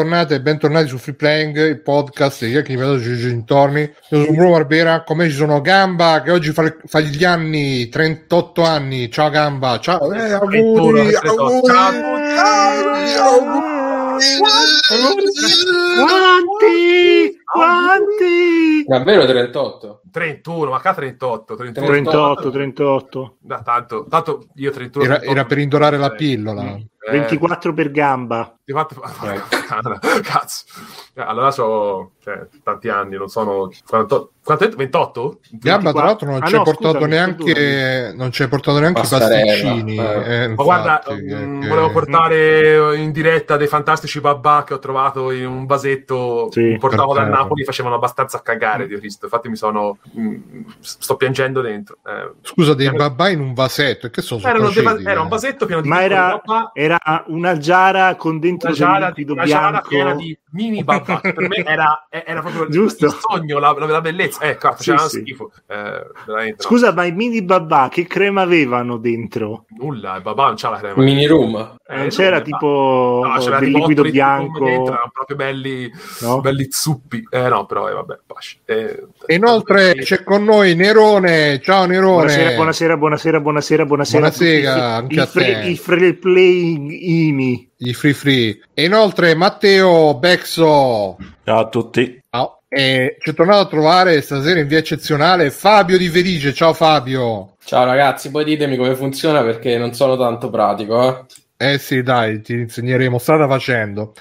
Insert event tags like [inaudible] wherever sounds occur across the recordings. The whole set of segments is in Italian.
bentornati e bentornati su Free Playing, il podcast di chi vedo ci intorni. Io sono Bruno Barbera, con me ci sono Gamba che oggi fa, fa, gli anni, 38 anni. Ciao Gamba, ciao. Eh, auguri, auguri, auguri, auguri. Quanti? Quanti? Davvero 38? 31, ma qua 38. 31. 38, 38. Da, tanto, tanto io 31. Era, 38, era per indorare la pillola. Eh, 24 per gamba. 24... [laughs] Cazzo. Allora so cioè, tanti anni, non sono 48, 28? Gamba tra l'altro non ah, ci hai no, portato scusami, neanche non ci hai portato neanche i pasticcini. Eh, ma guarda, mh, mm, che... volevo [laughs] portare in diretta dei fantastici babà che ho trovato in un vasetto sì, portavo da Napoli, facevano abbastanza cagare, Dio Cristo. Infatti mi sono sto piangendo dentro. Eh, Scusa, dei babà in un vasetto, che sono Erano deva- era un vasetto pieno di Ma era, era una giara con dentro una giara, una giara piena di mini babà. per me era, era proprio Giusto. il sogno, la, la bellezza. Ecco, sì, sì. schifo. Eh, Scusa, no. ma i mini babà che crema avevano dentro? Nulla, il babà non c'ha la crema. Mini room. Eh, c'era tipo no, c'era del liquido bianco. Dentro, erano proprio belli, no? belli zuppi. Eh no, però eh, vabbè, eh, Inoltre c'è con noi Nerone. Ciao Nerone. Buonasera, buonasera, buonasera, buonasera, buonasera. Buonasera, anche a te. Il free playing IMI. I free free. E inoltre Matteo Bexo. Ciao a tutti. Ciao. E ci è tornato a trovare stasera in via eccezionale Fabio di Vedice. Ciao Fabio. Ciao ragazzi, poi ditemi come funziona perché non sono tanto pratico. Eh, eh sì, dai, ti insegneremo strada facendo.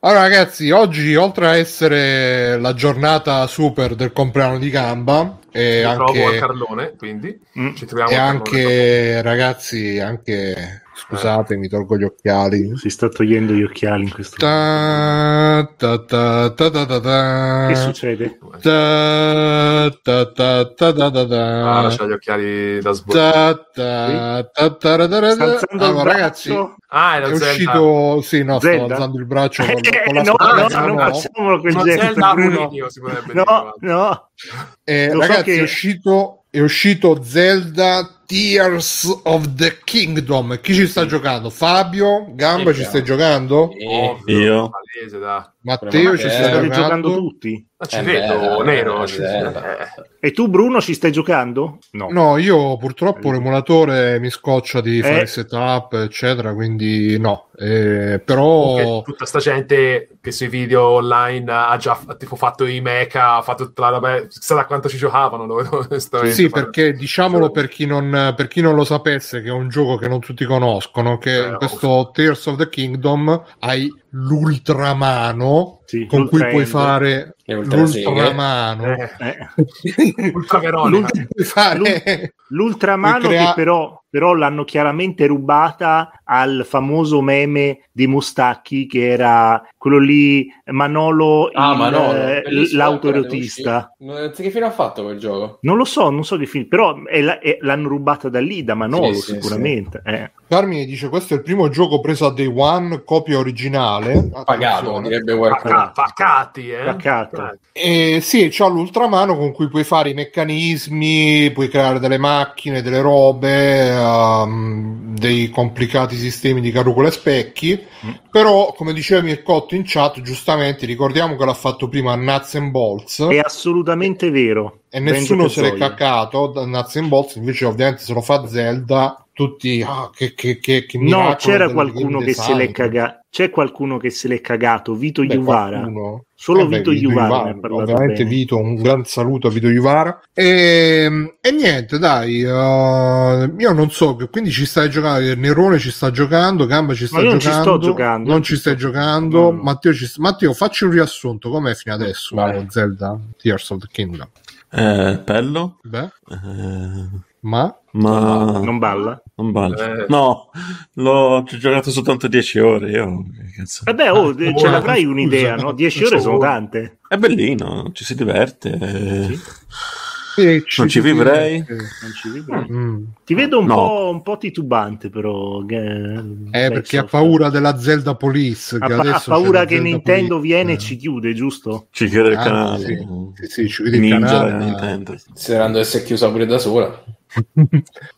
Allora ragazzi, oggi oltre a essere la giornata super del compleanno di Gamba, e anche, a Carlone, quindi mm, ci troviamo e anche ragazzi, anche Scusate, mi tolgo gli occhiali. Si sta togliendo gli occhiali in questo ta, ta, ta, ta, ta, ta, ta. Che succede? Ta, ta, ta, ta, ta, ta, ta. Ah, lascia gli occhiali da sbordare. Ta, ta, ta, ta, ta, ta. Allora, ragazzi, ah, è, è uscito... Sì, no, Zelda. sto alzando il braccio con, con la no, no, no, non facciamolo quel Zelda Bruno. Si no, no. Eh, ragazzi, so che... è uscito è uscito Zelda Tears of the Kingdom. Chi ci sta giocando? Fabio? Gamba ci stai giocando? Ovvio, Io. Palese, Matteo ci stai giocando? giocando tutti? Ma ci eh vedo, nero. Ci... Eh. E tu Bruno ci stai giocando? No, no io purtroppo l'emulatore mi scoccia di fare eh. setup, eccetera, quindi no. Eh, però... Comunque, tutta sta gente che sui video online ha già tipo, fatto i mecha, ha fatto tutta la roba, da quanto ci giocavano. Dove, [laughs] sì, perché diciamolo per chi, non, per chi non lo sapesse, che è un gioco che non tutti conoscono, che in questo Tears of the Kingdom hai l'ultramano sì, con cui puoi fare l'ultramano eh, eh. L'ultramano crea... che però, però l'hanno chiaramente rubata al famoso meme di Mustacchi che era quello lì Manolo, ah, il, Manolo eh, l'autorotista che fine ha fatto quel gioco? non lo so, non so che fine però è la, è, l'hanno rubata da lì, da Manolo sì, sicuramente sì, sì. Eh. Carmine dice questo è il primo gioco preso a Day One copia originale pagato direbbe qualcuno pacati eh? Paccato. E sì, c'ha l'ultramano con cui puoi fare i meccanismi puoi creare delle macchine, delle robe um, dei complicati sistemi di carrucola e specchi mm. però come diceva Mircotto in chat giustamente ricordiamo che l'ha fatto prima Nuts and Bolts. È assolutamente vero. E nessuno se l'è caccato da Nuts and Bolts invece ovviamente se lo fa Zelda tutti ah, che, che, che, che no c'era qualcuno che se l'è cagato c'è qualcuno che se l'è cagato? Vito Beh, Iuvara? qualcuno... solo eh Vito Iuvara ovviamente Vito un gran saluto a Vito Iuvara. E, e niente dai uh, io non so quindi ci stai giocando Nerone ci sta giocando Gamba ci sta non giocando ci sto giocando non ci stai giocando no, no. Matteo, ci... Matteo facci un riassunto com'è fino adesso Vai. Zelda Tears of the Kingdom? Eh, bello Beh. Eh ma? Ma non balla? Non balla. Eh. No, l'ho giocato soltanto 10 ore. Io, Vabbè, oh, ah, ce l'avrai un'idea, no? 10 ore sono tante. È bellino, ci si diverte. Sì. Sì, ci non, ci vivrei. non ci vivrei. Mm. Ti vedo un, no. po', un, po', titubante, però. Eh, perché ha paura della Zelda Police. Ha, pa- ha paura che Zelda Nintendo Police. viene e eh. ci chiude, giusto? Ci chiude il ah, canale. Sì, sì, ci chiude il canale. Nintendo. Sperando di essere chiusa pure da sola.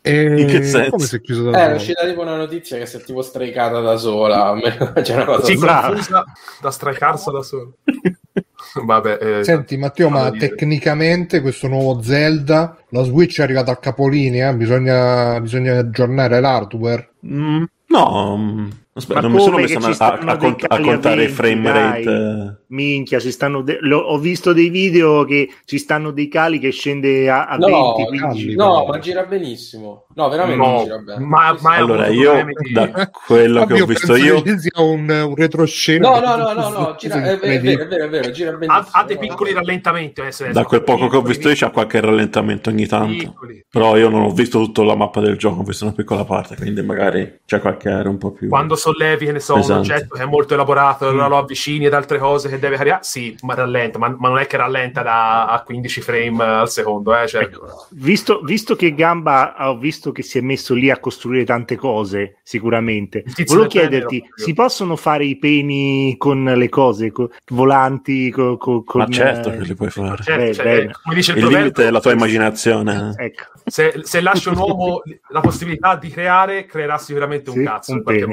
E... In che senso? Come si è chiuso da eh, è uscita tipo una notizia che si è tipo stricata da sola. [laughs] C'è una cosa sì, da stricarsi da sola. [laughs] Vabbè, eh, Senti Matteo, ma dire. tecnicamente questo nuovo Zelda, la Switch è arrivata a capolinea, bisogna, bisogna aggiornare l'hardware? Mm, no, mm, Aspetta, non mi sono messo a, a, cont- a, contare i frame rate. Dai. Minchia, ci stanno de- lo, ho visto dei video che ci stanno dei cali che scende a, a no, 20, 15. No, ma gira benissimo. No, veramente no, gira bene. Ma, ma allora, io da quello che ho visto io sia un, un retroscena. No, no, no, no, no gira, è, è, vero, è vero, è vero, gira benissimo. Ha, ha dei piccoli rallentamenti. Eh, da quel poco piccoli. che ho visto io c'è qualche rallentamento ogni tanto. Piccoli. Però io non ho visto tutta la mappa del gioco, ho visto una piccola parte, quindi magari c'è qualche area un po' più Quando sollevi, che ne so, esatto. un oggetto che è molto elaborato, allora mm. lo avvicini ad altre cose che deve caricare, sì, ma rallenta, ma, ma, non è che rallenta da, a 15 frame al secondo. Eh, cioè. ecco. visto, visto, che Gamba ho visto che si è messo lì a costruire tante cose, sicuramente, volevo chiederti, si possono fare i peni con le cose, con, volanti, con, con, Ma certo eh... che li puoi fare. Certo, beh, cioè, come dice il, il limite è la tua immaginazione. Ecco. Se, se lasci un uomo la possibilità di creare, creerà sicuramente un sì, cazzo. Un è,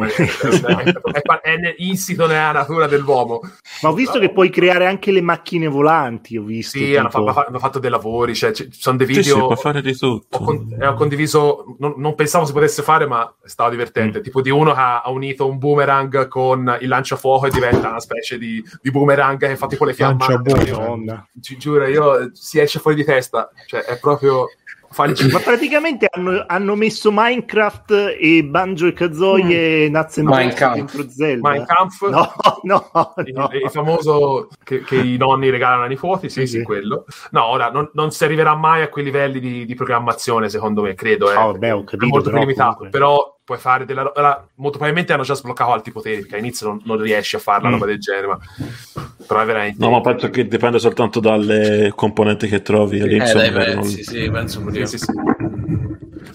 è, è, insito nella natura dell'uomo. Ma ho visto che puoi creare anche le macchine volanti. Ho visto. Sì, hanno, fatto, hanno, fatto dei lavori. Cioè, ci sono dei video. Sì, sì, può fare di tutto. Ho, con, ho condiviso, non, non, pensavo si potesse fare, ma è stato divertente. Mm. Tipo di uno che ha, ha, unito un boomerang con il lanciafuoco e diventa una specie di, di boomerang che fa tipo le fiamme. Ci giuro, io si esce fuori di testa. Cioè, è proprio ma praticamente hanno, hanno, messo Minecraft e Banjo e Kazooie mm. e Nuts and dentro Zelda. Minecraft? No, no, [laughs] no. Il, il famoso che, che, i nonni regalano ai nipoti, sì, sì, sì quello. No, ora non, non, si arriverà mai a quei livelli di, di programmazione, secondo me, credo. Eh, oh, beh, ho capito, è molto più limitato, comunque. però puoi fare della roba. Molto probabilmente hanno già sbloccato altri poteri, perché all'inizio non, non riesci a fare una mm. roba del genere, ma... però è veramente. No, ma penso che dipende soltanto dalle componenti che trovi all'inizio. Eh, dai, pensi, non... sì, penso pure sì, sì, sì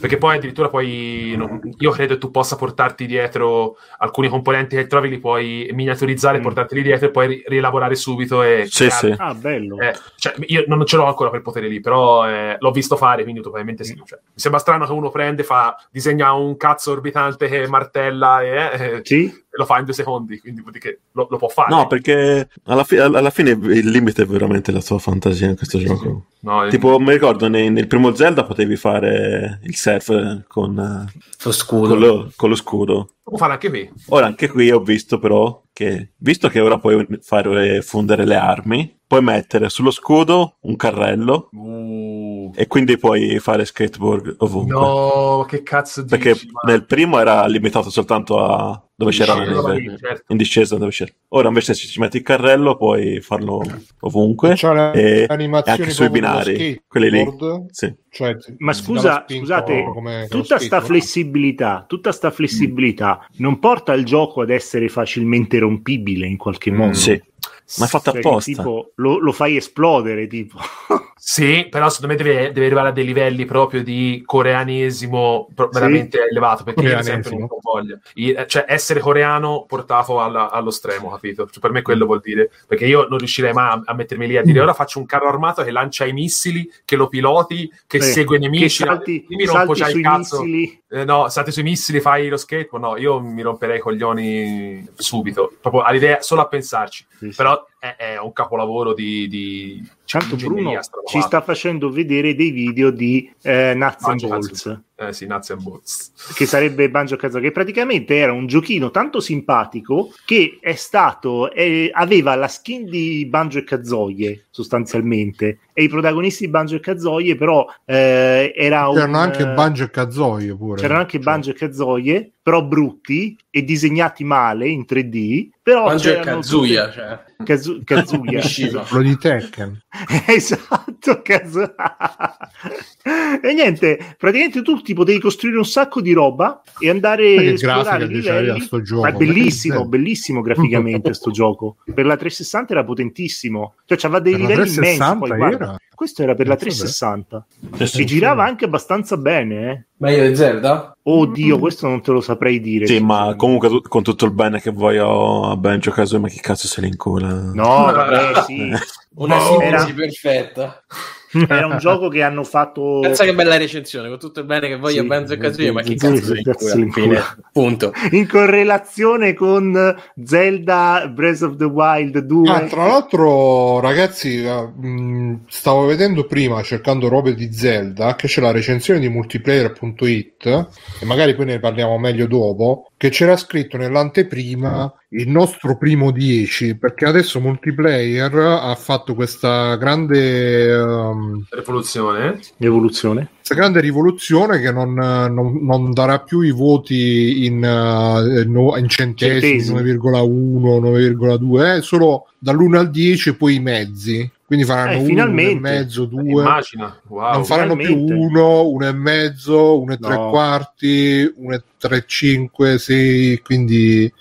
perché poi addirittura poi io credo che tu possa portarti dietro alcuni componenti che trovi li puoi miniaturizzare, mm. portarteli dietro e poi rielaborare subito e sì, sì. ah bello eh, cioè, io non ce l'ho ancora quel potere lì però eh, l'ho visto fare quindi probabilmente sì mm. cioè, mi sembra strano che uno prende fa disegna un cazzo orbitante che martella e, eh, sì lo fa in due secondi, quindi vuol dire che lo, lo può fare. No, perché alla, fi- alla, fine il limite è veramente la tua fantasia in questo gioco. No, tipo, il... mi ricordo nei, nel primo Zelda potevi fare il surf con, lo scudo. Con lo, con lo scudo. Lo può fare anche qui. Ora, anche qui ho visto però che, visto che ora puoi fare fondere le armi, puoi mettere sullo scudo un carrello. Uh e quindi puoi fare skateboard ovunque. No, che cazzo dici? Perché ma... nel primo era limitato soltanto a dove c'era la neve, certo. in discesa dove c'era. Ora invece se ci metti il carrello puoi farlo ovunque e, e anche sui binari, quelli lì. Sì. Cioè, ma scusa, scusate, tutta sta flessibilità, tutta sta flessibilità mm. non porta il gioco ad essere facilmente rompibile in qualche modo. Mm. Sì. Ma è fatto cioè, apposta. Tipo, lo, lo, fai esplodere, tipo. [laughs] sì, però secondo me deve, deve, arrivare a dei livelli proprio di coreanesimo veramente sì. elevato, perché io sempre non voglio. Eh, cioè, essere coreano portato alla, allo stremo, capito? Cioè, per me quello vuol dire, perché io non riuscirei mai a, a mettermi lì a dire, mm. ora faccio un carro armato che lancia i missili, che lo piloti, che sì. segue i nemici. Che salti, io mi rompo già il cazzo. Eh, no, salti sui missili, fai lo skateboard, no, io mi romperei i coglioni subito, proprio all'idea, solo a pensarci. Sì, Però è, è, un capolavoro di, di Tanto Bruno ci sta facendo vedere dei video di eh, Nuts and Bolts. Eh sì, Nuts and Bolts. Che sarebbe Banjo Kazooie, che praticamente era un giochino tanto simpatico che è stato, eh, aveva la skin di Banjo e Kazooie sostanzialmente e i protagonisti di Banjo e Kazooie però eh, era c'erano un, anche Banjo e Kazooie pure c'erano anche cioè. Banjo e Kazooie però brutti e disegnati male in 3D però Banjo e Kazooie tutte... cioè. Kazu- Kazuya quello di Tekken [laughs] esatto Kazu- e niente praticamente tu ti potevi costruire un sacco di roba e andare a esplorare i livelli. gioco, ma è bellissimo bellissimo graficamente sto [laughs] gioco. Per la 360 era potentissimo. Cioè c'aveva dei per livelli immensi poi, guarda, questo era per la 360 e girava anche abbastanza bene eh. meglio di Zelda? oddio questo non te lo saprei dire sì ma comunque tu, con tutto il bene che vuoi a Banjo Kazooie ma che cazzo se ne incola? No vabbè [laughs] sì. Una sintesi perfetta Era un [laughs] gioco che hanno fatto. Pensa che bella recensione, con tutto il bene che voglio sì, Benzo e Kazuya, ma chi cazzo sì, cazzo in fine, punto. In correlazione con Zelda Breath of the Wild 2. Ah, tra l'altro, ragazzi, eh, stavo vedendo prima, cercando robe di Zelda, che c'è la recensione di multiplayer.it, e magari poi ne parliamo meglio dopo, che c'era scritto nell'anteprima il nostro primo 10 perché adesso multiplayer ha fatto questa grande um, rivoluzione evoluzione questa grande rivoluzione che non, non, non darà più i voti in, uh, in centesimi, centesimi. 9,1 9,2 eh, solo dall'1 al 10 e poi i mezzi quindi faranno eh, uno, uno e mezzo, due. Immagina, wow, non faranno finalmente. più uno, uno e mezzo, uno e no. tre quarti, uno e tre cinque, sei. Quindi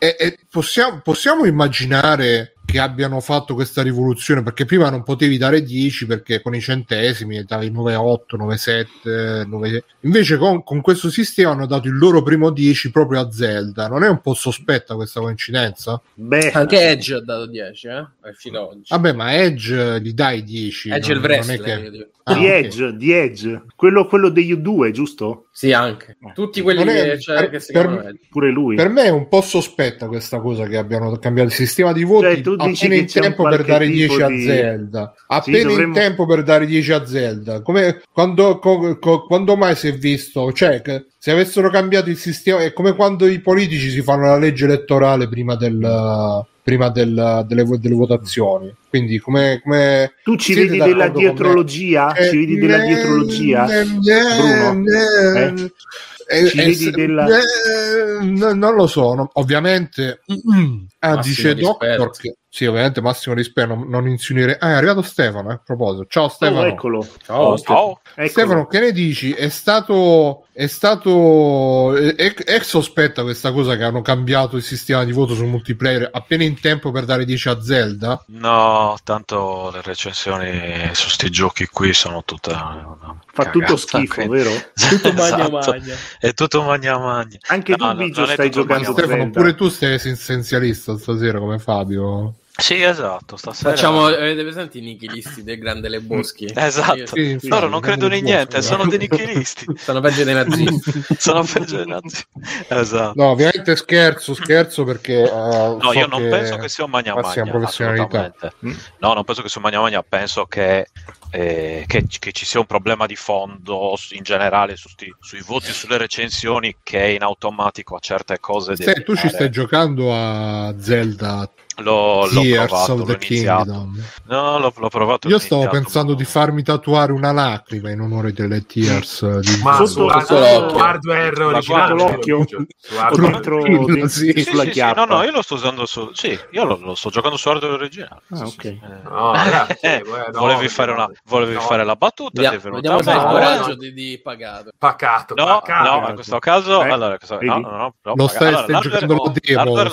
e, e possiamo, possiamo immaginare che abbiano fatto questa rivoluzione perché prima non potevi dare 10 perché con i centesimi davi 9,8, 9,7 9... invece con, con, questo sistema hanno dato il loro primo 10 proprio a Zelda non è un po' sospetta questa coincidenza? Beh, anche Edge ha dato 10 eh? fino oggi vabbè ma Edge gli dai 10 Edge non, il wrestler che... ah, di, okay. Edge, di Edge quello, quello degli U2 giusto? sì anche eh. tutti quelli è, che, cioè, per, che si per, pure lui per me è un po' sospetta questa cosa che abbiano cambiato il sistema di voti cioè, appena in tempo per dare 10 a di... Zelda. Appena sì, dovremmo... in tempo per dare 10 a Zelda. Come quando, co, co, quando mai si è visto? Cioè, se avessero cambiato il sistema, è come quando i politici si fanno la legge elettorale prima del prima del, delle, delle, votazioni. Quindi, come, come tu ci vedi della dietrologia? Eh, ci vedi della dietrologia, Bruno? Eh? Eh, eh, della... eh, non lo so, no, ovviamente. Ah, dice Doctor che, sì, ovviamente massimo rispetto, non, non insinuire. Ah, è arrivato Stefano, eh, a proposito. Ciao Stefano. Oh, eccolo. Ciao, oh, Stefano. Ciao. Stefano, che ne dici? È stato è stato è, è, sospetta questa cosa che hanno cambiato il sistema di voto sul multiplayer appena in tempo per dare 10 a Zelda? No, tanto le recensioni su sti giochi qui sono tutte fa tutto schifo, quindi... vero? [laughs] Tutto magna esatto. magna. È tutto magna magna. Anche no, tu Biggio stai giocando Stefano, pure tu sei essenzialista stasera come Fabio. Sì, esatto. Stasera... Facciamo, avete presente i nichilisti del Grande Le Boschi? [laughs] Esatto. Sì, sì, Loro non credono in niente, sono dei nichilisti. [laughs] sono peggio dei nazisti. [laughs] sono peggio dei nazisti. Esatto. No, ovviamente scherzo, scherzo perché... Uh, no, so io non che... penso che sia un magna magna. professionalità. Mm? No, non penso che sia un magna magna, penso che eh, che, che, ci sia un problema di fondo in generale su sti, sui voti sulle recensioni che in automatico a certe cose. Se tu ci stai giocando a Zelda L'ho, l'ho provato, of the Kingdom. No, l'ho, l'ho provato. Io stavo pensando di farmi tatuare una lacrima in onore delle Tears di Ma su hardware originale l'occhio dentro [laughs] sì, sì, sulla sì, chiappa. no, no, io lo sto usando su Sì, io lo, lo sto giocando su hardware originale. Ah, ok. Eh. No, eh, volevi fare, una, volevi no. fare la battuta? Vediamo, vediamo se hai il coraggio di, di pagato. Pacato. No, no, in questo caso... Eh, allora, questo, no, no, no, lo stai, stai giocando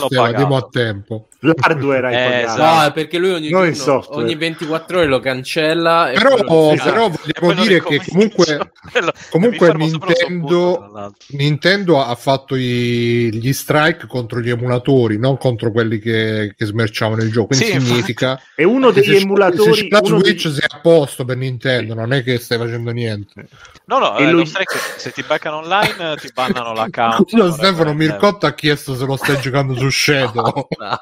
la demo a tempo. L'hardware hai eh, pagato. Esatto. No, perché lui ogni, giorno, ogni 24 ore lo cancella. Però, però vogliamo dire che comunque, [laughs] comunque Nintendo, Nintendo, ha fatto i, gli strike contro gli emulatori, non contro quelli che, che smerciavano il gioco. Quindi sì, significa è [laughs] uno degli emulatori. Se la Switch dei... sei a posto per Nintendo, non è che stai facendo niente. No, no, eh, lui... lo strike se ti beccano online ti bannano l'account. No, Stefano Mircotta ha chiesto se lo stai giocando su [laughs] Shadow. No,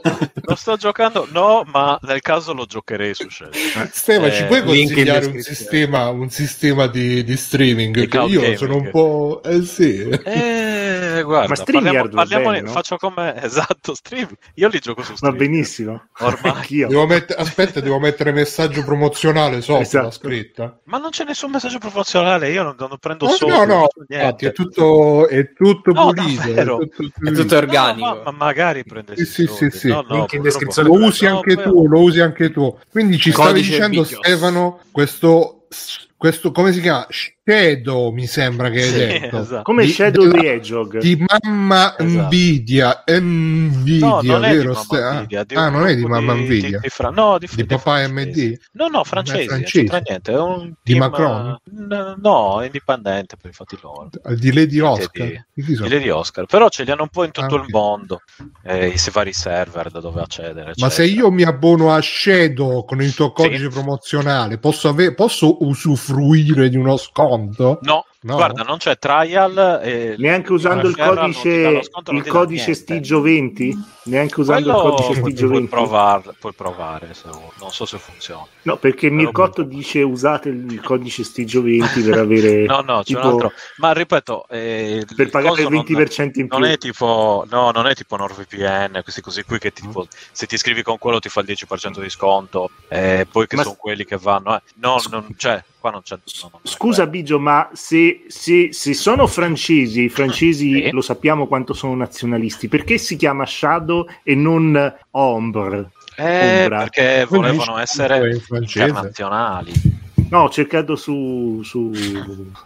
[laughs] lo sto giocando, no, ma nel caso lo giocherei su. Eh, Stefano, eh, ci puoi consigliare un sistema, un sistema di, di streaming? Di che io gaming. sono un po'... Eh sì. Eh, guarda, ma parliamo, parliamo bene, no? faccio come... [laughs] Esatto, stream. Io li gioco su stream. Va benissimo. Ormai. [laughs] devo met... Aspetta, devo mettere messaggio promozionale sotto esatto. la scritta. Ma non c'è nessun messaggio promozionale, io non, non prendo no, solo. No, no, infatti è tutto, è tutto no, pulito. È tutto, è tutto organico. No, ma, ma, magari prende sì, sì, sì, sì. No, no, in descrizione lo usi anche tu, lo usi anche tu. Quindi ci stavi dicendo Stefano, questo, questo come si chiama? Shadow mi sembra che hai sì, detto esatto. come di, Shadow di Hedgehog di mamma esatto. Nvidia Nvidia no, non vero? È Nvidia, ah, non è di mamma di, Nvidia di, fra... no, di, di papà MD no no francesi non francese. niente è un di Macron no è indipendente per i fatti loro di Lady Oscar di, di Lady Oscar però ce li hanno un po' in tutto ah, il mondo eh, i vari server da dove accedere eccetera. ma se io mi abbono a Shadow con il tuo codice sì. promozionale posso, ave- posso usufruire di uno sconto? No No. Guarda, non c'è trial. E neanche usando il codice, sconto, il codice Stigio 20? Neanche usando Quello il codice Stigio 20? Puoi provare, puoi provare se non so se funziona. No, perché Mircotto dice usate il codice Stigio 20 per avere. [laughs] no, no, tipo, c'è un altro. Ma ripeto, eh, per pagare il 20% non, in più. Non è tipo, no, non è tipo NordVPN, questi così qui che tipo, se ti iscrivi con quello ti fa il 10% di sconto, e poi che ma... sono quelli che vanno. Eh. No, non, cioè, qua non c'è. No, Scusa, Bigio, ma se, se, se, sono francesi, i francesi sì. lo sappiamo quanto sono nazionalisti, perché si chiama Shadow e non Ombre? Eh, perché volevano essere internazionali. No, ho cercato su, su,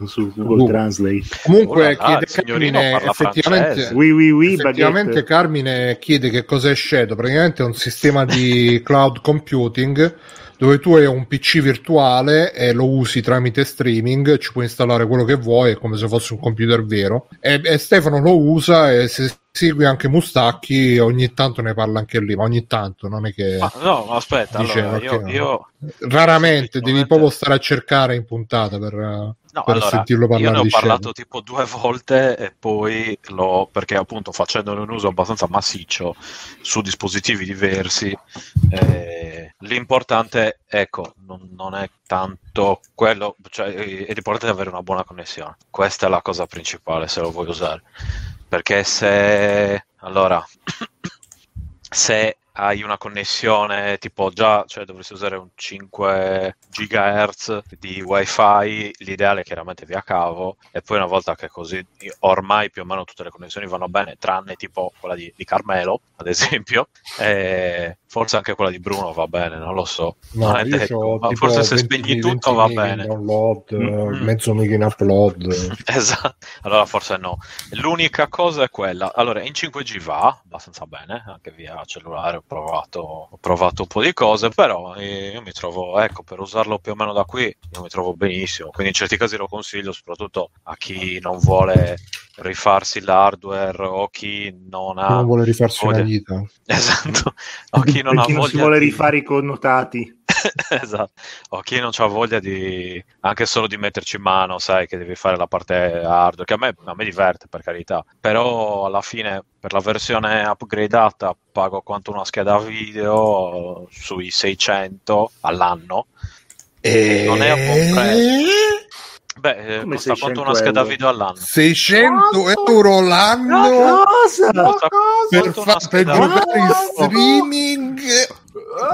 su Google uh. Translate. Comunque, oh, chiede Carmine, effettivamente, oui, oui, oui, effettivamente Carmine chiede che cos'è Shadow. Praticamente è un sistema di cloud computing dove tu hai un PC virtuale e lo usi tramite streaming, ci puoi installare quello che vuoi, è come se fosse un computer vero. E, e Stefano lo usa e se segue anche Mustacchi, ogni tanto ne parla anche lì, ma ogni tanto non è che... Ah, no, aspetta, allora, io, io, Raramente, devi proprio stare a cercare in puntata per... No, per allora, sentirlo parlare io ne ho parlato tipo due volte e poi l'ho perché appunto facendone un uso abbastanza massiccio su dispositivi diversi eh, l'importante ecco non, non, è tanto quello cioè è l'importante avere una buona connessione. Questa è la cosa principale se lo vuoi usare. Perché se allora [clears throat] se hai una connessione tipo già, cioè dovresti usare un 5 GHz di wifi, l'ideale è chiaramente via cavo e poi una volta che così ormai più o meno tutte le connessioni vanno bene, tranne tipo quella di, di Carmelo ad esempio, e forse anche quella di Bruno va bene, non lo so. No, forse se spegni tutto va bene. Download, mm-hmm. mezzo mica in upload. [laughs] esatto, allora forse no. L'unica cosa è quella, allora in 5G va abbastanza bene, anche via cellulare provato, ho provato un po' di cose, però io mi trovo, ecco, per usarlo più o meno da qui, io mi trovo benissimo. Quindi in certi casi lo consiglio, soprattutto a chi non vuole rifarsi l'hardware o chi non ha... Non vuole rifarsi voglia... una vita. [laughs] Esatto, [laughs] o chi non ha voglia... Non si vuole rifare i connotati. [laughs] esatto, o chi non ha voglia di anche solo di metterci in mano, sai che devi fare la parte hardware, che a me, a me diverte per carità, però alla fine per la versione upgradata pago quanto una scheda video sui 600 all'anno. E... Non è a buon prezzo. Beh, Come costa quanto una scheda video all'anno? 600 euro l'anno? Cosa? Costa per, fa- per giocare in streaming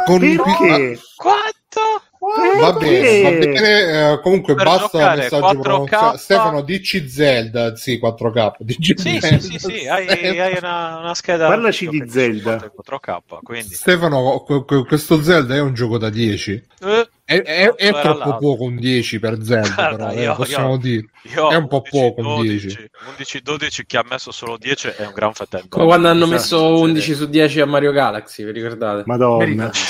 con Perché? Quanto? Va bene, va bene. Eh, comunque per basta messaggio promozionale. Stefano, dici Zelda, sì, 4K. Dici sì, Zelda, sì, sì, sì, hai, hai una, una, scheda. Parlaci di Zelda. 4K, quindi. Stefano, questo Zelda è un gioco da 10. Eh, è, è, è troppo poco un 10 per Zelda, però, eh, io, possiamo io, dire. Io è un po' 11, poco 12, un 10. 11-12 che ha messo solo 10 è un gran fratello. Come quando hanno messo 11 su 10 a Mario Galaxy, vi ricordate? Madonna. Ci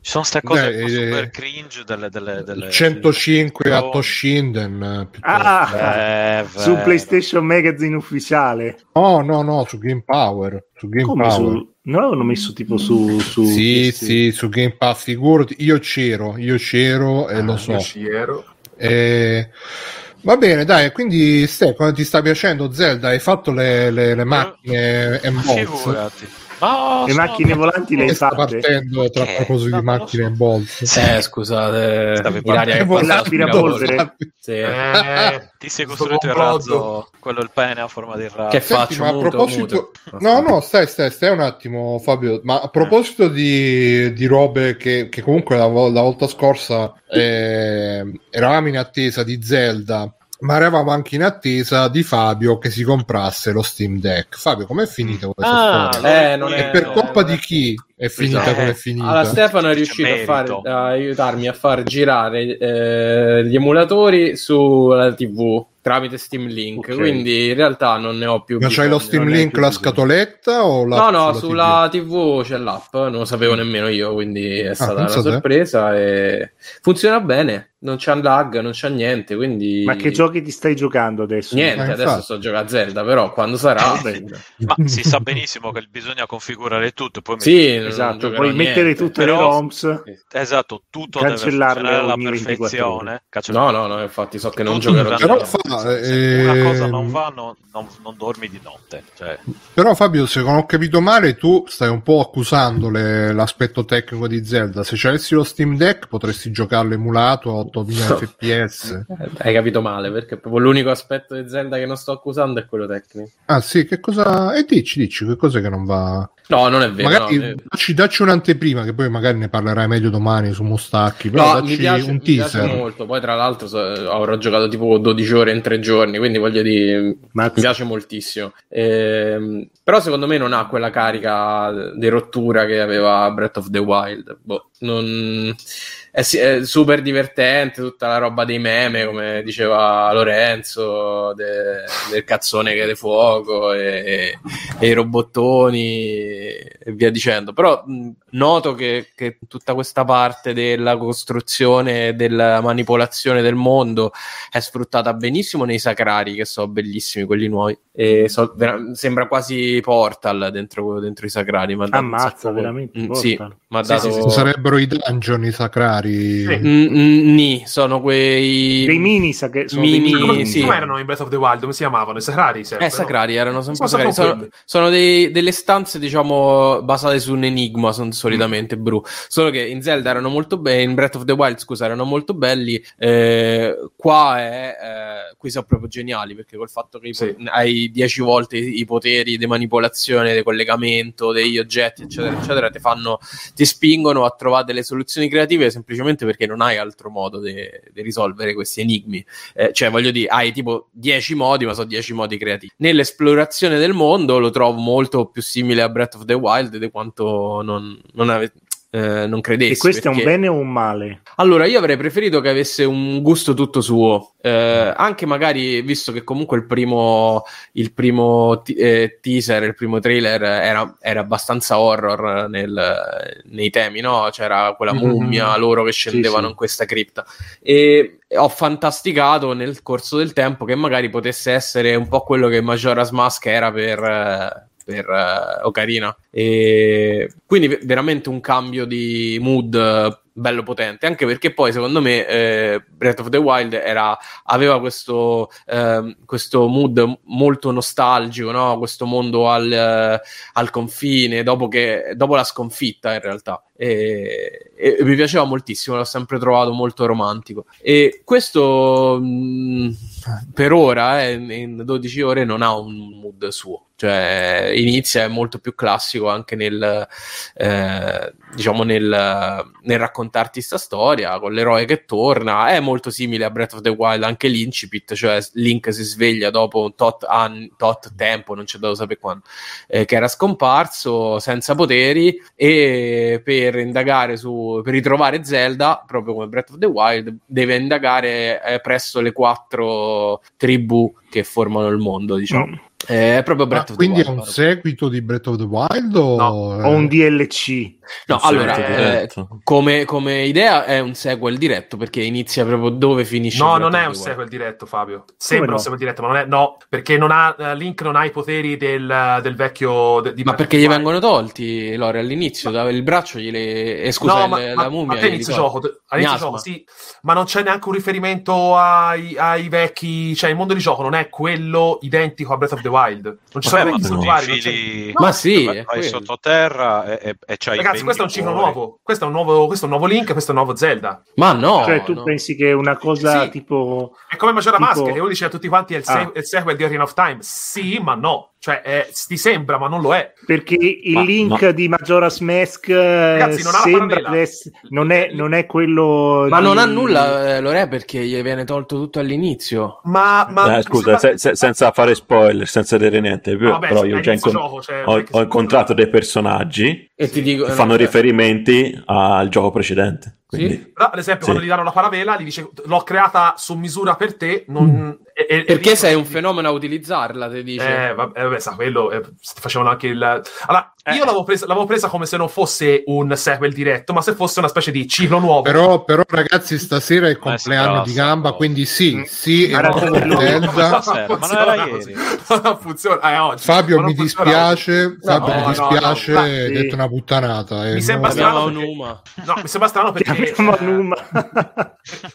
sono queste cose Beh, super cringe delle, delle, delle 105 a Toshinden ah, eh, su PlayStation Magazine ufficiale. Oh no, no, su Game Power. Su Game Come Power. Su... No, l'hanno messo tipo su. su sì, sì, su Game Pass. Figurati, io c'ero, io c'ero e ah, lo so. Io c'ero. E... Va bene, dai, quindi Stefano, ti sta piacendo Zelda? Hai fatto le, le, le macchine e Figurati. Oh, le macchine no, volanti le hai fatte. partendo tra eh, proposito di macchine e bolse. Eh, scusate, Ilaria che l'aspirapolvere. Sì. [laughs] Eh, ti sei costruito il razzo, quello il pene a forma di razzo. Che Senti, faccio? Ma a muto, proposito... Muto. No, no, stai, stai, stai un attimo Fabio, ma a proposito di, di robe che, che comunque la, la volta scorsa eh, eravamo in attesa di Zelda ma eravamo anche in attesa di Fabio che si comprasse lo Steam Deck. Fabio, com'è finita questa ah, storia? Eh, non è, e per colpa di chi è finita esatto. come è finita? Allora, Stefano è riuscito a, fare, a, aiutarmi a far girare eh, gli emulatori sulla TV tramite Steam Link, okay. quindi in realtà non ne ho più. Ma c'hai lo Steam Link la scatoletta o la No, no, sulla TV? TV? c'è l'app, non lo sapevo nemmeno io, quindi è ah, stata ah, una sorpresa e funziona bene non c'è lag, non c'è niente. Quindi... Ma che giochi ti stai giocando adesso? Niente, ah, adesso sto giocando a Zelda, però quando sarà. Ma si sa benissimo che bisogna configurare tutto. Poi sì, esatto. Puoi niente. mettere tutte però, le ROMs. Esatto, tutto deve funzionare alla perfezione. No, no, no, infatti so che non tutto giocherò. Però fa, eh... una cosa non va, non, non, non dormi di notte. Cioè... Però Fabio, se non ho capito male, tu stai un po' accusando le, l'aspetto tecnico di Zelda. Se c'avessi lo Steam Deck potresti giocarlo emulato a 8000 [laughs] fps. Hai capito male, perché proprio l'unico aspetto di Zelda che non sto accusando è quello tecnico. Ah sì, che cosa... E eh, dici, dici, che cosa che non va... No, non è vero. Magari no, dacci, dacci, un'anteprima, che poi magari ne parlerai meglio domani su Mustacchi. Però no, dacci mi piace, un teaser. Mi molto. Poi, tra l'altro, so, avrò giocato tipo 12 ore in tre giorni. Quindi voglio dire, Mazza. mi piace moltissimo. Ehm, però, secondo me, non ha quella carica di rottura che aveva Breath of the Wild. Boh, non è, è, super divertente tutta la roba dei meme, come diceva Lorenzo, de, del cazzone che è di fuoco e, e, i robottoni e via dicendo. Però mh, noto che, che, tutta questa parte della costruzione e della manipolazione del mondo è sfruttata benissimo nei sacrari, che sono bellissimi, quelli nuovi. E so, vera- sembra quasi Portal dentro, dentro i sacrari. Ma Ammazza, veramente. Mm, sì, ma dato... sì, sì, sarebbero i dungeon i sacrari. Sì. Mm, mm, ni, sono quei dei mini, sa- sono mini dei come, sì. come erano in Breath of the Wild? Come si chiamavano? I sacrari? Sempre, eh, sacrari erano sempre sono, sacrari. Sono, sono dei, delle stanze, diciamo, basate su un enigma. Sono solitamente mm. bru. Solo che in Zelda erano molto belli. In Breath of the Wild, scusa, erano molto belli. Eh, qua è, eh, qui sono proprio geniali perché col fatto che sì. hai dieci volte i poteri di manipolazione, di collegamento degli oggetti, eccetera, eccetera, ti fanno, ti spingono a trovare delle soluzioni creative semplicemente perché non hai altro modo di risolvere questi enigmi. Eh, cioè, voglio dire, hai tipo 10 modi, ma sono 10 modi creativi. Nell'esplorazione del mondo lo trovo molto più simile a Breath of the Wild di quanto non, non, ave- eh, non credessi. E questo perché... è un bene o un male? Allora, io avrei preferito che avesse un gusto tutto suo, eh, anche magari visto che comunque il primo, il primo t- eh, teaser, il primo trailer era, era abbastanza horror nel, nei temi, no? C'era quella mm-hmm. mummia, mm-hmm. loro che scendevano sì, sì. in questa cripta. E ho fantasticato nel corso del tempo che magari potesse essere un po' quello che Majora's Mask era per per uh, Ocarina. E quindi veramente un cambio di mood bello potente, anche perché poi secondo me eh, Breath of the Wild era, aveva questo, eh, questo mood molto nostalgico, no? questo mondo al, eh, al confine, dopo, che, dopo la sconfitta in realtà. E, e, mi piaceva moltissimo, l'ho sempre trovato molto romantico. E questo mh, mm, per ora, eh, in 12 ore, non ha un mood suo cioè inizia è molto più classico anche nel eh, diciamo nel, nel raccontarti questa storia con l'eroe che torna è molto simile a Breath of the Wild anche l'incipit cioè Link si sveglia dopo un tot, anni, tot tempo non c'è da sapere quando eh, che era scomparso senza poteri e per indagare su per ritrovare Zelda proprio come Breath of the Wild deve indagare eh, presso le quattro tribù che formano il mondo diciamo mm. È proprio Breath ah, of the Wild. Quindi è un seguito di Breath of the Wild o, no, o un DLC? No, allora, eh, come, come, idea è un sequel diretto perché inizia proprio dove finisce. No, non è un sequel diretto, Fabio. Sembra no? un sequel diretto, ma non è. No, perché non ha, uh, Link non ha i poteri del, del vecchio. De, ma perché gli vengono tolti, Lore, all'inizio? Ma... Il braccio gliele. Eh, scusa, no, ma, il, ma, la mummia. Ma all'inizio gioco, all'inizio gioco, sì, ma non c'è neanche un riferimento ai, ai, vecchi. Cioè, il mondo di gioco non è quello identico a Breath of the Wild. Non ci sono vecchi santuari. Ma sì, vai sottoterra e, e, e c'hai Ragazzi, questo è un ciclo nuovo. Questo è un nuovo, questo è un nuovo Link, questo è un nuovo Zelda. Ma no. Cioè, tu no. pensi che è una cosa sì. tipo. È come Majora tipo... Mask, che uno dice a tutti quanti è il, ah. se- il sequel di Arena of Time. Sì, ma no. Cioè, eh, ti sembra, ma non lo è. Perché il ma, link no. di Majora's Mask Ragazzi, non, sembra ess- non, è, non, è, quello. Ma di... non ha nulla, eh, lo è perché gli viene tolto tutto all'inizio. Ma, ma eh, scusa, se, se, senza fare spoiler, senza dire niente, però, Vabbè, però io già incont- gioco, cioè, ho, ho incontrato dei personaggi e ti dico, che fanno no, riferimenti al gioco precedente. Quindi, sì? Però, ad esempio, sì. quando gli danno la paravela, gli dice: L'ho creata su misura per te. Non, mm. e, e, Perché e sei un fenomeno a utilizzarla, ti dice. Eh, vabbè, vabbè sa, quello eh, facevano anche il. Allora, eh. io l'avevo presa, l'avevo presa, come se non fosse un sequel diretto, ma se fosse una specie di ciclo nuovo. Però, però ragazzi, stasera è il compleanno di gamba, quindi sì, mm. sì, [laughs] è un Zelda. Ma non era ieri. non funziona. Eh, Fabio, mi dispiace. Fabio, mi dispiace. Hai detto una puttanata. Mi sembra strano. No, mi sembra strano perché [laughs]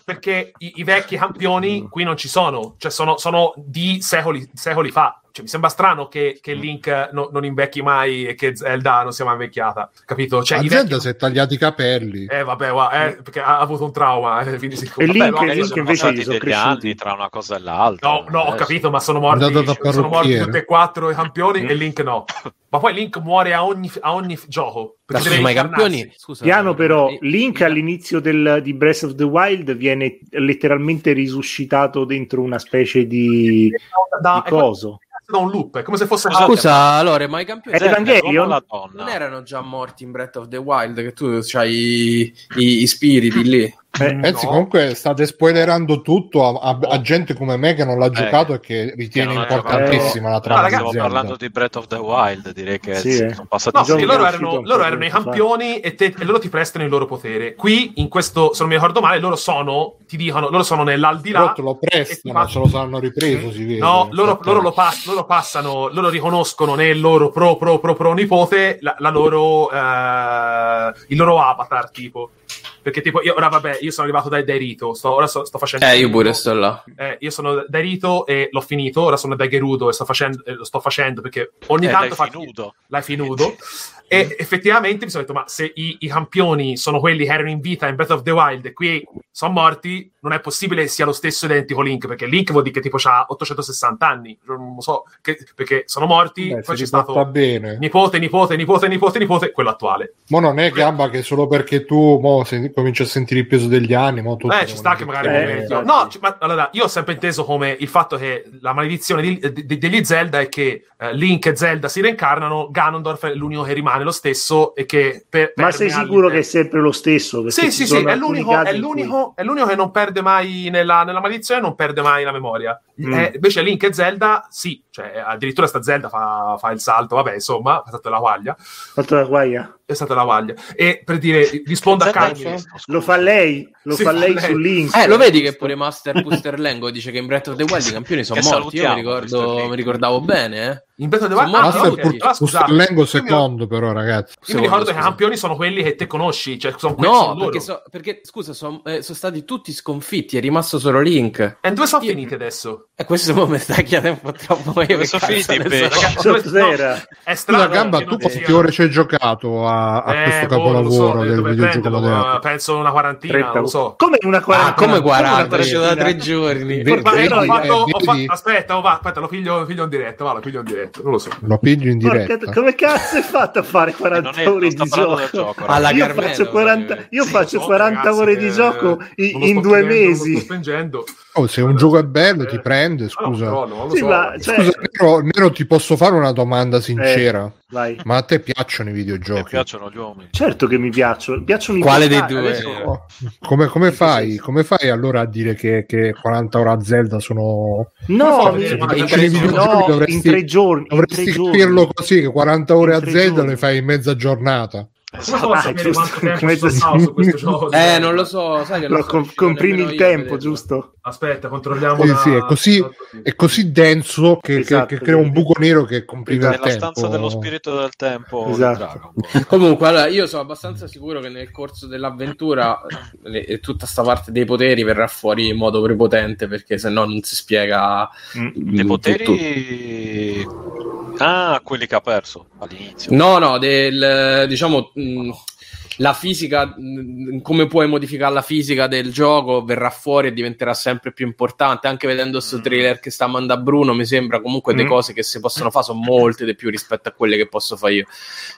perché i, i, vecchi campioni qui non ci sono, cioè sono, sono di secoli, secoli fa. Cioè, mi sembra strano che, che Link no, non invecchi mai e che Zelda non sia mai invecchiata, capito? Cioè, ah, Zelda vecchi... si è tagliati i capelli. Eh, vabbè, va, eh, perché ha avuto un trauma. Eh, quindi e Link, vabbè, Link invece gli sono degli anni tra una cosa e l'altra. No, no, ho capito, ma sono morti, sono morti tutti e quattro i campioni mm. e Link no. [coughs] Ma poi Link muore a ogni, a ogni gioco. Perché ma i campioni... Scusa, Piano però, Link all'inizio del, di Breath of the Wild viene letteralmente risuscitato dentro una specie di, da, di coso da un loop, è come se fosse Scusa, Scusa allora, ma i campioni Evangelion? Non erano già morti in Breath of the Wild che tu c'hai i, i, i spiriti lì eh, Pensi no. comunque state spoilerando tutto a, a, a, gente come me che non l'ha eh, giocato e che ritiene che importantissima la trama. Ah, stiamo parlando di Breath of the Wild, direi che sì, sono passati no, sì, loro, erano, loro erano i campioni e, te, e, loro ti prestano il loro potere. Qui, in questo, se non mi ricordo male, loro sono, ti dicono, loro sono nell'aldilà. Loro te lo prestano, ma ce lo sanno ripreso, si vede. No, loro, loro, lo pass- loro, passano, loro riconoscono nel loro pro pro pro pro nipote la, la loro, eh, il loro avatar, tipo. Perché tipo, io ora vabbè, io sono arrivato dai, dai Rito, sto, ora sto, sto, facendo... Eh, io pure sto là. Eh, io sono dai Rito e l'ho finito, ora sono dai Gerudo e sto facendo, eh, lo sto facendo perché ogni eh, tanto... L'hai finuto. L'hai finuto. [laughs] E effettivamente mi sono detto, ma se i, i, campioni sono quelli che erano in vita in Breath of the Wild e qui sono morti, non è possibile che sia lo stesso identico Link, perché Link vuol dire che tipo ha 860 anni, non lo so, che, perché sono morti, Beh, poi c'è stato bene. nipote, nipote, nipote, nipote, nipote, quello attuale. Ma non è gamba che solo perché tu mo, se, cominci a sentire il peso degli anni, mo, eh, ci sta che magari... Eh, eh, no, c- ma, allora, io ho sempre inteso come il fatto che la maledizione di, di, degli Zelda è che eh, Link e Zelda si reincarnano, Ganondorf è l'unico che rimane lo stesso e che per, ma sei sicuro che è sempre lo stesso? Sì, sì, sì, è l'unico, è, l'unico, cui... è l'unico, che non perde mai nella, nella maledizione, non perde mai la memoria. Mm. Eh, invece Link e Zelda, sì, cioè addirittura sta Zelda fa, fa il salto, vabbè, insomma, ha fatto la guaglia. Ha fatto la guaglia? È stata la guaglia. E per dire, rispondo a Carmine. Lo fa lei, lo fa lei, lei su Link. Eh, lo vedi che pure Master Booster Lengo dice che in Breath of the Wild i campioni sono morti. Io mi, ricordo, mi ricordavo bene, eh. In Breath of the Wild, ah, Master okay. ah, scusate, Lengo secondo, però, ragazzi. Io mi ricordo che i campioni sono quelli che te conosci. Cioè, sono no, sono perché, so, perché, scusa, sono eh, son stati tutti sconfitti. È rimasto solo Link. E dove sono finiti adesso? E questo mi sta chiedendo un po' troppo. Io sono finiti Ragazzi, è strano. La gamba, tu quante ore ci hai giocato a, a eh, questo boh, capolavoro so, del videogioco moderno? Penso una quarantina, 30. non so. Come una quarantina? Ah, come 40? Come da tre giorni. Aspetta, aspetta, lo piglio in diretta, va, lo piglio in diretta, non lo so. Lo piglio in diretta. Porca, come cazzo hai fatto a fare 40 è, ore di gioco? Alla io Carmelo, faccio 40, io faccio 40 ore di gioco in, due mesi. Sto spingendo. Oh, se un gioco è bello ti prende, scusa. No, no, no, sì, so. ma, cioè... Scusa, Nero, Nero, ti posso fare una domanda sincera? Eh, ma a te piacciono i videogiochi? Mi piacciono gli uomini. Certo che mi piacciono. piacciono Quale dei due? Adesso... Come, come, fai, come, fai, allora a dire che, che 40 ore a Zelda sono... No, mi... in, no dovresti, in tre giorni. Dovresti in tre capirlo giorni. così, che 40 ore a Zelda giorni. le fai in mezza giornata. Esatto. Ah, su questo gioco? Eh, non lo so, sai che lo, lo so, comprimi il tempo, giusto? Aspetta, controlliamo. Sì, la... sì, è, così, è così denso che, esatto, che, che crea un buco nero che comprime il tempo. È la stanza dello spirito del tempo. Esatto. [laughs] Comunque, allora, io sono abbastanza sicuro che nel corso dell'avventura le, tutta sta parte dei poteri verrà fuori in modo prepotente perché se no non si spiega. Mm. Dei poteri. Tutto. Ah, quelli che ha perso all'inizio. No, no, del, diciamo... Mh, la fisica, come puoi modificare la fisica del gioco, verrà fuori e diventerà sempre più importante. Anche vedendo questo mm. trailer che sta mandando Bruno, mi sembra comunque mm. le cose che si possono fare sono molte di più rispetto a quelle che posso fare io.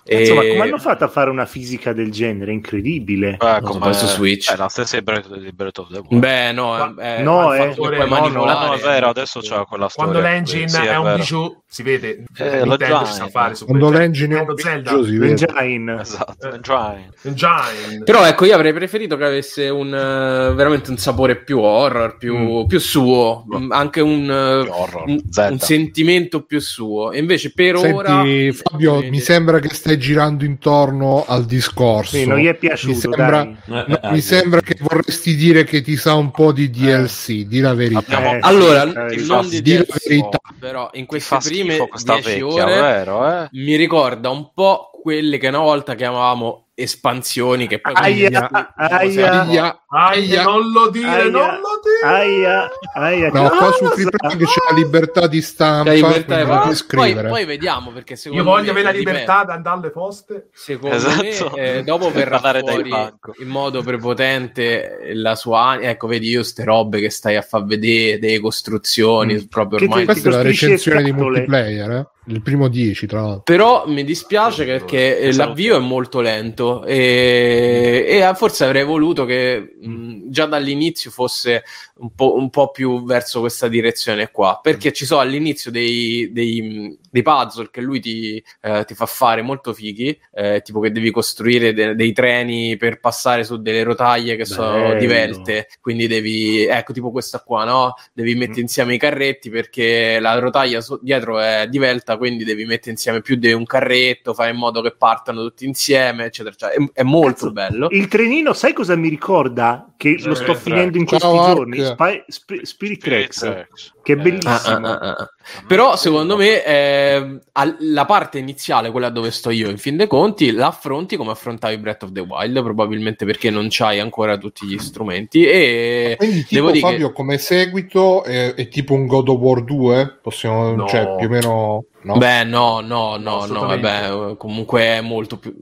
E... Insomma, come hanno fatto a fare una fisica del genere? Incredibile. Beh, come su Switch. È la stessa di Breath of the Wild. Beh, no, è, no, è, è, no, no, è vero, adesso c'è quella storia. Quando l'engine sì, è, è un bijou, si vede. Eh, Nintendo sa fare su Quando l'engine è un bijou, si vede. Engine. Esatto, engine. Engine. Però ecco, io avrei preferito che avesse un uh, veramente un sapore più horror, più, mm. più suo, mm. anche un, uh, un, un, sentimento più suo. E invece per Senti, ora... Fabio, mi sembra che stai girando intorno al discorso. Sì, non gli è piaciuto. Mi sembra, no, mi sembra che vorresti dire che ti sa un po' di DLC, eh. di la verità. Eh, allora, non di, di DLC, verità. però in queste prime 10 ore vero, eh? mi ricorda un po' quelle che una volta chiamavamo espansioni che poi aia, aia, aia, aia, non lo dire, aia, non lo dire. Aia, aia, no, qua su Freeplaying c'è la libertà di stampa, libertà di scrivere. Poi, poi, vediamo perché secondo Io voglio avere la libertà di andare alle poste. Secondo esatto. me eh, dopo [laughs] verrà fuori in modo prepotente la sua ecco, vedi io ste robe che stai a far vedere, delle costruzioni, mm. proprio ormai questa è la recensione di multiplayer, eh? il primo 10 tra l'altro. Però mi dispiace perché esatto. l'avvio è molto lento e, e forse avrei voluto che mh, già dall'inizio fosse un po', un po', più verso questa direzione qua, perché ci sono all'inizio dei, dei, dei puzzle che lui ti, eh, ti, fa fare molto fighi, eh, tipo che devi costruire de- dei treni per passare su delle rotaie che Bello. sono divelte, quindi devi, ecco tipo questa qua, no? Devi mettere mm. insieme i carretti perché la rotaia so- dietro è divelta, quindi devi mettere insieme più di un carretto, fai in modo che partano tutti insieme, eccetera, eccetera. È, è molto Cazzo, bello. Il trenino, sai cosa mi ricorda? Che lo sto finendo in questi Ciao, giorni? Spy, Sp- Spirit Tracks, che è eh. bellissimo. Ah, ah, ah, Però secondo me eh, la parte iniziale, quella dove sto io, in fin dei conti, la affronti come affrontavi Breath of the Wild, probabilmente perché non c'hai ancora tutti gli strumenti. E Quindi tipo, devo dire Fabio, che... come seguito è, è, tipo un God of War 2? Possiamo, no. cioè, più o meno... No? Beh, no, no, no, no, vabbè, comunque è molto più...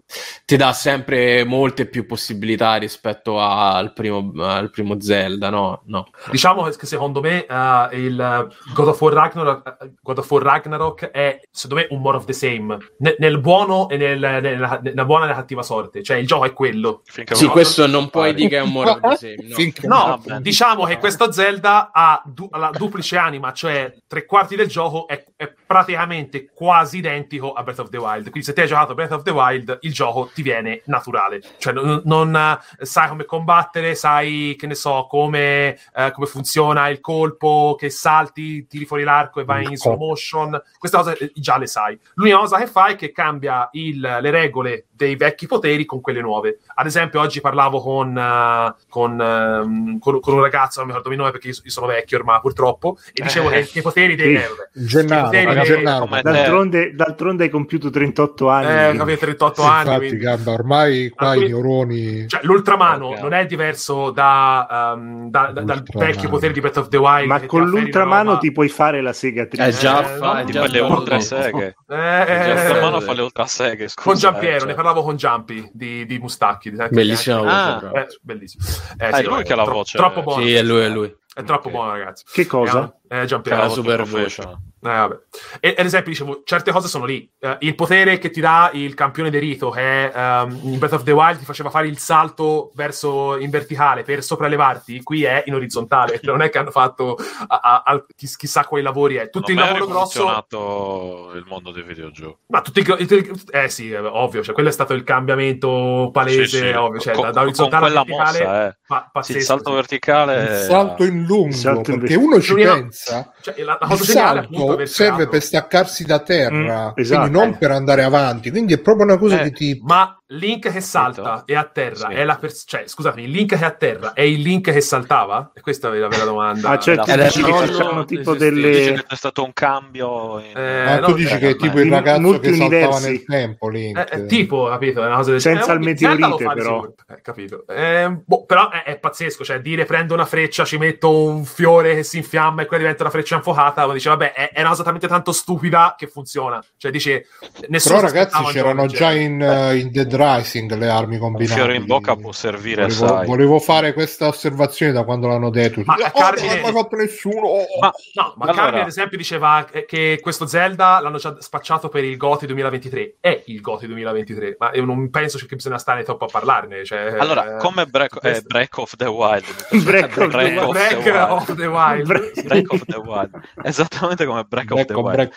ti dà sempre molte più possibilità rispetto al primo, al primo Zelda, no? no. Diciamo che secondo me uh, il God of, War Ragnarok, uh, God of War Ragnarok è, secondo me, un more of the same, N- nel buono e nel, nella, nella, buona e nella cattiva sorte, cioè il gioco è quello. Finché sì, questo non puoi dire che è un more of the same. No, no diciamo che questo Zelda ha du- la duplice anima, cioè tre quarti del gioco è, è praticamente quasi identico a Breath of the Wild. Quindi se ti hai giocato Breath of the Wild, il gioco ti viene naturale. Cioè non, non eh, sai come combattere, sai che ne so, come, eh, come, funziona il colpo, che salti, tiri fuori l'arco e vai in slow motion. Queste cose eh, già le sai. L'unica cosa che fai è che cambia il, le regole dei vecchi poteri con quelle nuove. Ad esempio, oggi parlavo con, uh, con, uh, con, con un ragazzo, non mi ricordo il nome perché io, sono vecchio ormai purtroppo, e dicevo eh, [laughs] che, i poteri dei... Sì. Gennaro, Gennaro, d'altronde, d'altronde, hai compiuto 38 anni. Eh, 38 anni. Infatti, quindi... Gamba, ormai qua i neuroni... Cioè, l'ultramano okay. non è diverso da, um, da, da, dal vecchio potere di Breath of the Wild. Ma con l'ultramano ti puoi fare la segatrice. Eh, già, eh, fa, no, già le ultra seghe. [laughs] Eh, l'ultramano fa le ultra seghe, scusa. Con Giampiero, eh, cioè. ne parlavo con Giampi di, di Mustacchi. Bellissimo. Ah, eh, bellissimo. Eh, ah, sì, è lui che ha la voce. Troppo buono. Sì, è lui, è lui. È troppo buono, ragazzi. Che cosa? Eh, Giampiero. La super voce. Eh, e, ad esempio, dicevo, certe cose sono lì. Uh, il potere che ti dà il campione derito, che um, in Breath of the Wild ti faceva fare il salto verso in verticale per sopraelevarti, qui è in orizzontale. [laughs] non è che hanno fatto a, a, a, chissà quali lavori è. Tutto non il lavoro grosso. funzionato il mondo dei videogiochi. Ma tutti i. Eh sì, ovvio, cioè, quello è stato il cambiamento palese, sì, sì. ovvio. Cioè, con, da, da orizzontale a verticale. Mossa, eh. pa- sì, il salto verticale. Il salto in lungo, salto perché in... uno ci pensa. Cioè, la, la il salto serve per staccarsi da terra, mm, esatto. quindi non per andare avanti. Quindi è proprio una cosa eh, che ti. Ma Link che salta e a terra sì. è la pers- cioè scusatemi, il Link che è a terra è il Link che saltava? E questa è la vera domanda. Ah, cioè tu dici che facciamo tipo delle che è stato un cambio in... eh, Ma tu dici che è tipo il ragazzo che saltava nel tempo Link. Eh, tipo, capito, è una cosa del senza il meteorite però. Eh, capito. Eh, boh, però è, è, pazzesco, cioè dire prendo una freccia, ci metto un fiore che si infiamma e quella diventa una freccia infuocata, ma dice vabbè, è, è una cosa talmente tanto stupida che funziona. Cioè dice nessuno Però ragazzi c'erano già in, uh, in Dead Rising le armi combinate. Un fiore in bocca può servire volevo, sai. volevo fare questa osservazione da quando l'hanno detto. Ma oh, Carmine... non l'ha fatto nessuno. Oh. Ma, no, ma allora... Carmine ad esempio diceva che questo Zelda l'hanno già spacciato per il GOTI 2023. È il GOTI 2023, ma io non penso che bisogna stare troppo a parlarne. Cioè, allora, eh, come break, eh, break of the Wild. break, of, break the, of, break the of the Wild. Break of the Wild. Esattamente come Break, break of the Wild. Break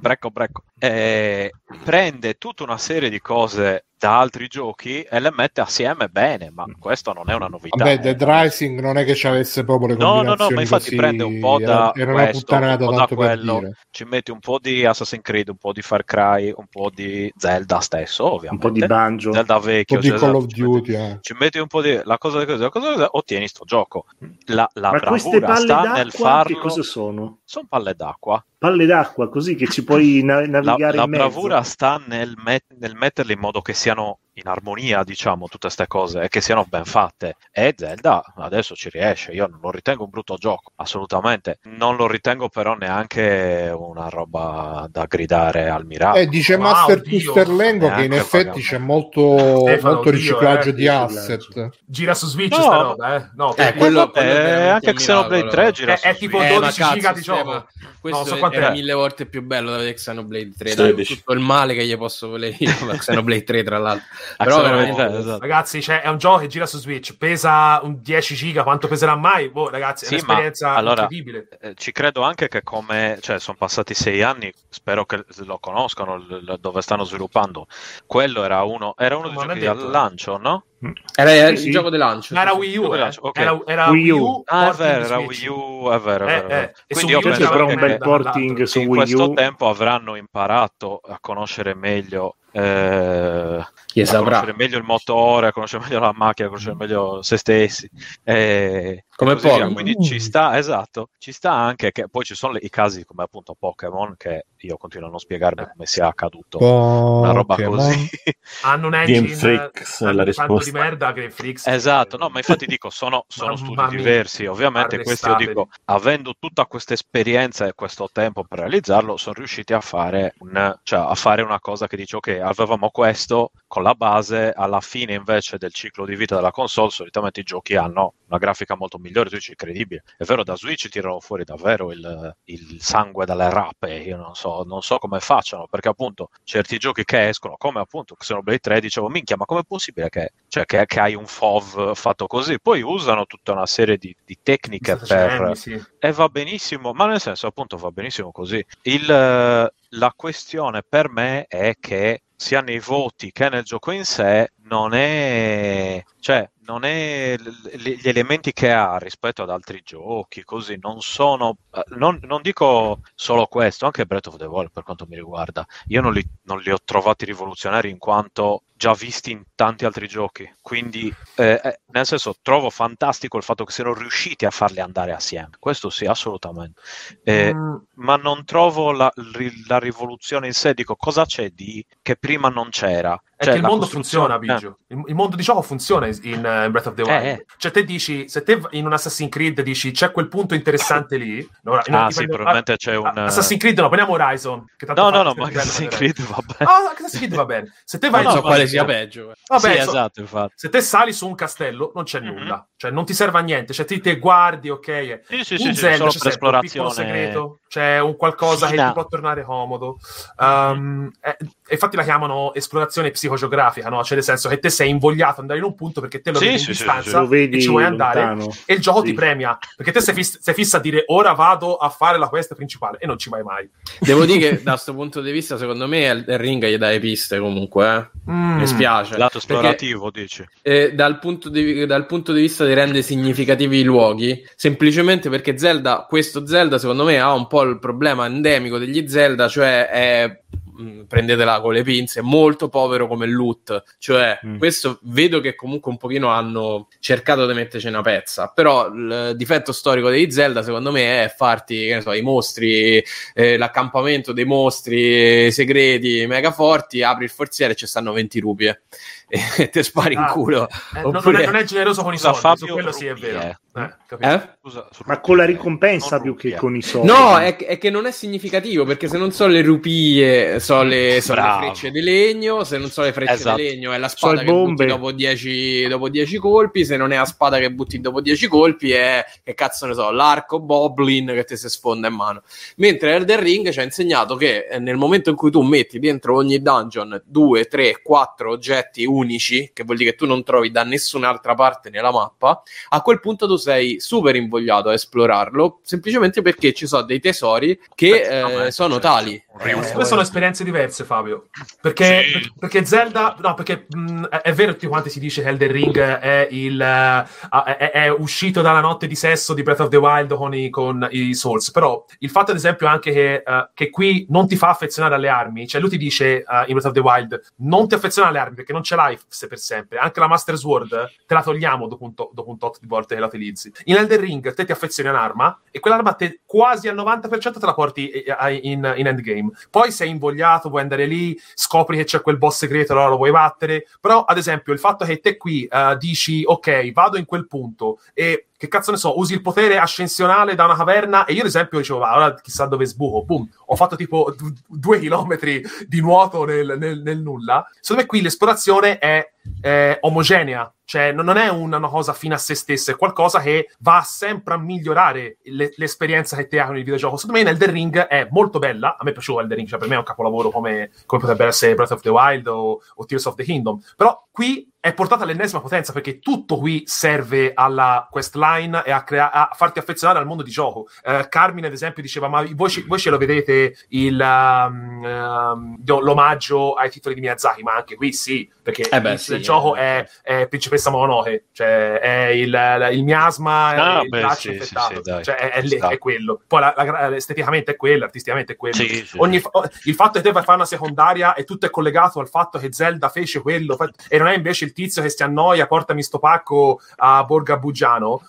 Brecco, brecco. Eh, prende tutta una serie di cose da altri giochi e le mette assieme bene, ma questo non è una novità. Vabbè, Dead Rising non è che ci avesse proprio le combinazioni No, no, no, ma infatti così... prende un po' da era, era questo, un po' da quello, ci metti un po' di Assassin's Creed, un po' di Far Cry, un po' di Zelda stesso, ovviamente. Un po' di Banjo. Zelda vecchio. Un po' di Call of Duty, ci metti, eh. ci metti un po' di... La cosa di la cosa ottieni sto gioco. La, la ma queste palle nel farlo... che cosa sono? Sono palle d'acqua palle d'acqua così che ci puoi [laughs] na- navigare la, la bravura sta nel, met- nel metterle in modo che siano in armonia, diciamo, tutte queste cose e che siano ben fatte. E Zelda adesso ci riesce. Io non lo ritengo un brutto gioco, assolutamente. Non lo ritengo però neanche una roba da gridare al miracolo. Eh, dice wow, Master Twister Lengo che in effetti c'è molto, Stefano, molto riciclaggio eh, di asset. Gira su Switch no, sta roba, eh? No, eh, quello, quello è anche Xenoblade 3 gira è, è tipo 12 eh, giga di gioco. Questo no, so è, è mille volte più bello da vedere Xenoblade 3. Dai, tutto il male che gli posso volere [laughs] io Xenoblade 3, tra l'altro. [laughs] Però veramente, esatto. ragazzi, cioè, è un gioco che gira su Switch, pesa un 10 giga, quanto peserà mai? Boh, ragazzi, sì, è un'esperienza ma, allora, incredibile. Eh, ci credo anche che come, cioè, sono passati sei anni, spero che lo conoscano l- l- dove stanno sviluppando. Quello era uno, era uno dei giochi al lancio, no? Era sì, il sì. gioco di lancio. Era Wii U. Eh. Okay. Era, era Wii U. Ah, è vero, era Wii U. È vero, è vero. Eh, eh. Quindi io penso che un bel porting su Wii U. In questo tempo avranno imparato a conoscere meglio eh, Chi saprà. conoscere meglio il motore, a conoscere meglio la macchina, a conoscere meglio se stessi. Eh, come poi. Quindi ci sta, esatto, ci sta anche che poi ci sono le, i casi come appunto Pokémon che io continuo a non spiegarmi come sia accaduto Pokémon. una roba così. Hanno un engine Game Freaks, la risposta. di merda Game Freaks. Esatto, no, ma infatti dico, sono, sono studi mia. diversi, ovviamente questi io dico, avendo tutta questa esperienza e questo tempo per realizzarlo, sono riusciti a fare, un, cioè, a fare una cosa che dice ok, avevamo questo con la base, alla fine invece del ciclo di vita della console, solitamente i giochi hanno una grafica molto migliore, Switch incredibile. È vero, da Switch tirano fuori davvero il, il sangue dalle rape, io non so, non so, come facciano, perché appunto certi giochi che escono, come appunto Xenoblade 3, dicevo, minchia, ma com'è possibile che, cioè, che, che hai un FOV fatto così? Poi usano tutta una serie di, di tecniche per... Anni, sì. E va benissimo, ma nel senso appunto va benissimo così. Il, la questione per me è che sia nei voti che nel gioco in sé non è cioè non è gli elementi che ha rispetto ad altri giochi così non sono eh, non, non, dico solo questo anche Breath of the Wild per quanto mi riguarda. Io non li, non li ho trovati rivoluzionari in quanto già visti in tanti altri giochi. Quindi, eh, eh, nel senso, trovo fantastico il fatto che siano riusciti a farli andare assieme. Questo sì, assolutamente. Eh, mm. Ma non trovo la, la, rivoluzione in sé. Dico, cosa c'è di che prima non c'era? È cioè, che il mondo funziona, Biggio. Eh. Il, il, mondo di gioco funziona in, in uh, Breath of the Wild. Eh, cioè, te dici, se te in un Assassin's Creed dici c'è quel punto interessante lì. No, ah, sì, probabilmente a, c'è un. Assassin's Creed, no, prendiamo Horizon. no, no, no, ma Assassin's Creed va bene. Ah, Assassin's Creed va bene. Se te vai no, in no, quale sia peggio. Eh. Vabbè, sì, so, esatto, infatti. Se te sali su un castello, non c'è mm-hmm. nulla. Cioè, non ti serve a niente. Cioè, ti te guardi, ok. Sì, sì, un sì, Zelda, c'è sempre un piccolo segreto. C'è un qualcosa Fina. che ti può tornare comodo. Um, eh, infatti la chiamano esplorazione psicogeografica, no? Cioè, nel senso che te sei invogliato ad andare in un punto perché te lo vedi in distanza e ci vuoi lontano. andare. E il gioco ti premia. Perché te sei, fiss- sei fissa a dire ora vado a fare la quest principale e non ci vai mai. Devo dire che da questo punto di vista, secondo me, il Ring gli dà le piste comunque. Eh? Mm. Mi spiace. Lato esplorativo, perché, dici. Eh, dal, punto di, dal punto di vista di rende significativi i luoghi, semplicemente perché Zelda, questo Zelda, secondo me, ha un po' il problema endemico degli Zelda, cioè è Mm, prendetela con le pinze, molto povero come loot. Cioè, mm. questo vedo che comunque un pochino hanno cercato di metterci una pezza. Però il difetto storico dei Zelda, secondo me, è farti, che ne so, i mostri, eh, l'accampamento dei mostri segreti mega forti, apri il forziere e ci stanno 20 rupie. E [laughs] ti spari ah, in culo. Eh, Oppure... non, è, non, è, generoso con i soldi, Fabio quello sì è vero. Eh, eh? Scusa, Ma con la ricompensa più che con i soldi. No, è, è, che non è significativo perché se non so le rupie, so le, so le frecce di legno, se non so le frecce esatto. di legno è la spada so che butti dopo 10 dopo colpi, se non è la spada che butti dopo 10 colpi è che cazzo ne so, l'arco Boblin che ti si sfonda in mano. Mentre Elden Ring ci ha insegnato che eh, nel momento in cui tu metti dentro ogni dungeon 2, 3, 4 oggetti unici, che vuol dire che tu non trovi da nessun'altra parte nella mappa, a quel punto tu sei super invogliato a esplorarlo, semplicemente perché ci sono dei tesori che eh, sono certo. tali. Eh, queste sono esperienze diverse, Fabio. Perché, sì. perché Zelda, no, perché mh, è, è, vero tutti quanti si dice che Elden Ring è, il, uh, è, è, uscito dalla notte di sesso di Breath of the Wild con i, con i Souls. Però il fatto, ad esempio, anche che, uh, che, qui non ti fa affezionare alle armi, cioè lui ti dice uh, in Breath of the Wild non ti affezionare alle armi perché non ce l'hai se per sempre. Anche la Master Sword te la togliamo dopo un, to- dopo un tot di volte che la utilizzi. In Elden Ring te ti affezioni a un'arma e quell'arma te quasi al 90% te la porti in, in endgame game. Poi sei invogliato, puoi andare lì, scopri che c'è quel boss segreto, allora lo vuoi battere. Però, ad esempio, il fatto che te qui uh, dici, ok, vado in quel punto e che cazzo ne so, usi il potere ascensionale da una caverna e io ad esempio dicevo, va, ora chissà dove sbuco, boom, ho fatto tipo d- due chilometri di nuoto nel, nel, nel, nulla. Secondo me qui l'esplorazione è, è omogenea, cioè non è una, una, cosa fine a se stessa, è qualcosa che va sempre a migliorare le, l'esperienza che ti ha con il videogioco. Secondo me Elden Ring è molto bella, a me piaceva Elden Ring, cioè per me è un capolavoro come, come potrebbe essere Breath of the Wild o, o Tears of the Kingdom, però qui è portata all'ennesima potenza perché tutto qui serve alla questline e a, crea- a farti affezionare al mondo di gioco. Uh, Carmine, ad esempio, diceva: Ma voi, ci- voi ce lo vedete il, um, um, l'omaggio ai titoli di Miyazaki? Ma anche qui sì, perché eh beh, il, sì, il gioco eh. è, è, Principessa Mononoke, cioè è il, il miasma, ah, il beh, sì, sì, cioè è, è, è, quello. Poi la, la, esteticamente è quello, artisticamente è quello. Ogni, il fatto che te vai a fare una secondaria e tutto è collegato al fatto che Zelda fece quello e non è invece il tizio che si annoia, portami sto pacco a Borga Buggiano.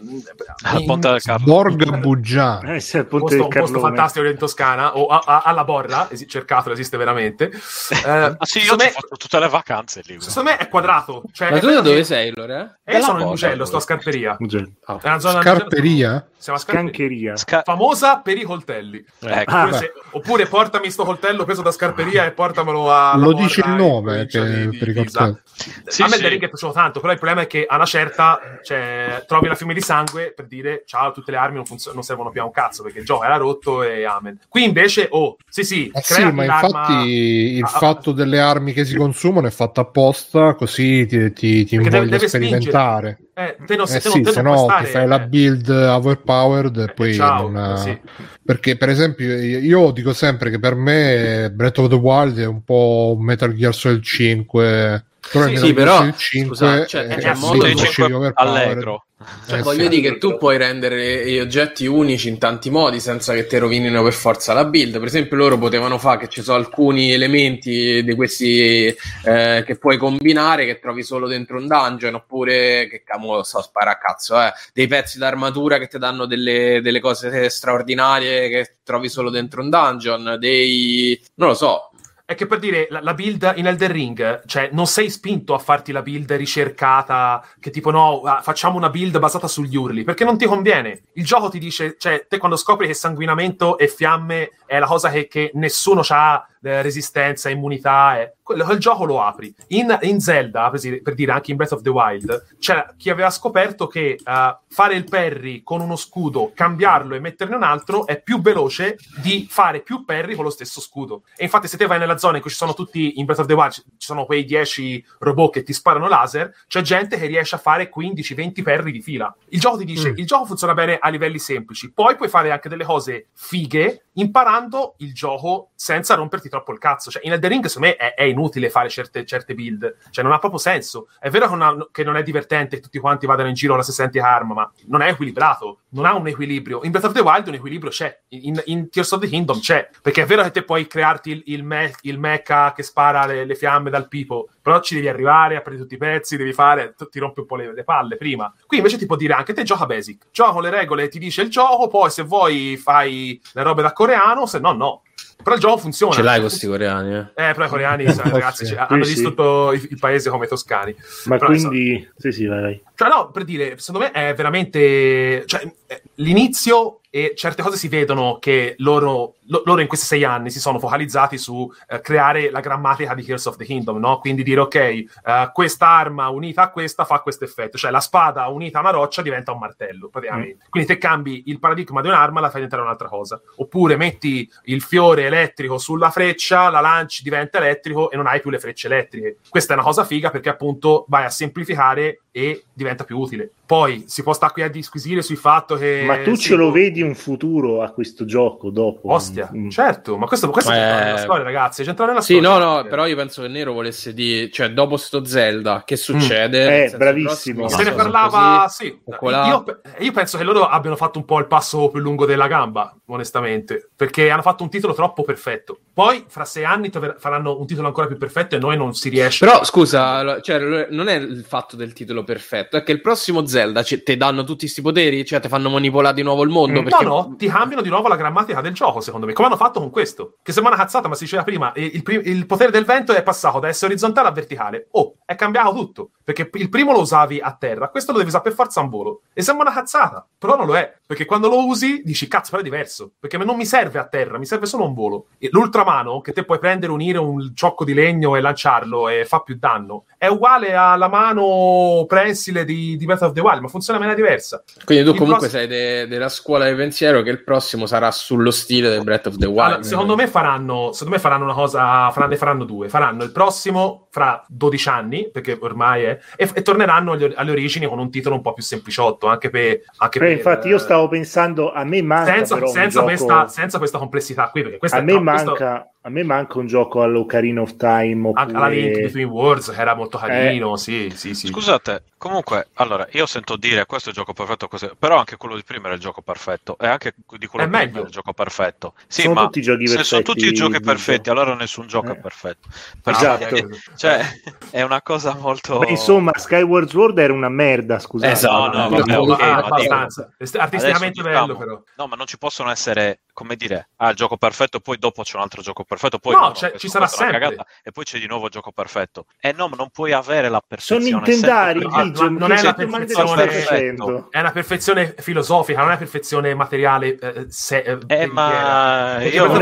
Borga Buggiano. Eh, sì, posto, un posto fantastico in Toscana, o a, a, alla Borra, cercato, esiste veramente. Eh, [laughs] ah, sì, io me, ho fatto tutte le vacanze lì. Secondo me è quadrato. Cioè, Ma tu da dove sei, allora? Eh, io sono in Mugello, sto a Scarperia. Oh. È una zona Scarperia? Siamo a Scancheria. Sca- famosa per i coltelli. Ecco. Ah, oppure, se, oppure, portami sto coltello preso da Scarperia e portamelo a... Lo dice il nome che, di, per i coltelli. Sì, a me sì. il è piaciuto tanto, però il problema è che a una certa cioè, trovi la fiume di sangue per dire ciao, tutte le armi non, funzo- non, servono più a un cazzo perché il gioco era rotto e amen. Qui invece, oh, sì sì, eh sì ma infatti il ah, fatto delle armi che si consumano è fatto apposta così ti, ti, ti invoglia a sperimentare. Eh, te non, eh sì, se no ti fai la build overpowered e eh, poi ciao, non... sì. perché per esempio io dico sempre che per me Breath of the Wild è un po' Metal Gear Solid 5 però sì, sì però 5 scusa, cioè, è, è molto 5 allegro. Cioè, eh, voglio sì, dire che tu puoi rendere gli oggetti unici in tanti modi senza che ti rovinino per forza la build. Per esempio, loro potevano fare che ci sono alcuni elementi di questi eh, che puoi combinare che trovi solo dentro un dungeon, oppure che camo so spara a cazzo, eh, dei pezzi d'armatura che ti danno delle, delle cose straordinarie che trovi solo dentro un dungeon, dei non lo so, è che per dire la, la, build in Elden Ring, cioè non sei spinto a farti la build ricercata, che tipo no, ah, facciamo una build basata sugli urli, perché non ti conviene. Il gioco ti dice, cioè te quando scopri che sanguinamento e fiamme è la cosa che, che nessuno ha eh, resistenza, immunità, eh. quello, il gioco lo apri. In, in Zelda, per, per, dire anche in Breath of the Wild, c'era chi aveva scoperto che uh, fare il parry con uno scudo, cambiarlo e metterne un altro è più veloce di fare più parry con lo stesso scudo. E infatti se te vai nella zona in cui ci sono tutti, in Breath of the Wild, ci sono quei 10 robot che ti sparano laser, c'è gente che riesce a fare 15-20 parry di fila. Il gioco ti dice, mm. il gioco funziona bene a livelli semplici, poi puoi fare anche delle cose fighe imparando il gioco senza romperti troppo il cazzo. Cioè, in Elden Ring, secondo me, è, è inutile fare certe, certe, build. Cioè, non ha proprio senso. È vero che non, ha, che non, è divertente che tutti quanti vadano in giro alla 60 arma, ma non è equilibrato. Non ha un equilibrio. In Breath of the Wild un equilibrio c'è. In, in Tears of the Kingdom c'è. Perché è vero che te puoi crearti il, il, me, il mecha che spara le, le, fiamme dal pipo, però ci devi arrivare, a prendere tutti i pezzi, devi fare, ti rompi un po' le, le palle prima. Qui invece ti può dire anche te gioca basic. Gioca con le regole, ti dice il gioco, poi se vuoi fai le robe da coreano, se no no. Però il gioco funziona. Ce l'hai con questi coreani, eh? Eh, però i coreani, [laughs] ragazzi, sì, hanno sì. distrutto il, il, paese come toscani. Ma però, quindi... So... Sì, sì, vai, vai. Cioè, no, per dire, secondo me è veramente... Cioè, l'inizio e certe cose si vedono che loro, lo, loro in questi sei anni si sono focalizzati su uh, creare la grammatica di Heroes of the Kingdom, no? Quindi dire, ok, uh, quest'arma unita a questa fa questo effetto, cioè la spada unita a una roccia diventa un martello, praticamente. Mm. Quindi te cambi il paradigma di un'arma, la fai diventare un'altra cosa. Oppure metti il fiore elettrico sulla freccia, la lanci, diventa elettrico e non hai più le frecce elettriche. Questa è una cosa figa perché appunto vai a semplificare e diventa più utile. Poi si può stare qui a disquisire sul fatto che. Ma tu ce lo vedi un futuro a questo gioco dopo? Ostia, mm. certo, ma questo, questo eh... è nella storia, ragazzi. C'entra nella sì, storia. no, no, però io penso che Nero volesse dire, cioè, dopo sto Zelda, che succede? Mm. Eh, bravissimo. Se ne parlava, così, sì. Io, io, penso che loro abbiano fatto un po' il passo più lungo della gamba, onestamente, perché hanno fatto un titolo troppo perfetto. Poi, fra sei anni, faranno un titolo ancora più perfetto e noi non si riesce. Però, scusa, cioè, non è il fatto del titolo perfetto, è che il prossimo Zelda ci, ti danno tutti questi poteri, cioè ti fanno manipolare di nuovo il mondo. Mm. Perché... No, no, ti cambiano di nuovo la grammatica del gioco, secondo me, come hanno fatto con questo. Che sembra una cazzata, ma si diceva prima, il, prim- il potere del vento è passato da essere orizzontale a verticale. Oh, è cambiato tutto. Perché il primo lo usavi a terra, questo lo devi usare per forza in volo. E sembra una cazzata, però non lo è. Perché quando lo usi dici, cazzo, però è diverso. Perché non mi serve a terra, mi serve solo un volo. E l'ultramano, che te puoi prendere, unire un ciocco di legno e lanciarlo e fa più danno, è uguale alla mano prensile di, di Breath of the Wild, ma funziona in maniera diversa. Quindi tu il comunque prossimo... sei de- della scuola del pensiero che il prossimo sarà sullo stile del Breath of the Wild. Allora, secondo, me faranno, secondo me faranno una cosa, faranno, ne faranno due. Faranno il prossimo fra 12 anni, perché ormai è, e, e torneranno alle, alle, origini con un titolo un po' più sempliciotto, anche per... Anche per infatti io stavo pensando, a me manca senza, senza, questa, senza, questa, complessità qui, perché questa a me manca... Questo a me manca un gioco all'Ocarina of Time. Oppure... Alla Link Between Worlds che era molto carino, eh. sì, sì, sì. Scusate, comunque, allora, io sento dire questo è il gioco perfetto, così, però anche quello di prima era il gioco perfetto, e anche di quello è di prima era il gioco perfetto. Sì, sono ma tutti giochi se sono tutti i giochi perfetti, allora nessun gioco eh. è perfetto. Perché, esatto. Cioè, è una cosa molto... Beh, insomma, Skyward Sword era una merda, scusate. Esatto, no, no, vabbè, okay, abbastanza. Artisticamente bello, però. No, ma non ci possono essere, come dire, ah, il gioco perfetto, poi dopo c'è un altro gioco perfetto, poi... No, no c'è, ci sarà sempre. Cagata, e poi c'è di nuovo gioco perfetto. E no, non puoi avere la perfezione. Sono intendari, sempre... non è una perfezione è una perfezione filosofica, non è una perfezione materiale. Eh, se, eh, eh ma io, non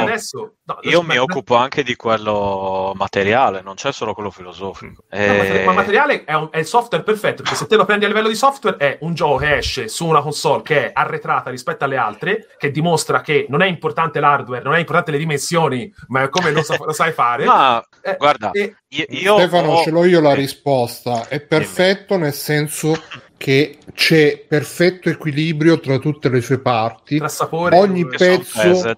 adesso, no, io mi occupo anche di quello materiale, non c'è solo quello filosofico. No, eh... Ma materiale è, un, è, il software perfetto, perché se te lo prendi a livello di software è un gioco che esce su una console che è arretrata rispetto alle altre, che dimostra che non è importante l'hardware, non è importante le dimensioni, ma è come lo, sa, lo sai fare. [laughs] Ma eh, guarda, e, io, Stefano, ho... ce l'ho io la risposta. È perfetto nel senso che c'è perfetto equilibrio tra tutte le sue parti. Tra sapore ogni pezzo,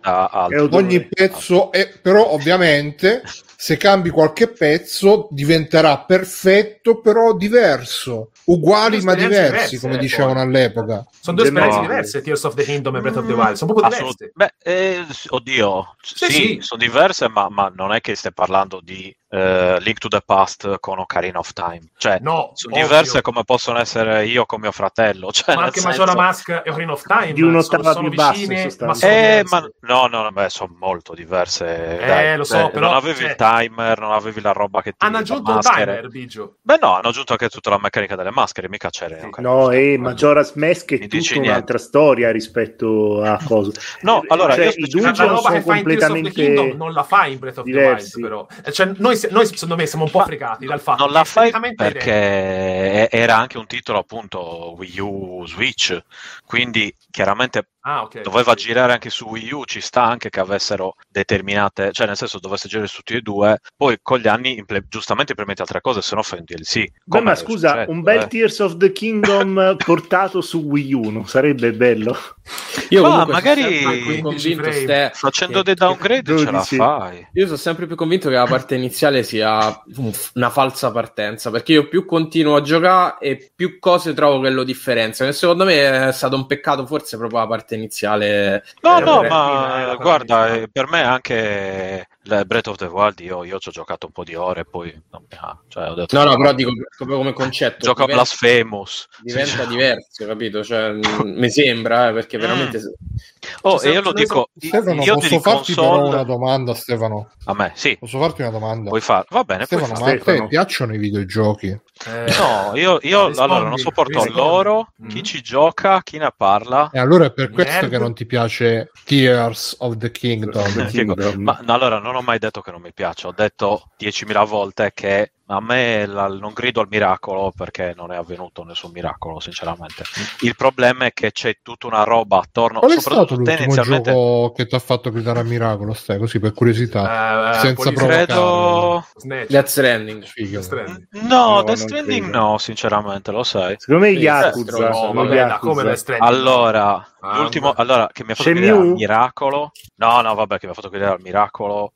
ogni pezzo è, però ovviamente [laughs] se cambi qualche pezzo diventerà perfetto però diverso. Uguali ma diversi diverse, come dicevano poi. all'epoca. Sono due esperienze no. diverse Tears of the Kingdom e Breath of the Wild sono proprio diverse. beh eh, oddio sì, sì, sì, sono diverse ma, ma non è che stai parlando di uh, Link to the Past con Ocarina of Time. Cioè, no, sono ovvio. diverse come possono essere io con mio fratello. Cioè, ma anche senso... Majora Mask e Ocarina of Time di un'ottava più vicine, basse, ma sono eh, ma no, no, beh, sono molto diverse. Eh, Dai, lo so, beh, però non avevi cioè... il timer, non avevi la roba che ti hanno aggiunto un timer, Bigio. Beh, no, hanno aggiunto anche tutta la meccanica delle maschere, mica c'era. Sì. No, e Majora's Mask è tutta un'altra storia rispetto a [laughs] cosa. No, allora cioè, i dungeon sono completamente non la fa in Breath of the Wild, però. Cioè, noi, noi secondo me siamo un po' ma fregati dal fatto non la fai perché era anche un titolo appunto Wii U Switch. Quindi chiaramente ah, okay, doveva sì. girare anche su Wii U, ci sta anche che avessero determinate, cioè nel senso dovesse girare su tutti e due, poi con gli anni imple- giustamente implementi altre cose, se no fai un DLC. Beh, ma scusa, successo, un bel eh. Tears of the Kingdom [laughs] portato su Wii U, non sarebbe bello? Io ma magari convinto ste... facendo che, dei downgrade ce la fai. Io sono sempre più convinto che la parte iniziale sia una falsa partenza, perché io più continuo a giocare e più cose trovo che lo differenziano. E secondo me è stato un peccato forse proprio la parte parte iniziale. No, eh, no, ma guarda, eh, per me anche Breath of the Wild io, io ci ho giocato un po' di ore e poi non mi ha, cioè, ho detto, no no però dico proprio come concetto gioco diventa, a Blasphemous diventa sì. diverso capito? Cioè, mi sembra eh, perché veramente mm. oh cioè, e io lo dico Stefano io posso farti console... una domanda Stefano? A me sì. Posso farti una domanda? Puoi fare va bene Stefano ma a te piacciono i videogiochi eh, no io, io rispondi, allora non sopporto rispondi. loro mm. chi ci gioca chi ne parla e allora è per questo Nerd. che non ti piace Tears of the Kingdom, [laughs] Kingdom. ma allora non ho mai detto che non mi piace ho detto 10.000 volte che a me la, non grido al miracolo perché non è avvenuto nessun miracolo, sinceramente. Il problema è che c'è tutta una roba attorno. Qual è stato l'ultimo inizialmente... gioco che ti ha fatto gridare al miracolo? Stai così per curiosità, uh, senza credo... Death Stranding. No, no Death Stranding no, sinceramente, lo sai. Secondo me Yakuza. No, vabbè, come Death Stranding. Allora, ah, l'ultimo, allora, che mi ha fatto gridare al miracolo. No, no, vabbè, che mi ha fatto gridare al miracolo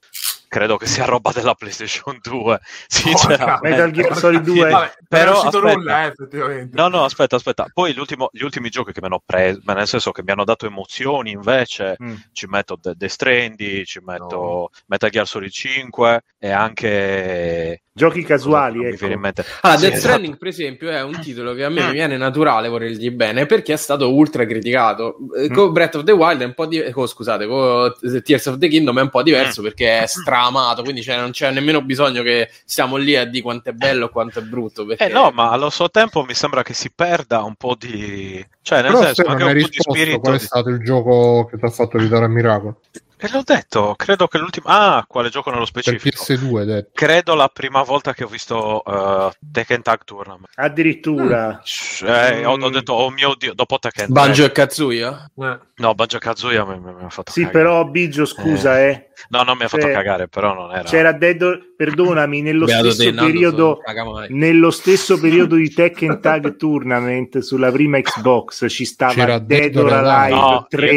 credo che sia roba della PlayStation 2. [laughs] Sinceramente. Metal Gear Solid 2. Vabbè, però aspetta, nulla, eh, effettivamente. No, no, aspetta, aspetta. Poi gli ultimi giochi che mi hanno preso, ma nel senso che mi hanno dato emozioni, invece mm. ci metto The, The Stranding, ci metto no. Metal Gear Solid 5 e anche Giochi casuali. Ecco. Mi viene in mente. Allora, sì, Death esatto. Stranding, per esempio, è un titolo che a me mi viene naturale volergli bene perché è stato ultra criticato. Eh, mm. Con Breath of the Wild è un po' diverso. Oh, scusate, con Tears of the Kingdom è un po' diverso mm. perché è [laughs] stramato, quindi cioè, non c'è nemmeno bisogno che stiamo lì a dire quanto è bello o quanto è brutto. Perché... Eh no, ma allo suo tempo mi sembra che si perda un po' di. Cioè, nel Però senso, anche un po' di spirito. Qual è stato il gioco che ti ha fatto ridare a miracolo? E l'ho detto, credo che l'ultimo... Ah, quale gioco nello specifico? Per PS2, detto. Credo la prima volta che ho visto uh, Tekken Tag Tournament. Addirittura. Mm. Eh, ho, ho, detto, oh mio Dio, dopo Tekken Banjo e Kazooia? Eh. No, Banjo e Kazooia mi, mi, mi, ha fatto Sì, cagare. però Biggio, scusa, eh. eh. No, non mi ha fatto cioè, cagare, però non era... C'era Dead... Or... Perdonami, nello stesso periodo... Nello stesso [laughs] periodo di Tekken Tag Tournament sulla prima Xbox ci stava c'era Dead or Alive no, 3.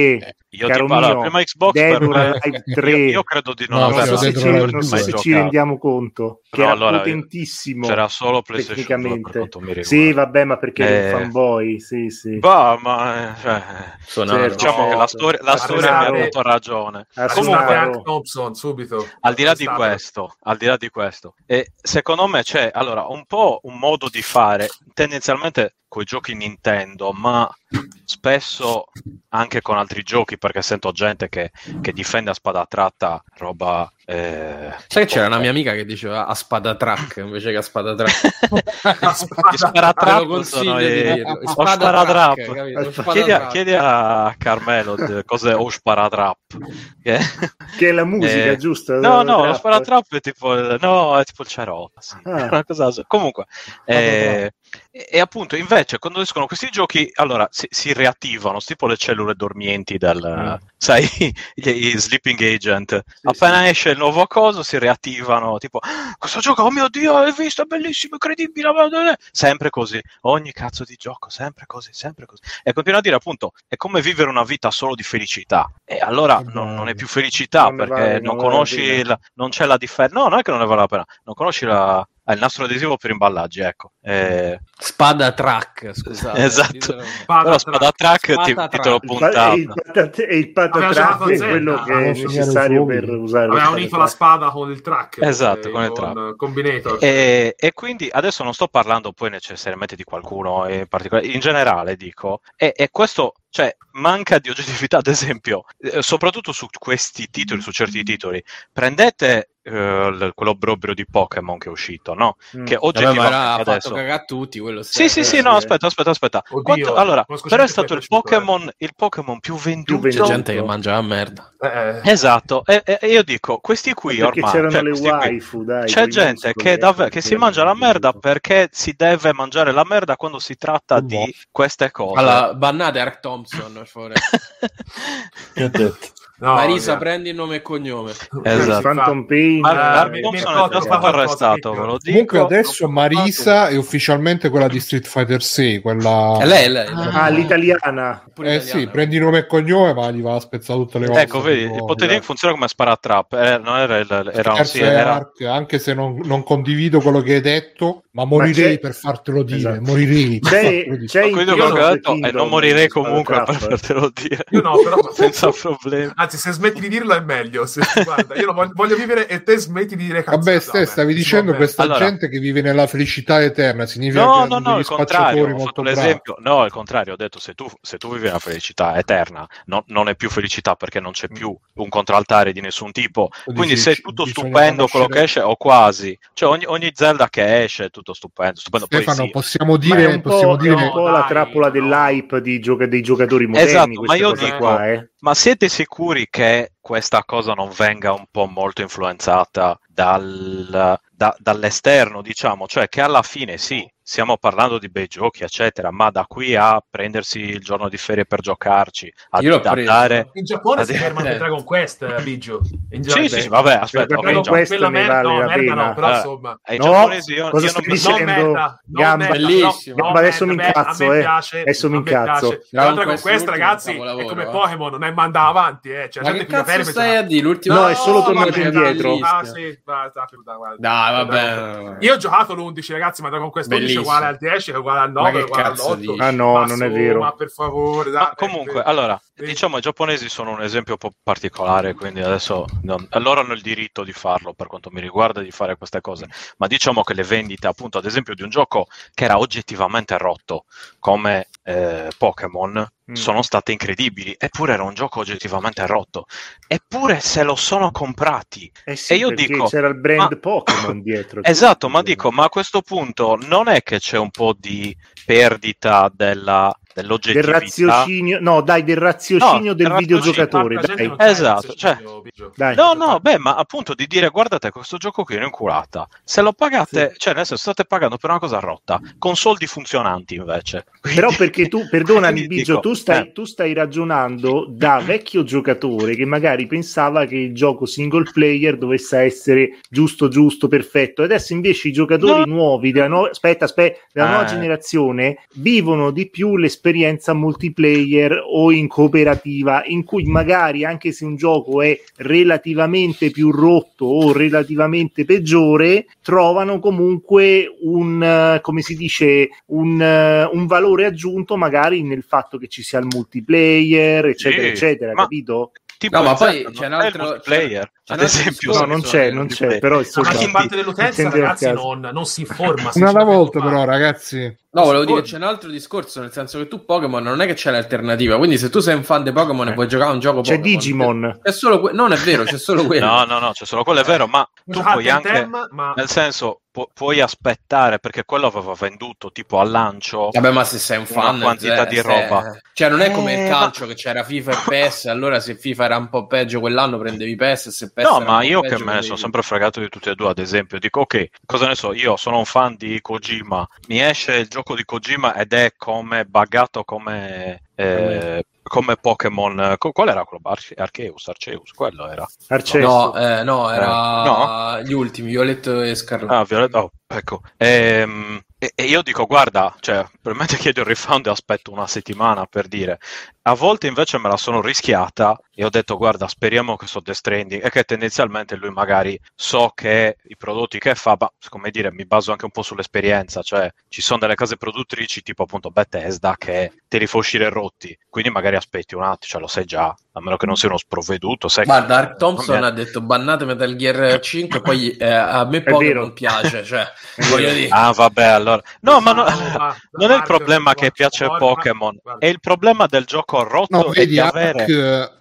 Io, io Caro ti parlo, mio, la prima Xbox Dead. 3. Io, io, credo di non no, averla se, ci, non so se ci rendiamo conto che no, era allora, potentissimo c'era solo PlayStation tecnicamente. sì, vabbè, ma perché eh... un fanboy, sì, sì. Bah, ma cioè, certo. diciamo che la storia, la storia mi ha dato ragione. Comunque, Thompson, subito. Al di là di questo, al di là di questo, e secondo me c'è allora un po' un modo di fare tendenzialmente con i giochi Nintendo, ma spesso anche con altri giochi, perché sento gente che, che difende a spada tratta roba. Eh, Sai che c'era una mia amica che diceva a spada track invece che a spada track. [laughs] a spada, spada track lo consiglio di dirlo. Spada track, chiedi, a, chiedi a Carmelo cos'è o sparatrap che, [laughs] che è la musica eh, giusta no no lo sparatrap è tipo no è tipo il cerotto sì. ah. comunque eh, e, appunto, invece, quando escono questi giochi, allora si, si riattivano, tipo le cellule dormienti del, mm. sai, [laughs] gli, gli, sleeping agent. Sì, Appena sì. esce il nuovo coso, si riattivano, tipo, ah, questo gioco, oh mio Dio, hai visto, è bellissimo, incredibile, sempre così. Ogni cazzo di gioco, sempre così, sempre così. E continua a dire, appunto, è come vivere una vita solo di felicità. E allora non, non, è più felicità non perché vale, non, non conosci, la, non c'è la differenza. No, non è che non ne vale la pena, non conosci la il nastro adesivo per imballaggi, ecco. Eh... Spada track, scusate. esatto. Spada Però spada track, spada ti, track. titolo puntato. E il spada track è quello che è necessario per usare. Aveva unito la spada con il track. Esatto, con il track. Combinator. E, e, quindi adesso non sto parlando poi necessariamente di qualcuno in particolare, in generale dico, e, e questo cioè manca di oggettività ad esempio eh, soprattutto su questi titoli su certi titoli prendete eh, quell'obbrobrio di Pokémon che è uscito no? Mm. che oggettivamente Vabbè, ma adesso cagare tutti quello sì sì sì no aspetta aspetta aspetta Oddio, Quanto... allora però è stato il Pokémon eh. il Pokémon più venduto c'è gente che mangia la merda eh. esatto e, e, io dico questi qui ormai c'erano cioè, le waifu qui, dai c'è gente che, dav- che si mangia la merda perché si deve mangiare la merda quando si tratta di queste cose allora bannate Ark Thompson fuori. [laughs] che ha detto? No, Marisa, via. prendi il nome e cognome. Esatto. Phantom Pain. Eh, Thompson è stato arrestato, ve lo dico. Comunque adesso Marisa è ufficialmente quella di Street Fighter 6, quella... È lei, lei. Ah, l'italiana. Eh sì, prendi nome e cognome, ma gli va a spezzare tutte le cose. Ecco, vedi, il potere funziona come sparatrap. Eh, non era, era, era, un, sì, era... Arc, anche se non, non, condivido quello che hai detto, ma morirei ma per fartelo dire. Esatto. Morirei. C'è, c'è quello che ho detto e non morirei comunque per fartelo dire. Io no, però [laughs] senza problemi. Anzi, se smetti di dirlo è meglio. Se, guarda, io voglio, voglio, vivere e te smetti di dire cazzate. Vabbè, ste, stavi dicendo questa allora, gente che vive nella felicità eterna. Significa no, no, no, il contrario. Molto l'esempio, no, al contrario, ho detto se tu, se tu vivi nella felicità eterna, no, non è più felicità perché non c'è più un contraltare di nessun tipo. Quindi se è tutto stupendo quello che esce, o quasi. Cioè ogni, ogni Zelda che esce è tutto stupendo. stupendo. Stefano, sì. possiamo dire, possiamo dire... un po' la trappola dell'hype di gioca- dei giocatori moderni. Esatto, ma io dico, qua, eh. Ma siete sicuri che questa cosa non venga un po' molto influenzata dal, da, dall'esterno, diciamo, cioè che alla fine sì, stiamo parlando di bei giochi, eccetera, ma da qui a prendersi il giorno di ferie per giocarci, a Io andare... In Giappone si fermano [laughs] eh. Dragon Quest, Biggio. In Sì, sì, sì, vabbè, aspetta. Dragon okay, Quest quella merda, vale no, merda no, però eh, insomma... Ai no, giapponesi io, cosa io stai non dicendo? Merda, Gamba, bellissimo. No, Gamba, adesso mi incazzo, eh. Adesso mi incazzo. Dragon Quest, ragazzi, è come eh. Pokémon, non è manda avanti, eh. Cioè, ma che cazzo stai a dire? L'ultimo... No, è solo tornato indietro. Ah, sì, Dai, vabbè. Io ho giocato l'11, ragazzi, ma Dragon Quest 11 è uguale al 10, è uguale al 9, è uguale all'8. Ah no, ma non è vero. Ma per favore, dai, ma comunque, allora, sì. Diciamo i giapponesi sono un esempio un po' particolare, quindi adesso non, loro hanno il diritto di farlo per quanto mi riguarda di fare queste cose, ma diciamo che le vendite, appunto, ad esempio di un gioco che era oggettivamente rotto, come eh, Pokémon, mm. sono state incredibili, eppure era un gioco oggettivamente rotto. Eppure se lo sono comprati. Eh sì, e io dico, c'era il brand ma... Pokémon [coughs] dietro. esatto, ma dico, ma a questo punto non è che c'è un po' di perdita della del raziocinio, no, dai, del raziocinio no, del videogiocatore. Dai. Esatto, cioè, dai. no, no, beh, ma appunto di dire guardate questo gioco qui è inculata. Se lo pagate, sì. cioè nel senso state pagando per una cosa rotta, con soldi funzionanti invece. Quindi... Però perché tu, perdonami [laughs] Biggio, dico, tu, stai, eh. tu stai ragionando da vecchio giocatore che magari pensava che il gioco single player dovesse essere giusto, giusto, perfetto. Adesso invece i giocatori no. nuovi della, nu- aspetta, aspetta, della eh. nuova generazione vivono di più l'esperienza un'esperienza multiplayer o in cooperativa in cui magari anche se un gioco è relativamente più rotto o relativamente peggiore trovano comunque un come si dice un, un valore aggiunto magari nel fatto che ci sia il multiplayer eccetera sì, eccetera capito? Tipo no, ma poi c'è un altro player, c'è, ad esempio. No, non c'è, non c'è, però insomma, ma parte dell'utenza, ragazzi, non, non, si informa. Una alla volta, però, ragazzi. No, volevo dire, c'è un altro discorso, nel senso che tu Pokémon non è che c'è l'alternativa, quindi se tu sei un fan di Pokémon e vuoi giocare a un gioco c'è Pokémon... Digimon. C'è solo que- non è vero, c'è solo [laughs] quello. no, no, no, c'è solo quello, è vero, ma tu puoi anche... Nel senso, pu- puoi aspettare, perché quello aveva venduto tipo al lancio... Vabbè, ma se sei un fan... Una quantità di roba. Cioè, non è come eh, il calcio ma... che c'era FIFA e [laughs] PES, allora se FIFA era un po' peggio quell'anno prendevi PES e se PES No, ma io che me ne sono sempre fregato di tutti e due, ad esempio, dico ok, cosa ne so, io sono un fan di Kojima, mi esce il gioco di Kojima ed è come buggato come, eh, come Pokémon. Qual era quello? Arce- Arceus, Arceus, quello era. Arceus. No, eh, no, era no? gli ultimi, Violetto e Scarletto. Ah, Violetto, oh, ecco. Ehm, e, e, io dico, guarda, cioè, probabilmente [laughs] chiedo il refund e aspetto una settimana per dire. A volte invece me la sono rischiata e ho detto, guarda, speriamo che so Death Stranding e che tendenzialmente lui magari so che i prodotti che fa, ma come dire, mi baso anche un po' sull'esperienza, cioè ci sono delle case produttrici tipo appunto Bethesda che te li fa uscire rotti, quindi magari aspetti un attimo, cioè lo sai già, a meno che non sia uno sprovveduto. Sai Guarda, Dark Thompson ha detto bannate Metal Gear [laughs] 5, poi eh, a me poco non piace, cioè, [laughs] voglio dire. Ah, vabbè, allora. No, ma no, [laughs] non è il problema che piace Pokémon, è il problema del gioco rotto no, vedi, di avere... Ark,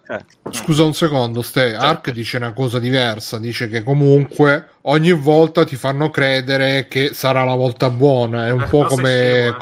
eh. Scusa un secondo, Ste, certo. Ark dice una cosa diversa, dice che comunque ogni volta ti fanno credere che sarà la volta buona, è un, eh, po, come, eh.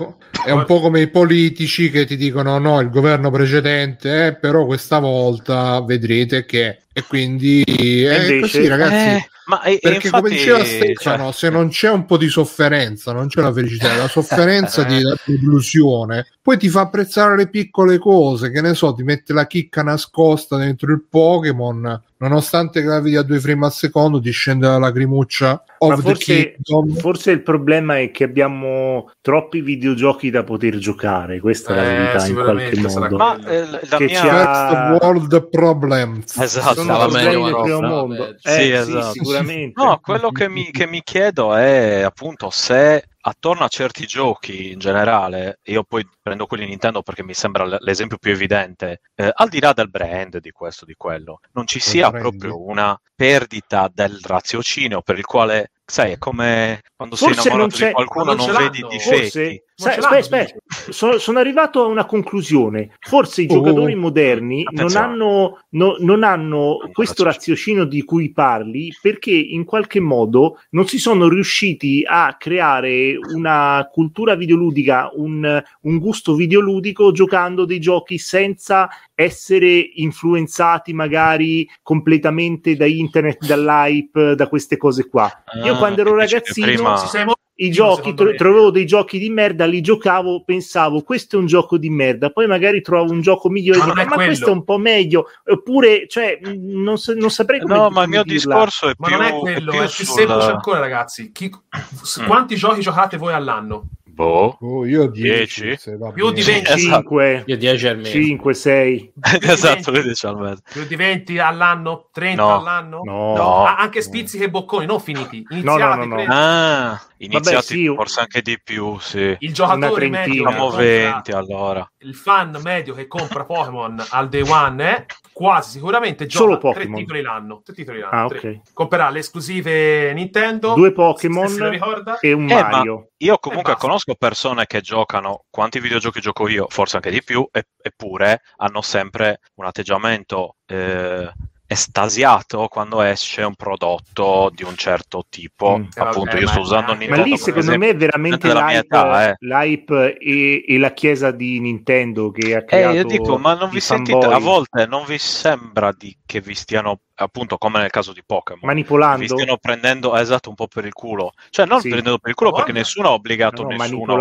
È un po' come i politici che ti dicono no, il governo precedente, eh, però questa volta vedrete che... E quindi è invece, così ragazzi. Eh ma e, Perché infatti, come diceva Stefano, cioè... se non c'è un po' di sofferenza, non c'è la felicità, la sofferenza di [laughs] delusione, poi ti fa apprezzare le piccole cose, che ne so, ti mette la chicca nascosta dentro il Pokémon nonostante gravi a due frame al secondo ti scende la lacrimuccia forse, forse, il problema è che abbiamo troppi videogiochi da poter giocare questa eh, è la eh, verità in qualche modo. ma eh, la che mia... c'ha... world problems. Esatto sono del primo mondo. Eh, sì, esatto. sì, sicuramente. No quello che mi, che mi chiedo è appunto se attorno a certi giochi in generale, io poi prendo quelli Nintendo perché mi sembra l'esempio più evidente, eh, al di là del brand, di questo, di quello, non ci sia proprio una perdita del raziocinio per il quale sai, è come quando Forse sei innamorato di qualcuno non, non vedi difetti. Sai, aspetta, aspetta. Sono, sono, arrivato a una conclusione. Forse i oh, giocatori moderni non hanno, no, non hanno questo raziocinio di cui parli perché in qualche modo non si sono riusciti a creare una cultura videoludica, un, un gusto videoludico giocando dei giochi senza essere influenzati magari completamente da internet, dall'hype, da queste cose qua. Io ah, quando ero ragazzino prima... i giochi, tro- trovavo dei giochi di merda, li giocavo, pensavo questo è un gioco di merda, poi magari trovo un gioco migliore, ma, dico, ma questo è un po' meglio, oppure cioè, non, so, non saprei come No, ma il mio dirla. discorso è ma più... Ma non è quello, è più, è più sulla... semplice ancora ragazzi. Chi... Mm. Quanti giochi giocate voi all'anno? Boh, oh, io 10, più di 25 esatto. io 10 almeno 5, 6 [laughs] esatto, 20, almeno. più di 20 all'anno 30 no. all'anno no. no. Ah, anche spizzichi e bocconi non finiti iniziati no, no, no, ah, iniziati Vabbè, sì, forse anche di più sì. il giocatore medio diciamo 20 allora il fan medio che compra Pokémon al day one è quasi sicuramente gioca Solo tre titoli l'anno. Tre titoli l'anno. Ah, okay. Comprerà le esclusive Nintendo, due Pokémon e un eh, Mario. Io comunque conosco persone che giocano quanti videogiochi gioco io, forse anche di più, e, eppure hanno sempre un atteggiamento eh, estasiato quando esce un prodotto di un certo tipo. Mm, Appunto, vabbè, io sto usando Nintendo. Ma lì secondo me è veramente l'hype, età, eh. l'hype e, e, la chiesa di Nintendo che ha creato. Eh, io dico, ma non vi sentite a volte non vi sembra di, che vi stiano appunto come nel caso di Pokémon manipolando vi stiano prendendo esatto un po' per il culo cioè non sì. prendendo per il culo perché nessuno ha obbligato no, nessuno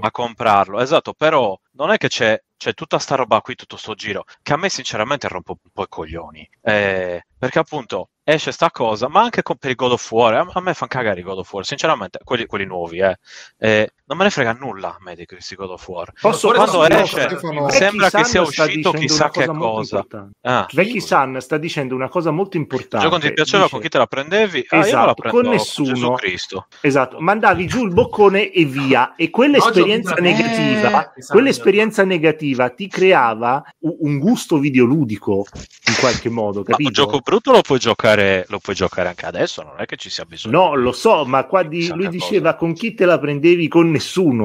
a comprarlo esatto però non è che c'è c'è tutta sta roba qui, tutto sto giro, che a me sinceramente rompe un po' i coglioni. Eh, perché appunto esce sta cosa, ma anche con, per i God of War, a, a me fanno cagare i God of War, sinceramente, quelli, quelli nuovi, eh. eh. Non me ne frega nulla a me di questi God of War. Posso, Quando esce, Stefano, sembra che sia uscito chissà che cosa. Ah. Becky San sta dicendo una cosa molto importante. Il gioco ti piaceva Dice... con chi te la prendevi? Ah, esatto, la con nessuno. Con Cristo. Esatto, mandavi giù il boccone e via. E quell'esperienza no, negativa, eh, quell'esperienza negativa ti creava un gusto videoludico in qualche modo, capito? Ma un gioco brutto lo puoi giocare, lo puoi giocare anche adesso, non è che ci sia bisogno. No, lo so, ma qua di, lui diceva cosa. con chi te la prendevi con nessuno.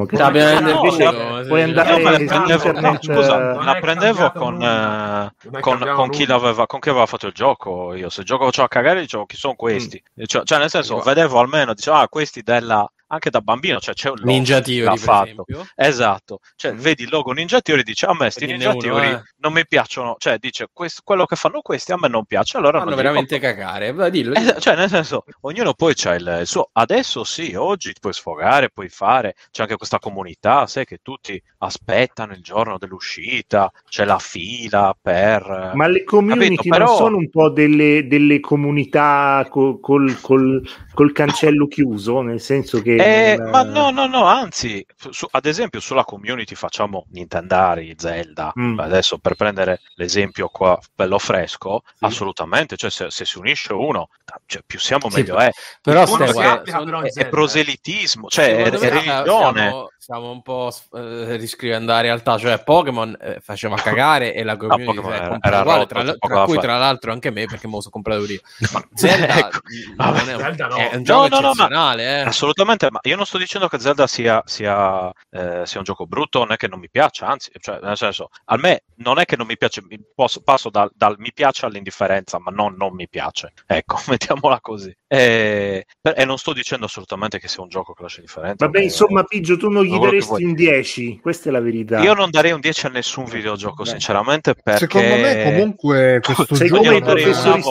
Che no, no, no, puoi andare no, prendevo, internet, scusa, uh, la prendevo con, uh, con, con, chi l'aveva, con chi aveva fatto il gioco. Io se gioco faceva cagare dicevo chi sono questi. Mm. Cioè, cioè, nel senso, vedevo almeno, dicevo, ah, questi della anche da bambino, cioè c'è un logo Ninja Theory, fatto. Esatto, cioè mm. vedi il logo Ninja Theory e dice a me questi Ninja uno, Theory eh. non mi piacciono, cioè dice questo, quello che fanno questi a me non piace, allora fanno veramente dico, cagare, Va, dillo, dillo. Eh, cioè nel senso, ognuno poi c'ha il, il, suo, adesso sì, oggi puoi sfogare, puoi fare, c'è anche questa comunità, sai che tutti aspettano il giorno dell'uscita, c'è la fila per... Ma le community? Però... non sono un po' delle, delle comunità col, col, col, col cancello chiuso, nel senso che eh, non... Ma no, no, no, anzi, su, ad esempio sulla community facciamo Nintendari, Zelda, mm. adesso per prendere l'esempio qua bello fresco, sì. assolutamente, cioè se, se, si unisce uno, cioè, più siamo meglio sì, è. Però stai, guarda, è, è, proselitismo, cioè è, è religione. Siamo, stiamo un po' eh, riscrivendo la realtà, cioè Pokémon eh, faceva cagare e la [laughs] community no, era, era uguale, tra, tra cui tra l'altro anche me perché me lo sono comprato io. [laughs] Ma Zelda, ecco. non è, un, Zelda no. è un gioco no, no, eccezionale, no, eh. assolutamente, ma io non sto dicendo che Zelda sia, sia, eh, sia, un gioco brutto, non è che non mi piaccia, anzi, cioè, nel senso, a me non è che non mi piace, posso, passo dal, dal, mi piace all'indifferenza, ma non non mi piace. Ecco, [laughs] mettiamola così. E, e, non sto dicendo assolutamente che sia un gioco che lascia differenza. Vabbè, insomma, Piggio, tu non gli daresti un 10, questa è la verità. Io non darei un 10 a nessun videogioco, Beh. sinceramente, perché... Secondo me comunque questo gioco... Come i professori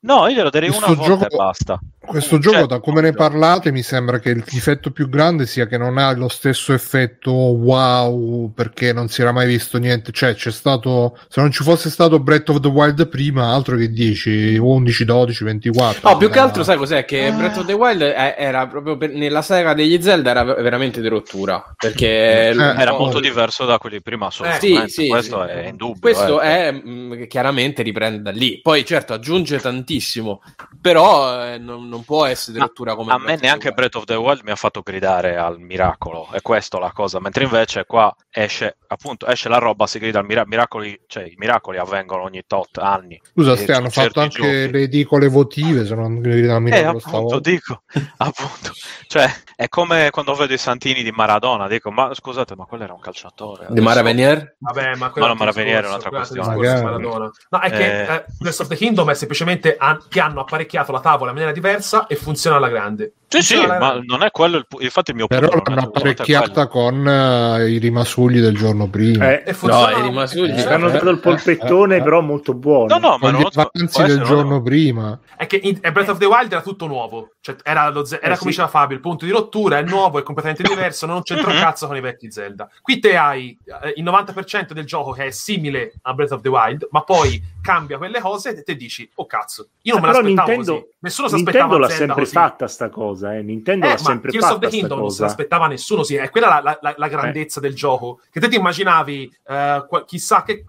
No, io glielo darei questo una volta gioco... e basta. Questo gioco, cioè, da come ne parlate, mi sembra che il difetto più grande sia che non ha lo stesso effetto wow, perché non si era mai visto niente. Cioè, c'è stato, se non ci fosse stato Breath of the Wild prima, altro che 10, 11, 12, 24. No, più che altro, sai cos'è? Che Breath of the Wild era proprio per, nella saga degli Zelda era veramente di rottura, perché eh, era oh. molto diverso da quelli prima. Eh, sì, sì, questo sì. è indubbio. Questo eh. è mh, mm, chiaramente riprende da lì. Poi, certo, aggiunge tantissimo, però eh, non, non può essere lettura come a me neanche Breath of the Wild mi ha fatto gridare al miracolo è questa la cosa mentre invece qua esce appunto esce la roba si grida al mira- miracoli cioè i miracoli avvengono ogni tot anni. Scusa Ste hanno fatto anche giochi. le edicole votive se non gridano al miracolo eh, appunto dico [laughs] appunto. Cioè è come quando vedo i santini di Maradona dico ma scusate ma quello era un calciatore di Maravenier? vabbè ma quello no, Maravenier è un'altra questione. no è che eh, Breath of the Kingdom è semplicemente an- che hanno apparecchiato la tavola in maniera diversa diversa e funziona alla grande. Sì, sì, ma non è quello il infatti il mio Però l'hanno apparecchiata con uh, i rimasugli del giorno prima. Eh, no, i rimasugli eh, hanno dato il polpettone, eh, però molto buono. No, no, ma non gli avanzi del giorno no. prima. È che in Breath of the Wild era tutto nuovo, cioè era, lo, era eh, come sì. diceva Fabio, il punto di rottura è nuovo, è completamente [laughs] diverso, non c'entra un cazzo con i vecchi Zelda. Qui te hai eh, il 90% del gioco che è simile a Breath of the Wild, ma poi cambia quelle cose e te dici, oh cazzo, io non me l'aspettavo Nintendo, così. Nessuno si aspettava Nintendo l'ha sempre così. fatta sta cosa, eh. Nintendo eh, l'ha sempre Tears fatta of the Kingdom non se l'aspettava nessuno, sì, è quella la, la, la grandezza eh. del gioco, che te ti immaginavi uh, qual- chissà che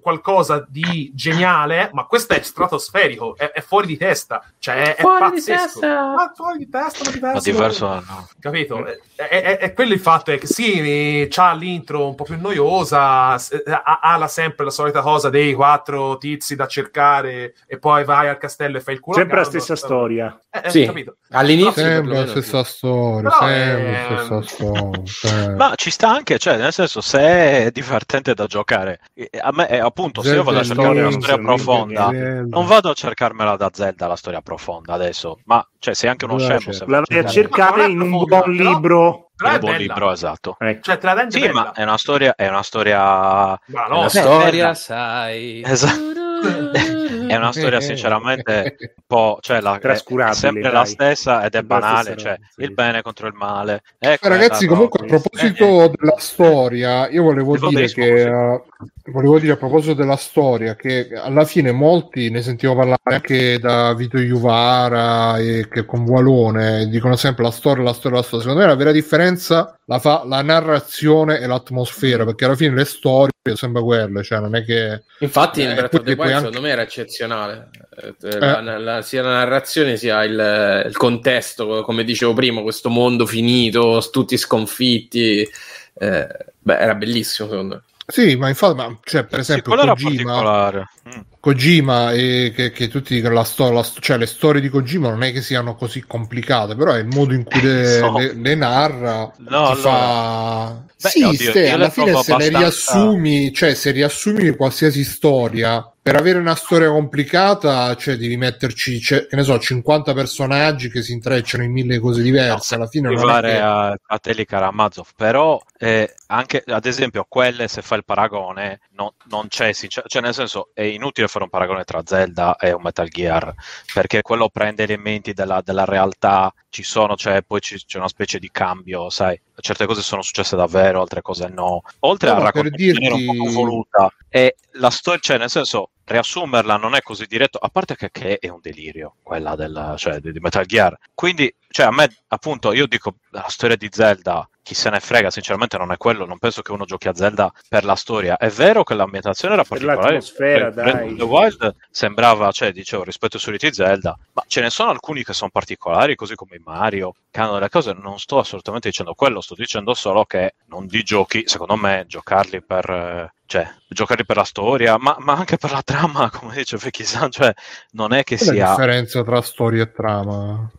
qualcosa di geniale, ma questo è stratosferico, è, è fuori di testa, cioè è, fuori pazzesco. Di testa. Fuori di testa, ma diverso. Ma diverso no. Capito? È, è, è, quello il fatto, è che sì, c'ha l'intro un po' più noiosa, ha, ha la sempre la solita cosa dei quattro tizi da cercare e poi vai al castello e fai il culo. Sempre la stessa storia. Eh, eh, sì. capito. All'inizio sempre la stessa storia, sempre la stessa storia. Ma ci sta anche, cioè, nel senso, se è divertente da giocare, a me, è, appunto, se io vado a cercare una storia profonda, non vado a cercarmela da Zelda la storia profonda adesso, ma cioè, sei anche uno scemo. Se la vai a cercare in un buon libro. Un buon libro, esatto. Ecco. Cioè, te la sì, ma è una storia, è una storia. Ma no, una storia, sai. Esatto. È una storia sinceramente un po' cioè la, è sempre dai. la stessa ed è banale, cioè sì. il bene contro il male. Ecco, Ragazzi, comunque a proposito eh, eh. della storia, io volevo dire che uh, volevo dire a proposito della storia che alla fine molti ne sentivo parlare anche da Vito Juvara e che con Vualone dicono sempre la storia, la storia, la storia. Secondo me la vera differenza la fa la narrazione e l'atmosfera, perché alla fine le storie sono sempre quelle, cioè non è che Infatti, eh, Breath of the Wild secondo me era eccezionale. Eh. La, la, sia la narrazione sia il, il, contesto, come dicevo prima, questo mondo finito, tutti sconfitti. Eh, beh, era bellissimo secondo me. Sì, ma infatti, ma, cioè, per esempio, sì, Kojima, mm. Kojima e che, che tutti dicono la storia, cioè le storie di Kojima non è che siano così complicate, però è il modo in cui le, no. le, le narra, no, fa... Beh, sì, oddio, ste, alla fine se abbastanza... ne riassumi, cioè se riassumi qualsiasi storia per avere una storia complicata, cioè devi metterci, cioè, che ne so, 50 personaggi che si intrecciano in mille cose diverse. Alla fine non è che... a, a Teli Karamazov, però eh, anche ad esempio quelle, se fai il paragone, no, non c'è, sincer- cioè nel senso è inutile fare un paragone tra Zelda e un Metal Gear, perché quello prende elementi della, della realtà, ci sono, cioè poi ci, c'è una specie di cambio, sai, certe cose sono successe davvero, altre cose no. Oltre no, a raccontare dirti... un po' voluta, e la storia, cioè nel senso riassumerla non è così diretto, a parte che, che è un delirio quella del, cioè, di, di Metal Gear. Quindi, cioè, a me, appunto, io dico la storia di Zelda chi se ne frega, sinceramente non è quello, non penso che uno giochi a Zelda per la storia. È vero che l'ambientazione era particolare, l'atmosfera, dai. The Wild sembrava, cioè, dicevo, rispetto ai soliti Zelda, ma ce ne sono alcuni che sono particolari, così come Mario, che hanno delle cose, non sto assolutamente dicendo quello, sto dicendo solo che non di giochi, secondo me, giocarli per... Eh, cioè, giocarli per la storia, ma, ma, anche per la trama, [laughs] come dice Fekhisan, cioè, non è che Qual sia... la differenza tra storia e trama?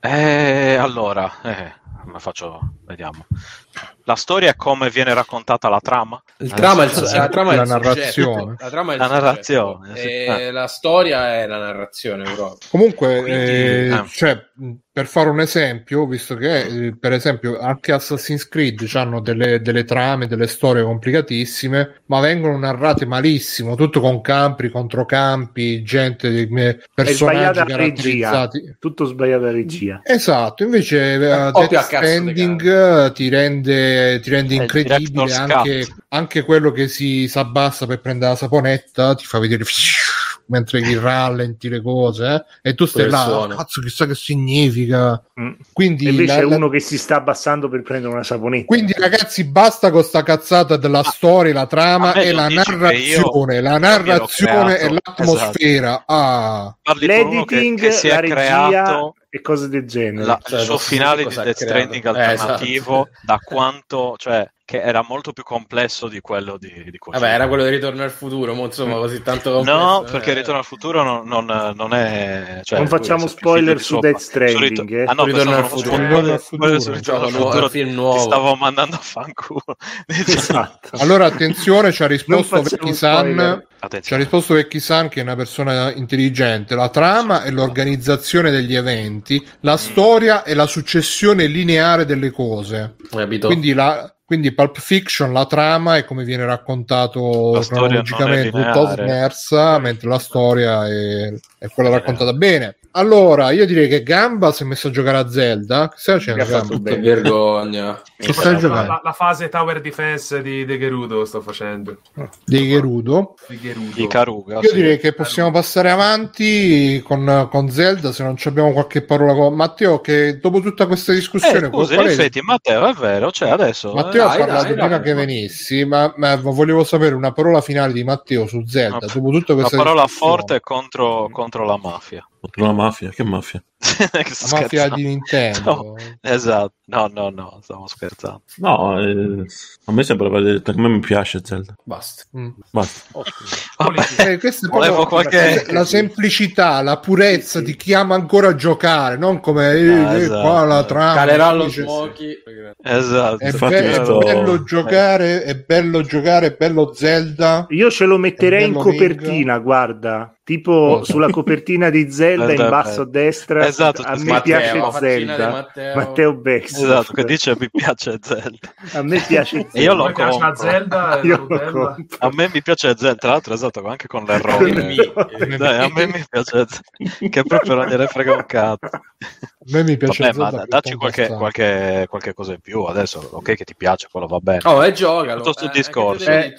Eh, allora, eh, come faccio, vediamo. La storia è come viene raccontata la trama. Il trama, il, la, la trama è la narrazione. La trama è la narrazione. Sì. E eh. la storia è la narrazione. Però. Comunque, Quindi, eh, eh. Cioè, per fare un esempio, visto che eh, per esempio anche Assassin's Creed hanno delle, delle, trame, delle storie complicatissime, ma vengono narrate malissimo, tutto con campi, controcampi, gente, personaggi caratterizzati. Regia. Tutto sbagliato a regia. Esatto, invece uh, Death Stranding ti rende, ti rende incredibile anche, anche, quello che si abbassa per prendere la saponetta, ti fa vedere [laughs] mentre gli rallenti le cose eh? e tu stai là, cazzo chissà che significa. Mm. Quindi e invece la, è uno che si sta abbassando per prendere una saponetta. Quindi ragazzi basta con sta cazzata della ah, storia, la trama e la narrazione, io, la narrazione e l'atmosfera. Esatto. Ah. L'editing, che, che la regia creato e cose del genere. La, cioè, il suo finale di Death Stranding alternativo, eh, esatto. da quanto, cioè, che era molto più complesso di quello di, di Vabbè, era quello di Ritorno al futuro, ma insomma, così tanto complesso. No, perché eh. Ritorno al futuro non, non, non è... Cioè, non facciamo spoiler su Death Stranding, rit- eh? Ah no, Ritorno al futuro. Ritorno al futuro. Su Ritorno al futuro film nuovo. Stavo mandando a fanculo. [laughs] esatto. Allora, attenzione, ci ha risposto Vecchi-san... Ci ha risposto Vecchi-san che è una persona intelligente. La trama è l'organizzazione degli eventi, la mm. storia è la successione lineare delle cose. Quindi la, quindi Pulp Fiction, la trama è come viene raccontato cronologicamente, tutto smersa, mentre la storia è, è quella raccontata bene. Allora, io direi che Gamba si è messo a giocare a Zelda. Che stai facendo? Gamba? Vergogna. Che stai giocando? La, la, fase Tower Defense di De Gerudo sto facendo. Di Gerudo? Di, Gerudo. di Caruga. Io sì. direi che possiamo passare avanti con, con, Zelda se non abbiamo qualche parola con Matteo che dopo tutta questa discussione... Eh, scusa, in effetti Matteo è vero, cioè adesso... Matteo dai, ha parlato dai, prima dai, che venissi, ma, ma, volevo sapere una parola finale di Matteo su Zelda. Una, dopo tutta questa una parola forte contro, contro la mafia. Contro la mafia? Che mafia? [laughs] la mafia di Nintendo. No, esatto, no, no, no, stavo scherzando. No, eh, a me sembra aver detto che a me mi piace Zelda. Basta. Mm. Basta. Oh, eh, questa è qualche... la semplicità, la purezza sì, sì. di chi ama ancora giocare, non come eh, ah, eh, esatto. qua la trama. Calerà lo smoky. Esatto. È, be- è bello giocare, è bello giocare, è bello Zelda. Io ce lo metterei in copertina, Link. guarda tipo oh. sulla copertina di Zelda [laughs] in basso a destra esatto, a me Matteo, piace Zelda. Matteo, Matteo Bex esatto che dice mi piace Zelda. A me piace Zelda [laughs] io lo compro. Zelda, io lo a me mi piace Zelda tra l'altro esatto anche con l'errore Dai, a me mi piace Zelda che proprio non gliene frega un cazzo. A me mi piace Vabbè, ma dacci qualche, qualche, qualche, cosa in più adesso ok che ti piace quello va bene. Oh e gioca tutto sul eh, discorso. eh,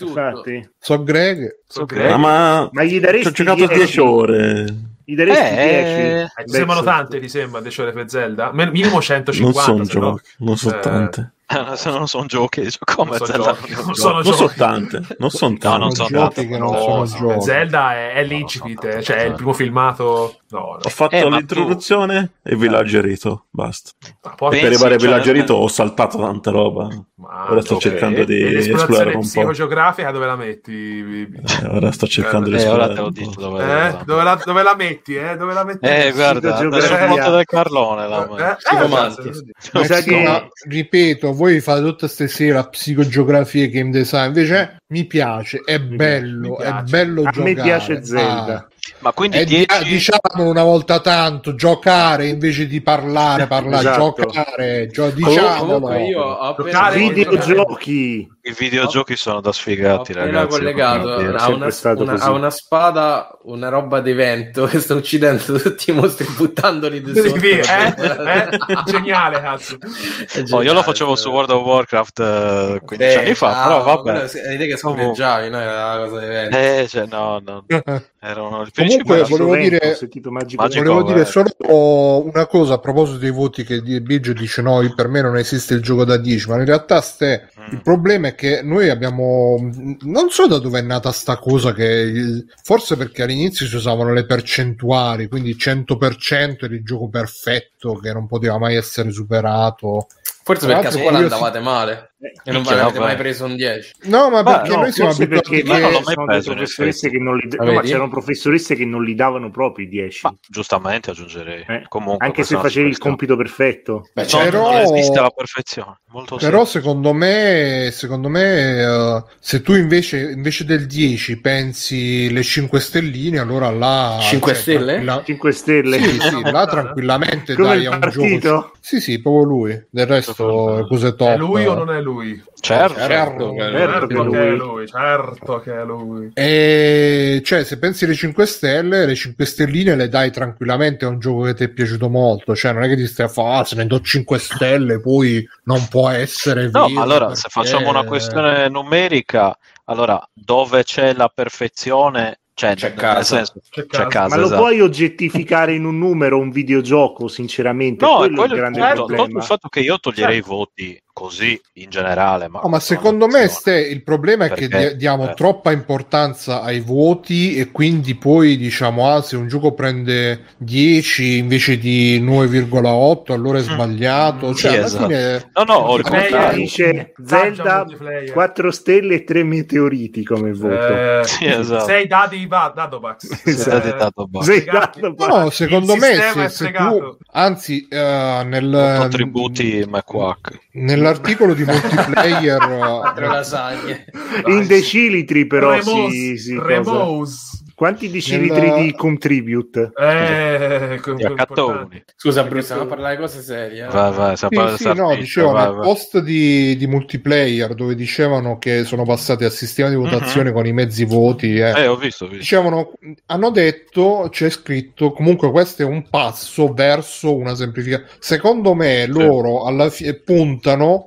so Greg so Greg. Ma, ma gli daresti ci ho giocato 10 ore gli daresti eh, 10 ti sembrano tante ti sembra 10 ore per Zelda? Minimo 150 non sono giochi non sono eh, tante [laughs] non sono giochi, come non Zelda non, non, sono, non sono tante, non sono tante. No, non sono giochi che non sono giochi. Zelda è, è l'incipit, cioè è il primo filmato. No, Ho fatto eh, l'introduzione tu... e villaggerito, basta. Per arrivare a villaggerito ho saltato tanta roba. Ma ora sto okay. cercando di esplorare un po'. psicogeografica dove la metti? Eh, ora sto cercando eh, di esplorare. Ora te dove, eh? dove, la, dove la metti, eh? Dove la metti? Eh, guarda, sul del Carlone la eh, ripeto, voi fate tutte queste sere la psicogeografia e game design, invece mi piace, è bello, piace. è bello A giocare. me piace Zelda. Ah. Ma quindi 10... diciamo una volta tanto giocare invece di parlare, parlare, esatto. giocare, gio- diciamo io ho appena videogiochi. I videogiochi sono da sfigati, ho ragazzi. collegato a una, una, a una, spada, una roba di vento [laughs] che sta uccidendo tutti i mostri buttandoli di [laughs] sotto. eh? eh? Geniale, cazzo. [laughs] Oh, io lo facevo su World of Warcraft uh, 15 Beh, anni fa, ah, però vabbè. Vedi che scorreggiavi, no? Era una cosa di vento. Eh, cioè, no, no. Erano il Comunque volevo dire, volevo dire solo una cosa a proposito dei voti che Biggio dice no, per me non esiste il gioco da 10, ma in realtà ste, mm. Il problema è che noi abbiamo non so da dove è nata sta cosa che forse perché all'inizio si usavano le percentuali, quindi 100% era il gioco perfetto che non poteva mai essere superato. Forse perché a scuola andavate male. eh, e non avete mai preso un 10. No, ma perché no, noi siamo abituati perché non mai preso professoresse che non li no, ma c'erano professoresse che non li davano proprio i 10. Ma, giustamente aggiungerei. Eh, Comunque, anche se facevi il compito perfetto. Beh, cioè, però... non esiste la perfezione. Molto però secondo me, secondo me uh, se tu invece, invece, del 10 pensi le 5 stelline, allora là 5 cioè, stelle? La... 5 stelle. Sì, sì, là tranquillamente Come dai a un gioco. Sì, sì, proprio lui. Del resto cose top. È lui o non è lui? Certo, certo, certo, certo che, è che è lui, certo che è lui. E cioè, se pensi alle 5 stelle, le 5 stelline le dai tranquillamente a un gioco che ti è piaciuto molto. Cioè, non è che ti stai a fare, ah, se ne do 5 stelle, poi non può essere no, allora, perché... se facciamo una questione numerica, allora, dove c'è la perfezione cioè, c'è caso. Senso, c'è c'è caso ma lo esatto. puoi oggettificare in un numero un videogioco sinceramente no quello è quello, il grande certo, problema il fatto che io toglierei certo. voti così in generale. Ma, no, ma secondo me ste, il problema è Perché, che diamo eh. troppa importanza ai voti e quindi poi diciamo ah, se un gioco prende 10 invece di 9,8 allora è mm. sbagliato. Mm. Cioè, sì, esatto. fine... No, no, ho il dice Zelda 4 stelle e 3 meteoriti come voto. Eh, sì, esatto. 6 dadi va, Dadobax. Esatto. Sei Dadobax. No, secondo il me se, se tu anzi uh, nel contributi McQuack. Nella l'articolo di multiplayer in decilitri però Remos, si, si quanti decilitri Nella... di contribute? Eh, Scusa, Bruce, stiamo a parlare di cose serie. Eh? Vai, vai, sì, sì, no, dicevo, vai, nel post di, di, multiplayer dove dicevano che sono passati al sistema di mhm. votazione uh-huh. con i mezzi voti. Eh, eh ho visto, ho visto. Dicevano, hanno detto, c'è scritto, comunque questo è un passo verso una semplificazione. Secondo me sì. loro alla fine puntano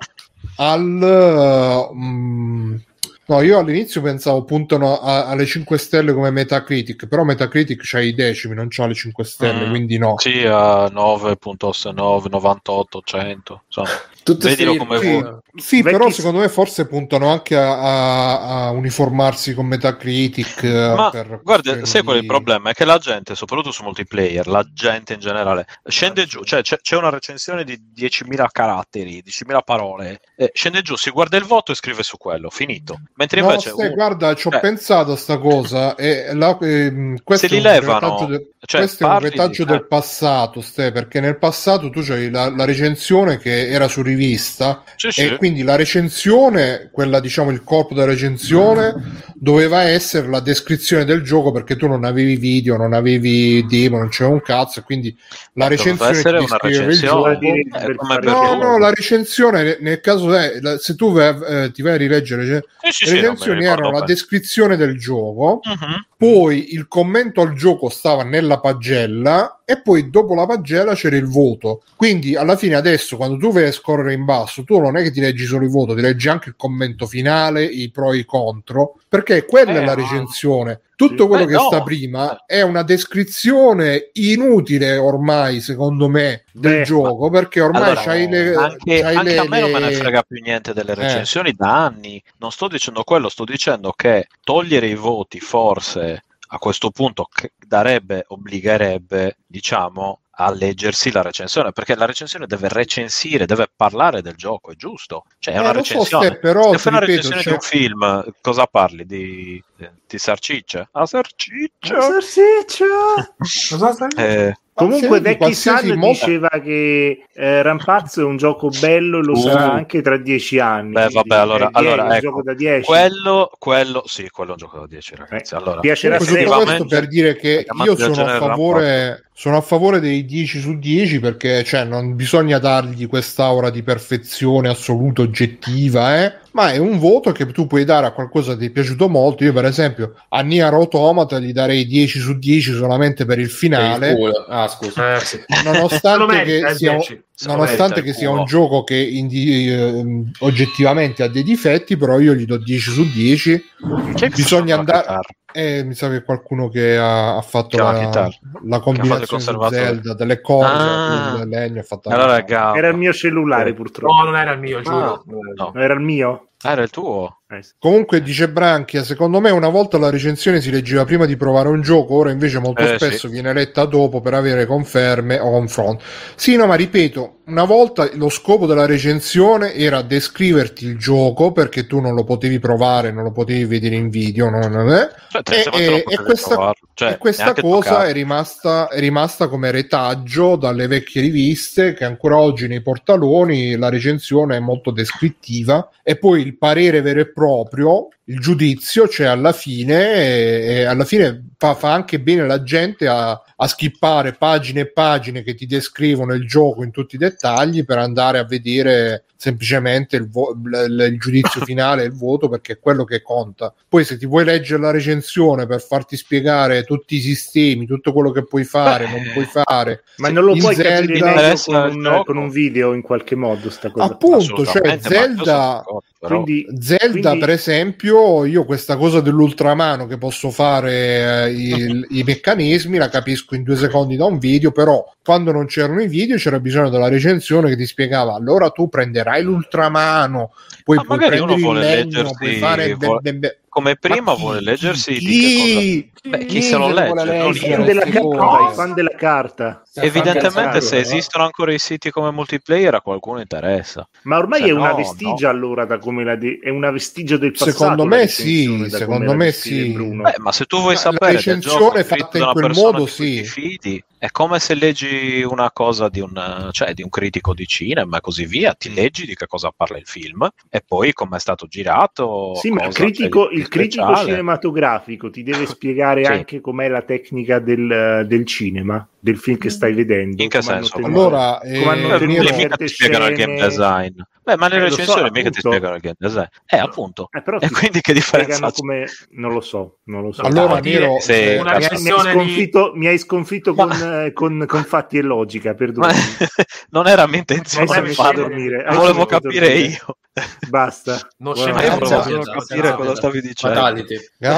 al... Uh, No, io all'inizio pensavo puntano a, alle 5 stelle come Metacritic, però Metacritic c'ha i decimi, non c'ha le 5 stelle, mm. quindi no. Sì, a 9.9, 98, 100, insomma. Tutte Vedilo come sì, vuoi. Sì, Vecchi... però secondo me forse puntano anche a, a, a uniformarsi con Metacritic. Eh, Ma guarda, sai qual è il problema? È che la gente, soprattutto su multiplayer, la gente in generale, scende giù, cioè c'è, c'è una recensione di 10.000 caratteri, 10.000 parole, eh, scende giù, si guarda il voto e scrive su quello, finito. Mentre no, invece... Stai, uh, guarda, ci ho eh. pensato a sta cosa e la, eh, questo se li levano... De, cioè, questo è un retaggio di... del passato, Ste, perché nel passato tu c'hai la, la recensione che era su rivista sì, e sì. quindi la recensione, quella diciamo il corpo della recensione, doveva essere la descrizione del gioco perché tu non avevi video, non avevi demo, non c'era un cazzo, e quindi la recensione ti descriveva il gioco. Eh, no, no, la recensione nel caso è, se tu eh, ti vai a rileggere sì, le recensioni erano la descrizione del gioco, uh-huh. poi il commento al gioco stava nella pagella e poi dopo la pagella c'era il voto. Quindi alla fine adesso quando tu vai a scorrere in basso, tu non è che ti leggi solo il voto, ti leggi anche il commento finale, i pro e i contro, perché quella eh, è la recensione. Tutto quello che no. sta prima è una descrizione inutile ormai, secondo me, del Beh, gioco, perché ormai allora, c'hai le anche, c'hai anche le, a me non me ne frega più niente delle eh. recensioni eh. da anni. Non sto dicendo quello, sto dicendo che togliere i voti forse a questo punto darebbe, obbligherebbe, diciamo, a leggersi la recensione, perché la recensione deve recensire, deve parlare del gioco, è giusto. Cioè, è eh, una recensione. So, però, se fai una recensione cioè... di un film, cosa parli? Di, di Sarciccia? Ah, Sarciccia! Ah, Sarciccia! [laughs] eh, Comunque Vecchi San diceva che eh, Rampazzo è un gioco bello e lo uh. sarà anche tra dieci anni. Beh, vabbè, allora, allora ecco, gioco da 10. Quello, quello, sì, quello è un gioco da 10, ragazzi. Eh, allora, piacerà questo per dire che io sono a favore sono a favore dei 10 su 10 perché cioè, non bisogna dargli quest'aura di perfezione assoluta oggettiva, eh? Ma è un voto che tu puoi dare a qualcosa che ti è piaciuto molto. Io, per esempio, a Nier Automata gli darei 10 su 10 solamente per il finale. Ah, scusa. Eh, sì. Nonostante che sia, nonostante che sia un gioco che indi- eh, oggettivamente ha dei difetti, però io gli do 10 su 10. Che bisogna andare. Eh, mi sa che qualcuno che ha, ha fatto la, la, combinazione di Zelda, delle cose, ah. del legno, ha fatto allora, era il mio cellulare purtroppo. No, non era il mio, giuro. Ah, no. no. Era il mio? Ah, era il tuo? Eh. Comunque dice Branchia, secondo me una volta la recensione si leggeva prima di provare un gioco, ora invece molto eh, spesso sì. viene letta dopo per avere conferme o confronti. Sì, no, ma ripeto, una volta lo scopo della recensione era descriverti il gioco perché tu non lo potevi provare, non lo potevi vedere in video, non è? Cioè, e, e, e, questa, cioè, e, questa, cosa è rimasta, è rimasta, come retaggio dalle vecchie riviste che ancora oggi nei portaloni la recensione è molto descrittiva e poi il parere vero e proprio proprio il giudizio, cioè alla fine, e, alla fine fa, fa, anche bene la gente a, a, skippare pagine e pagine che ti descrivono il gioco in tutti i dettagli per andare a vedere semplicemente il, vo- il, il giudizio [laughs] finale, il voto, perché è quello che conta. Poi se ti vuoi leggere la recensione per farti spiegare tutti i sistemi, tutto quello che puoi fare, Beh, non puoi fare, ma non lo puoi Zelda... capire con un, con un, video in qualche modo sta cosa. Appunto, cioè Zelda, quindi, Zelda quindi... per esempio, io questa cosa dell'ultramano che posso fare eh, il, [laughs] i meccanismi la capisco in due secondi da un video, però quando non c'erano i video c'era bisogno della recensione che ti spiegava allora tu prenderai l'ultramano, poi ah, puoi prendere il legno, puoi fare... Vuole... Be, be, be, come prima vuole leggersi chi, di che cosa... Beh, chi se lo legge? Fan della, carta, fan della carta. Evidentemente se esistono ancora i siti come multiplayer a qualcuno interessa. Ma ormai cioè, è una no, vestigia no. allora da come la de- è una vestigia del passato. Secondo me sì, secondo me sì. Beh, ma se tu vuoi ma sapere la recensione fatta in quel modo sì. Fidi, è come se leggi una cosa di un, cioè, di un critico di cinema e così via, ti leggi di che cosa parla il film e poi come è stato girato. Sì, ma il critico, il critico cinematografico ti deve spiegare sì. anche com'è la tecnica del, del cinema del film che stai vedendo. In che senso? allora, eh, come hanno tenuto eh, mica ti spiegano il game design. Beh, ma nelle eh, recensioni so, mica ti spiegano il game design. Eh, appunto. Eh, però e quindi che differenza? Come... Non lo so, non lo so. Allora, Nero, se una mi, hai sconfitto, di... mi hai sconfitto ma... con, eh, con, con, fatti e logica, perdonami. [laughs] non era mia intenzione farlo. Dormire. Volevo capire io. Basta. Non ce ne volevo capire cosa stavi dicendo.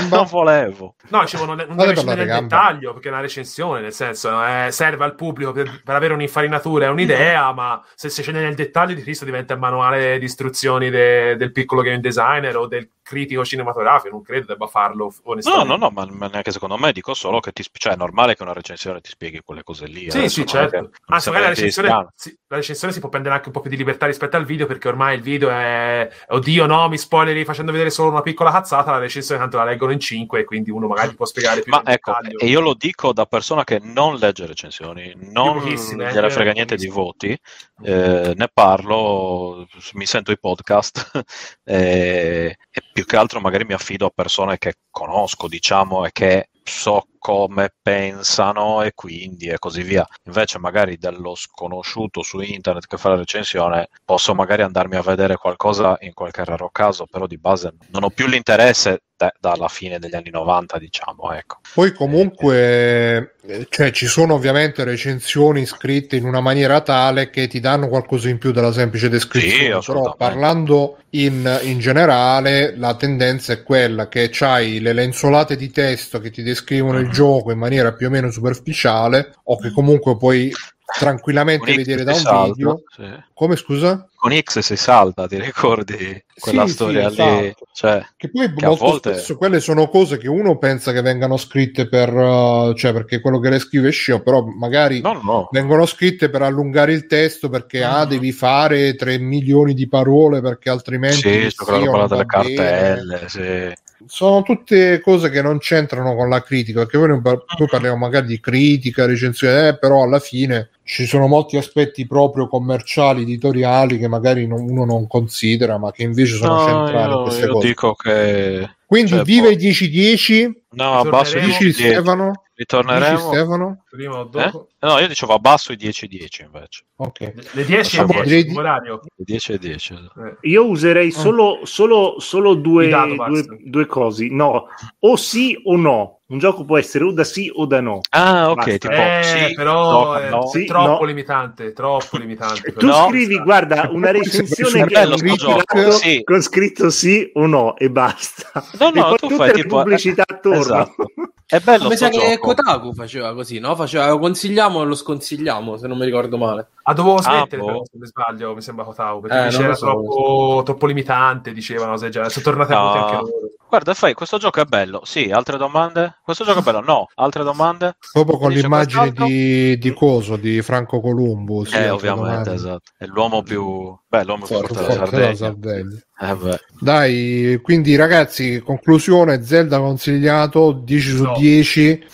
Non volevo. No, non, scendere nel dettaglio, perché è una recensione, nel senso, eh, serve al pubblico per, per, avere un'infarinatura e un'idea, ma se si scende nel dettaglio di Cristo diventa il manuale di istruzioni de, del piccolo game designer o del critico cinematografico, non credo debba farlo onestamente. No, no, no, ma, ma neanche secondo me, dico solo che ti, cioè, è normale che una recensione ti spieghi quelle cose lì. Sì, sì, certo. Anzi, magari la recensione, sì, la recensione si può prendere anche un po' più di libertà rispetto al video, perché ormai il video è, oddio no, mi spoileri facendo vedere solo una piccola cazzata, la recensione tanto la leggono in 5 e quindi uno magari può spiegare più Ma ecco, e io lo dico da persona che non legge recensioni, non gliene frega niente di voti, eh, ne parlo, mi sento i podcast [laughs] eh, e più che altro magari mi affido a persone che conosco, diciamo, e che so come pensano e quindi e così via. Invece magari dello sconosciuto su internet che fa la recensione posso magari andarmi a vedere qualcosa in qualche raro caso, però di base non ho più l'interesse da, dalla fine degli anni 90, diciamo, ecco. Poi comunque cioè, ci sono ovviamente recensioni scritte in una maniera tale che ti danno qualcosa in più della semplice descrizione, sì, però parlando in, in, generale la tendenza è quella che c'hai le lenzuolate di testo che ti descrivono il gioco in maniera più o meno superficiale o che comunque puoi tranquillamente Con vedere X da un salta, video. Sì. Come scusa? Con X si salta, ti ricordi quella sì, storia sì, lì? Esatto. Cioè, che poi che molto volte... spesso quelle sono cose che uno pensa che vengano scritte per, uh, cioè perché quello che le scrive è scemo, però magari no, no. vengono scritte per allungare il testo perché mm-hmm. ah, devi fare 3 milioni di parole perché altrimenti... Sì, quella delle cartelle, sì sono tutte cose che non c'entrano con la critica, perché poi, poi parliamo magari di critica, recensione, eh, però alla fine ci sono molti aspetti proprio commerciali, editoriali che magari non, uno non considera, ma che invece sono no, centrali io, queste io cose. dico che quindi cioè, vive i 10-10? No, abbasso i 10 Stefano? Ritorneremo. Stefano? Prima o dopo? Eh? No, io dicevo abbasso i 10-10 invece. Ok. Le 10 e 10, di... orario. Le 10 e 10. Eh. Io userei solo, solo, solo due, due, due cose. No, o sì o no un gioco può essere o da sì o da no. Ah, ok, Basta. tipo eh, sì, però no, no. Sì, troppo no. limitante, troppo limitante. Tu no. scrivi, guarda, una [laughs] recensione che è un gioco, sì. con scritto sì o no e basta. No, no, e tu fai tipo pubblicità attorno. Esatto. È bello. Mi sa che Kotaku faceva così, no? Faceva lo consigliamo e lo sconsigliamo, se non mi ricordo male. Ah, dovevo smettere, ah, boh. se mi sbaglio, mi sembra Kotaku, perché eh, c'era so, troppo, troppo, limitante, dicevano, se già, sono tornate no. anche loro. Guarda, fai, questo gioco è bello. Sì, altre domande? Questo gioco è bello? No, altre domande? Dopo con l'immagine di, di Coso, di Franco Columbo. Sì, eh, ovviamente, esatto. È l'uomo più... Beh, l'uomo più forte della Sardegna. Eh, Dai, quindi ragazzi, conclusione, Zelda consigliato, 10 su no. 10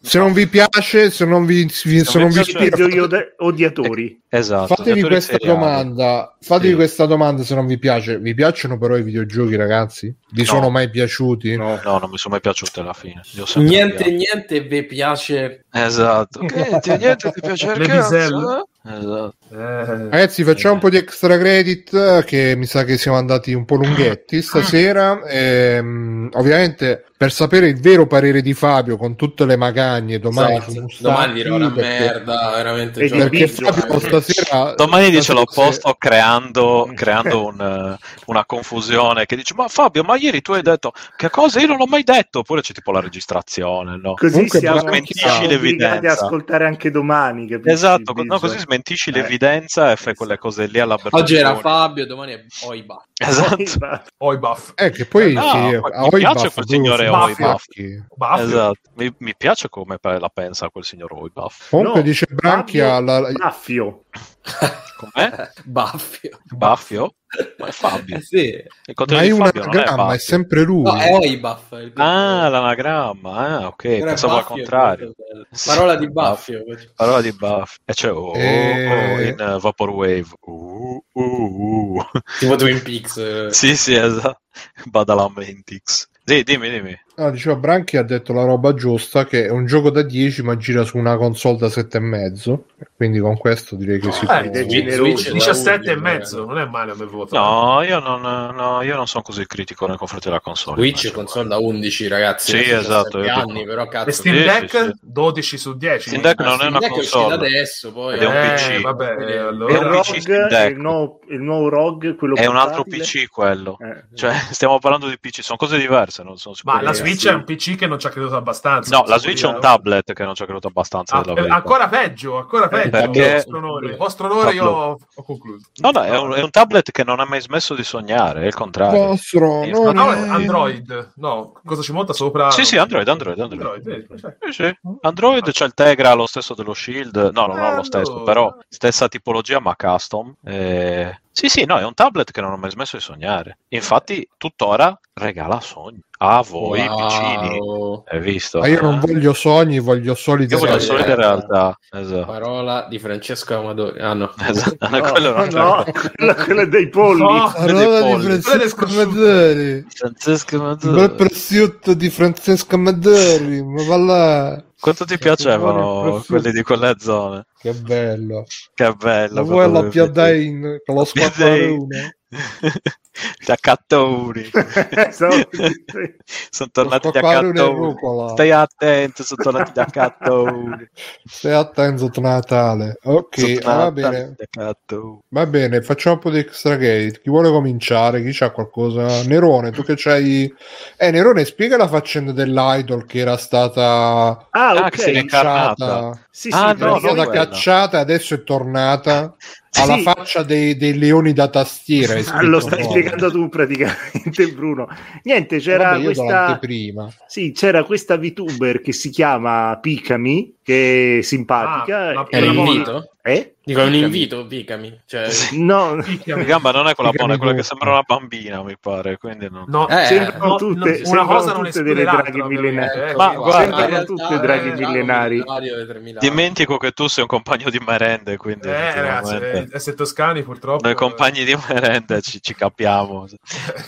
se non vi piace, se non vi, se se non vi ispira, fate... odiatori. Esatto. Fatevi questa seriali. domanda. Fatevi sì. questa domanda se non vi piace. Vi piacciono però i videogiochi, ragazzi? Vi no. sono mai piaciuti? No. no, non mi sono mai piaciuti alla fine. Niente, niente vi piace. Esatto. niente, niente vi piace [laughs] il cazzo. Esatto. Eh, Ragazzi, facciamo eh. un po' di extra credit che mi sa che siamo andati un po' lunghetti stasera. Ehm, ovviamente, per sapere il vero parere di Fabio con tutte le magagne, domani esatto. domani dirò una perché, merda, veramente. Perché Fabio stasera [laughs] domani dice l'opposto, se... creando, creando un, una confusione che dice: Ma Fabio, ma ieri tu hai detto che cosa? Io non l'ho mai detto. Oppure c'è tipo la registrazione, no? Così Comunque, siamo smentisci l'evidenza. ascoltare anche domani. Capisci? Esatto, no, così smentisci eh. l'evidenza e fai quelle cose lì alla Oggi era Fabio, domani è Oiba. Esatto. Oibuff. Eh, che poi no, sì, mi piace quel signore Oibuff. Esatto. Mi, mi, piace come la pensa quel signor Oibuff. Comunque no, dice Branchia la... Baffio. Com'è? [laughs] Baffio. Baffio? Ma è Fabio. Eh sì. Ma è un anagramma, è, è, sempre lui. No, è Oibuff. Ah, l'anagramma. Ah, ok. Era Pensavo al contrario. Parola di Baffio. Parola di Baffio. E c'è oh, e... oh, in uh, Vaporwave. Uh, uh, uh. Tipo Twin Peaks. sì, sì, esatto. Badalamentics. Sì, dimmi, dimmi. No, diceva Branchi ha detto la roba giusta che è un gioco da 10 ma gira su una console da 7,5 quindi con questo direi che si eh, può... Switch 17 e mezzo non è male come voto no io non, no, io non sono così critico nei confronti della console Switch console da 11 ragazzi sì esatto anni, però cazzo. E Steam Deck sì, sì, 12 su 10 Steam Deck non è una console. adesso poi è un eh, PC vabbè, eh, allora... è un PC è il, nuovo, il nuovo ROG quello è un altro PC quello. Eh. cioè stiamo parlando di PC sono cose diverse non sono ma la Switch è un PC che non ci ha creduto abbastanza. No, la Switch è un tablet che non ci ha creduto abbastanza. Ah, eh, ancora peggio, ancora peggio. Perché... Vostro onore, vostro onore io ho, ho concluso. No, no, è un, è un, tablet che non ha mai smesso di sognare, è il contrario. Vostro no, no, Android. No, cosa ci monta sopra? Sì, sì, Android, Android, Android. Android, sì, sì. Android c'è il Tegra, lo stesso dello Shield. No, no, non lo stesso, però stessa tipologia ma custom. Eh... Sì, sì, no, è un tablet che non ho mai smesso di sognare. Infatti, tuttora regala sogni a voi wow. vicini. Hai visto? Ma io non voglio sogni, voglio solide io voglio solide realtà. Esatto. Parola di Francesco Amadori. Ah no, [laughs] esatto. no, quello non no, quello, quello dei polli. No, parola di Francesco Amadori. Francesco Amadori. Bel prosciutto di Francesco Amadori. Ma va là. Quanto ti piacevano quelli di quelle zone? Che bello. Che bello. Ma vuoi la Piadain con lo spapparone? Gli accattoni. [laughs] Sono tornati gli accattoni. [laughs] stai attento sono tornati gli accattoni. Stai attento sotto Natale. Ok va bene. va bene facciamo un po' di extra gate. Chi vuole cominciare? Chi c'ha qualcosa? Nerone tu che c'hai eh Nerone spiega la faccenda dell'idol che era stata ah, ok. cacciata. sì, sì, ah, no, è stata cacciata adesso è tornata [laughs] alla sì. faccia dei, dei, leoni da tastiera. Lo stai spiegando tu praticamente, Bruno. Niente, c'era Vabbè, questa. Sì, c'era questa VTuber che si chiama Picami, che è simpatica. Ah, è l'invito? Eh? Dico, è un invito, Picami. Cioè... No, Picami. gamba non è quella buona, è quella che sembra una bambina, mi pare. Quindi no. no eh, sembrano tutte, no, una cosa non tutte delle draghe millenari. Eh, ma guarda, sembrano tutte draghe millenari. Dimentico che tu sei un compagno di merende, quindi eh, ragazzi, essere toscani purtroppo. Noi compagni di merende ci, ci capiamo.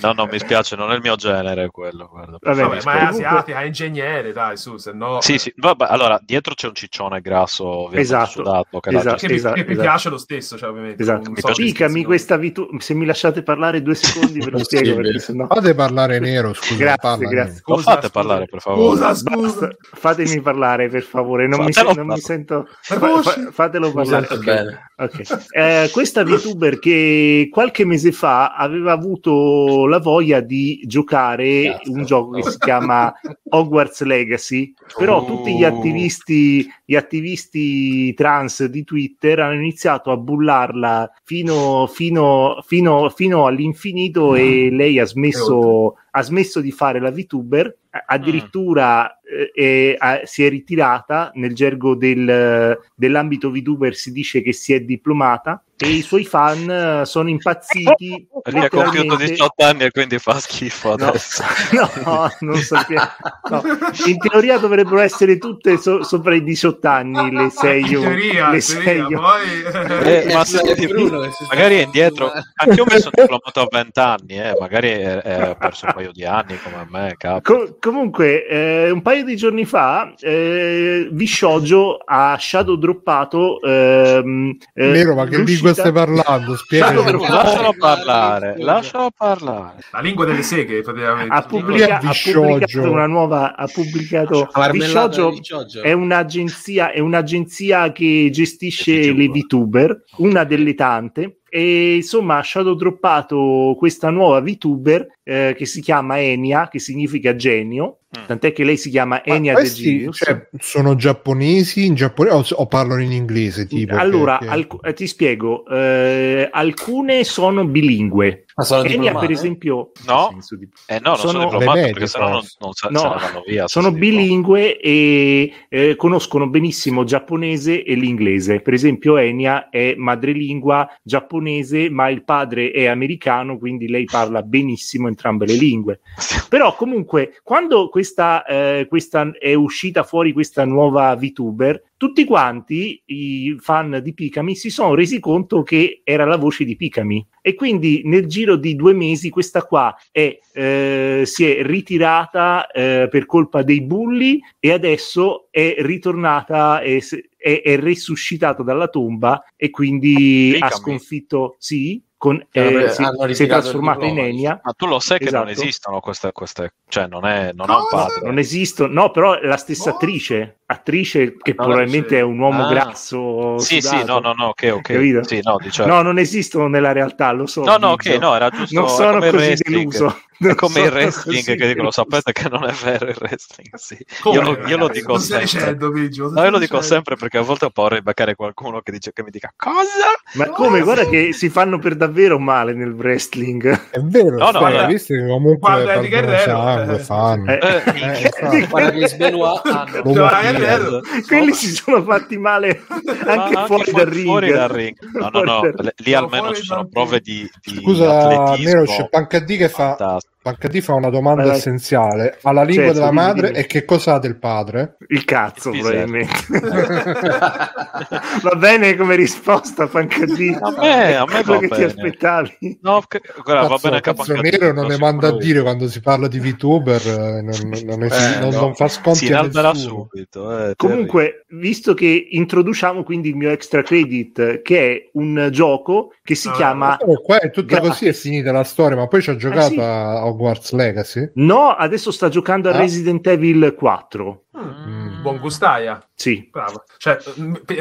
No, no, mi spiace, non è il mio genere quello. Guarda, Vabbè, Vabbè, ma è asiatica, è ingegnere, dai, su, se no... Sì, sì, vabbè, allora, dietro c'è un ciccione grasso, esatto, sudato, che, esatto, che, esatto, mi, che esatto. piace lo stesso, cioè, ovviamente. Esatto. Spicami questa vitu... se mi lasciate parlare due secondi ve lo spiego, perché sennò... Fate parlare nero, scusa. Grazie, parla, grazie. Scusa, fate scusa. parlare, per favore. Scusa, scusa. Fatemi parlare, per favore, non, mi, se... non mi, sento... Fa, fa, fatelo parlare. Okay. Okay. Eh, questa VTuber che qualche mese fa aveva avuto la voglia di giocare Cazzo, un gioco che si chiama [laughs] Hogwarts Legacy, però oh. tutti gli attivisti, gli attivisti trans di Twitter hanno iniziato a bullarla fino, fino, fino, fino all'infinito mm. e lei ha smesso, ha smesso di fare la VTuber addirittura eh, è, si è ritirata nel gergo del, dell'ambito VTuber si dice che si è diplomata e i suoi fan sono impazziti [laughs] perché ha compiuto 18 anni e quindi fa schifo adesso. [laughs] No, no non sappiamo no. in teoria dovrebbero essere tutte so- sopra i 18 anni le 6 in teoria, le teoria poi... eh, ma Bruno, magari è indietro anche io mi sono diplomato a 20 anni eh. magari è perso un paio di anni come me Com- comunque eh, un paio di giorni fa eh, Vishojo ha shadow droppato ehm, eh, Nero ma che lingua stai parlando? Spiegalo. Lascialo parlare, lascialo parlare. La lingua delle seghe, Ha, pubblica- ha pubblicato una nuova. Ha pubblicato. Vishojo è un'agenzia, è un'agenzia che gestisce le VTuber, una delle tante e insomma ha shadow droppato questa nuova VTuber eh, che si chiama Enia, che significa genio, mm. tant'è che lei si chiama Enia De Genius. Cioè, sono giapponesi in giapponese o, o, parlano in inglese? Tipo, allora, che, alc- eh, ti spiego, eh, alcune sono bilingue. Ma sono Enya, per esempio, no, di... eh, no non sono, sono diplomate medie, perché sennò non, non sa, no, vanno via. Sono bilingue e eh, conoscono benissimo giapponese e l'inglese. Per esempio, Enya è madrelingua giapponese, ma il padre è americano, quindi lei parla benissimo entrambe le lingue. [laughs] Però, comunque, quando questa, eh, questa è uscita fuori questa nuova VTuber, tutti quanti i fan di Pikami si sono resi conto che era la voce di Pikami e quindi nel giro di due mesi questa qua è, eh, si è ritirata eh, per colpa dei bulli e adesso è ritornata e è, è resuscitata dalla tomba e quindi Pikami. ha sconfitto sì con, eh, si, si, è trasformata in Enia. Ma tu lo sai che esatto. non esistono queste, queste, cioè non, è, non ha un padre. Non esistono, no, però è la stessa oh. attrice, attrice che no, probabilmente è un uomo ah. grasso. Sì, sudato. sì, no, no, no, ok, ok. Sì, no, diciamo. no, non esistono nella realtà, lo so. No, no, ok, no, era giusto. Non sono così deluso. È come il wrestling che dicono, sapete che non è vero il wrestling, [laughs] sì. Io lo, io lo, dico sempre. Dicendo, no, io lo dico sempre perché a volte ho paura di beccare qualcuno che, dice, che mi dica cosa? Ma come? Guarda che si fanno per davvero male nel wrestling. È vero, no, no, no. visto che comunque Guarda di Guerrero. Sangue, eh, eh, eh, Guarda che Sbenoit hanno. Quelli si sono fatti male [laughs] anche, anche fuori, dal ring. fuori dal ring. No, no, no, lì almeno ci sono prove di, di Scusa, Nero, c'è Pancadì che fa HD fa una domanda allora, essenziale. Ha la lingua certo, della madre dimmi. e che cosa ha del padre? Il cazzo, Il probabilmente. [laughs] va bene come risposta, Pancadì. A me, a me va che bene. ti aspettavi. No, che, guarda, cazzo, va bene cazzo nero non ne manda a dire quando si parla di VTuber, eh, non, non, è, eh, non, no. non fa sconti si a subito. Eh, Comunque, visto che introduciamo quindi il mio extra credit, che è un gioco che si ah, chiama... Oh, qua è tutta Gra- così, è finita la storia, ma poi ci ha giocato eh sì. a Hogwarts Legacy? No, adesso sta giocando a ah. Resident Evil 4. Mm. Buon gustaia. Sì. Bravo. Cioè,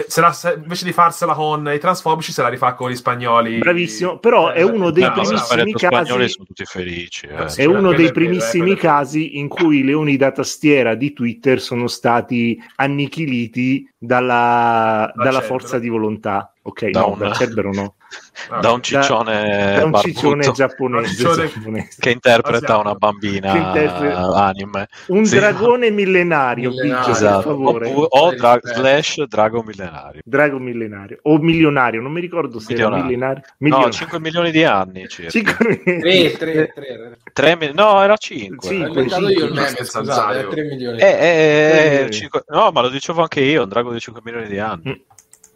se la, se, invece di farsela con i transfobici, se la rifà con gli spagnoli. Bravissimo. Però eh, è uno dei no, primissimi casi. sono tutti felici. Eh. È uno dei primissimi casi in cui i leoni da tastiera di Twitter sono stati annichiliti dalla, dalla forza di volontà. Ok, da no, un... dal Cerbero no. Da un ciccione, da, da [laughs] un ciccione giapponese, giapponese, che interpreta una bambina interpreta... anime. un sì. dragone millenario, millenario. Esatto. o, o dra- slash drago millenario. Drago millenario. O milionario non mi ricordo se milionario. era millenario. milionario. No 5 milioni di anni circa. 5 milioni. 3, 3, 3, 3 mi- no era 5 5 ho io il meme scusate 3 milioni. Eh, eh, eh, 5... no ma lo dicevo anche io un drago di 5 milioni di anni. Mm.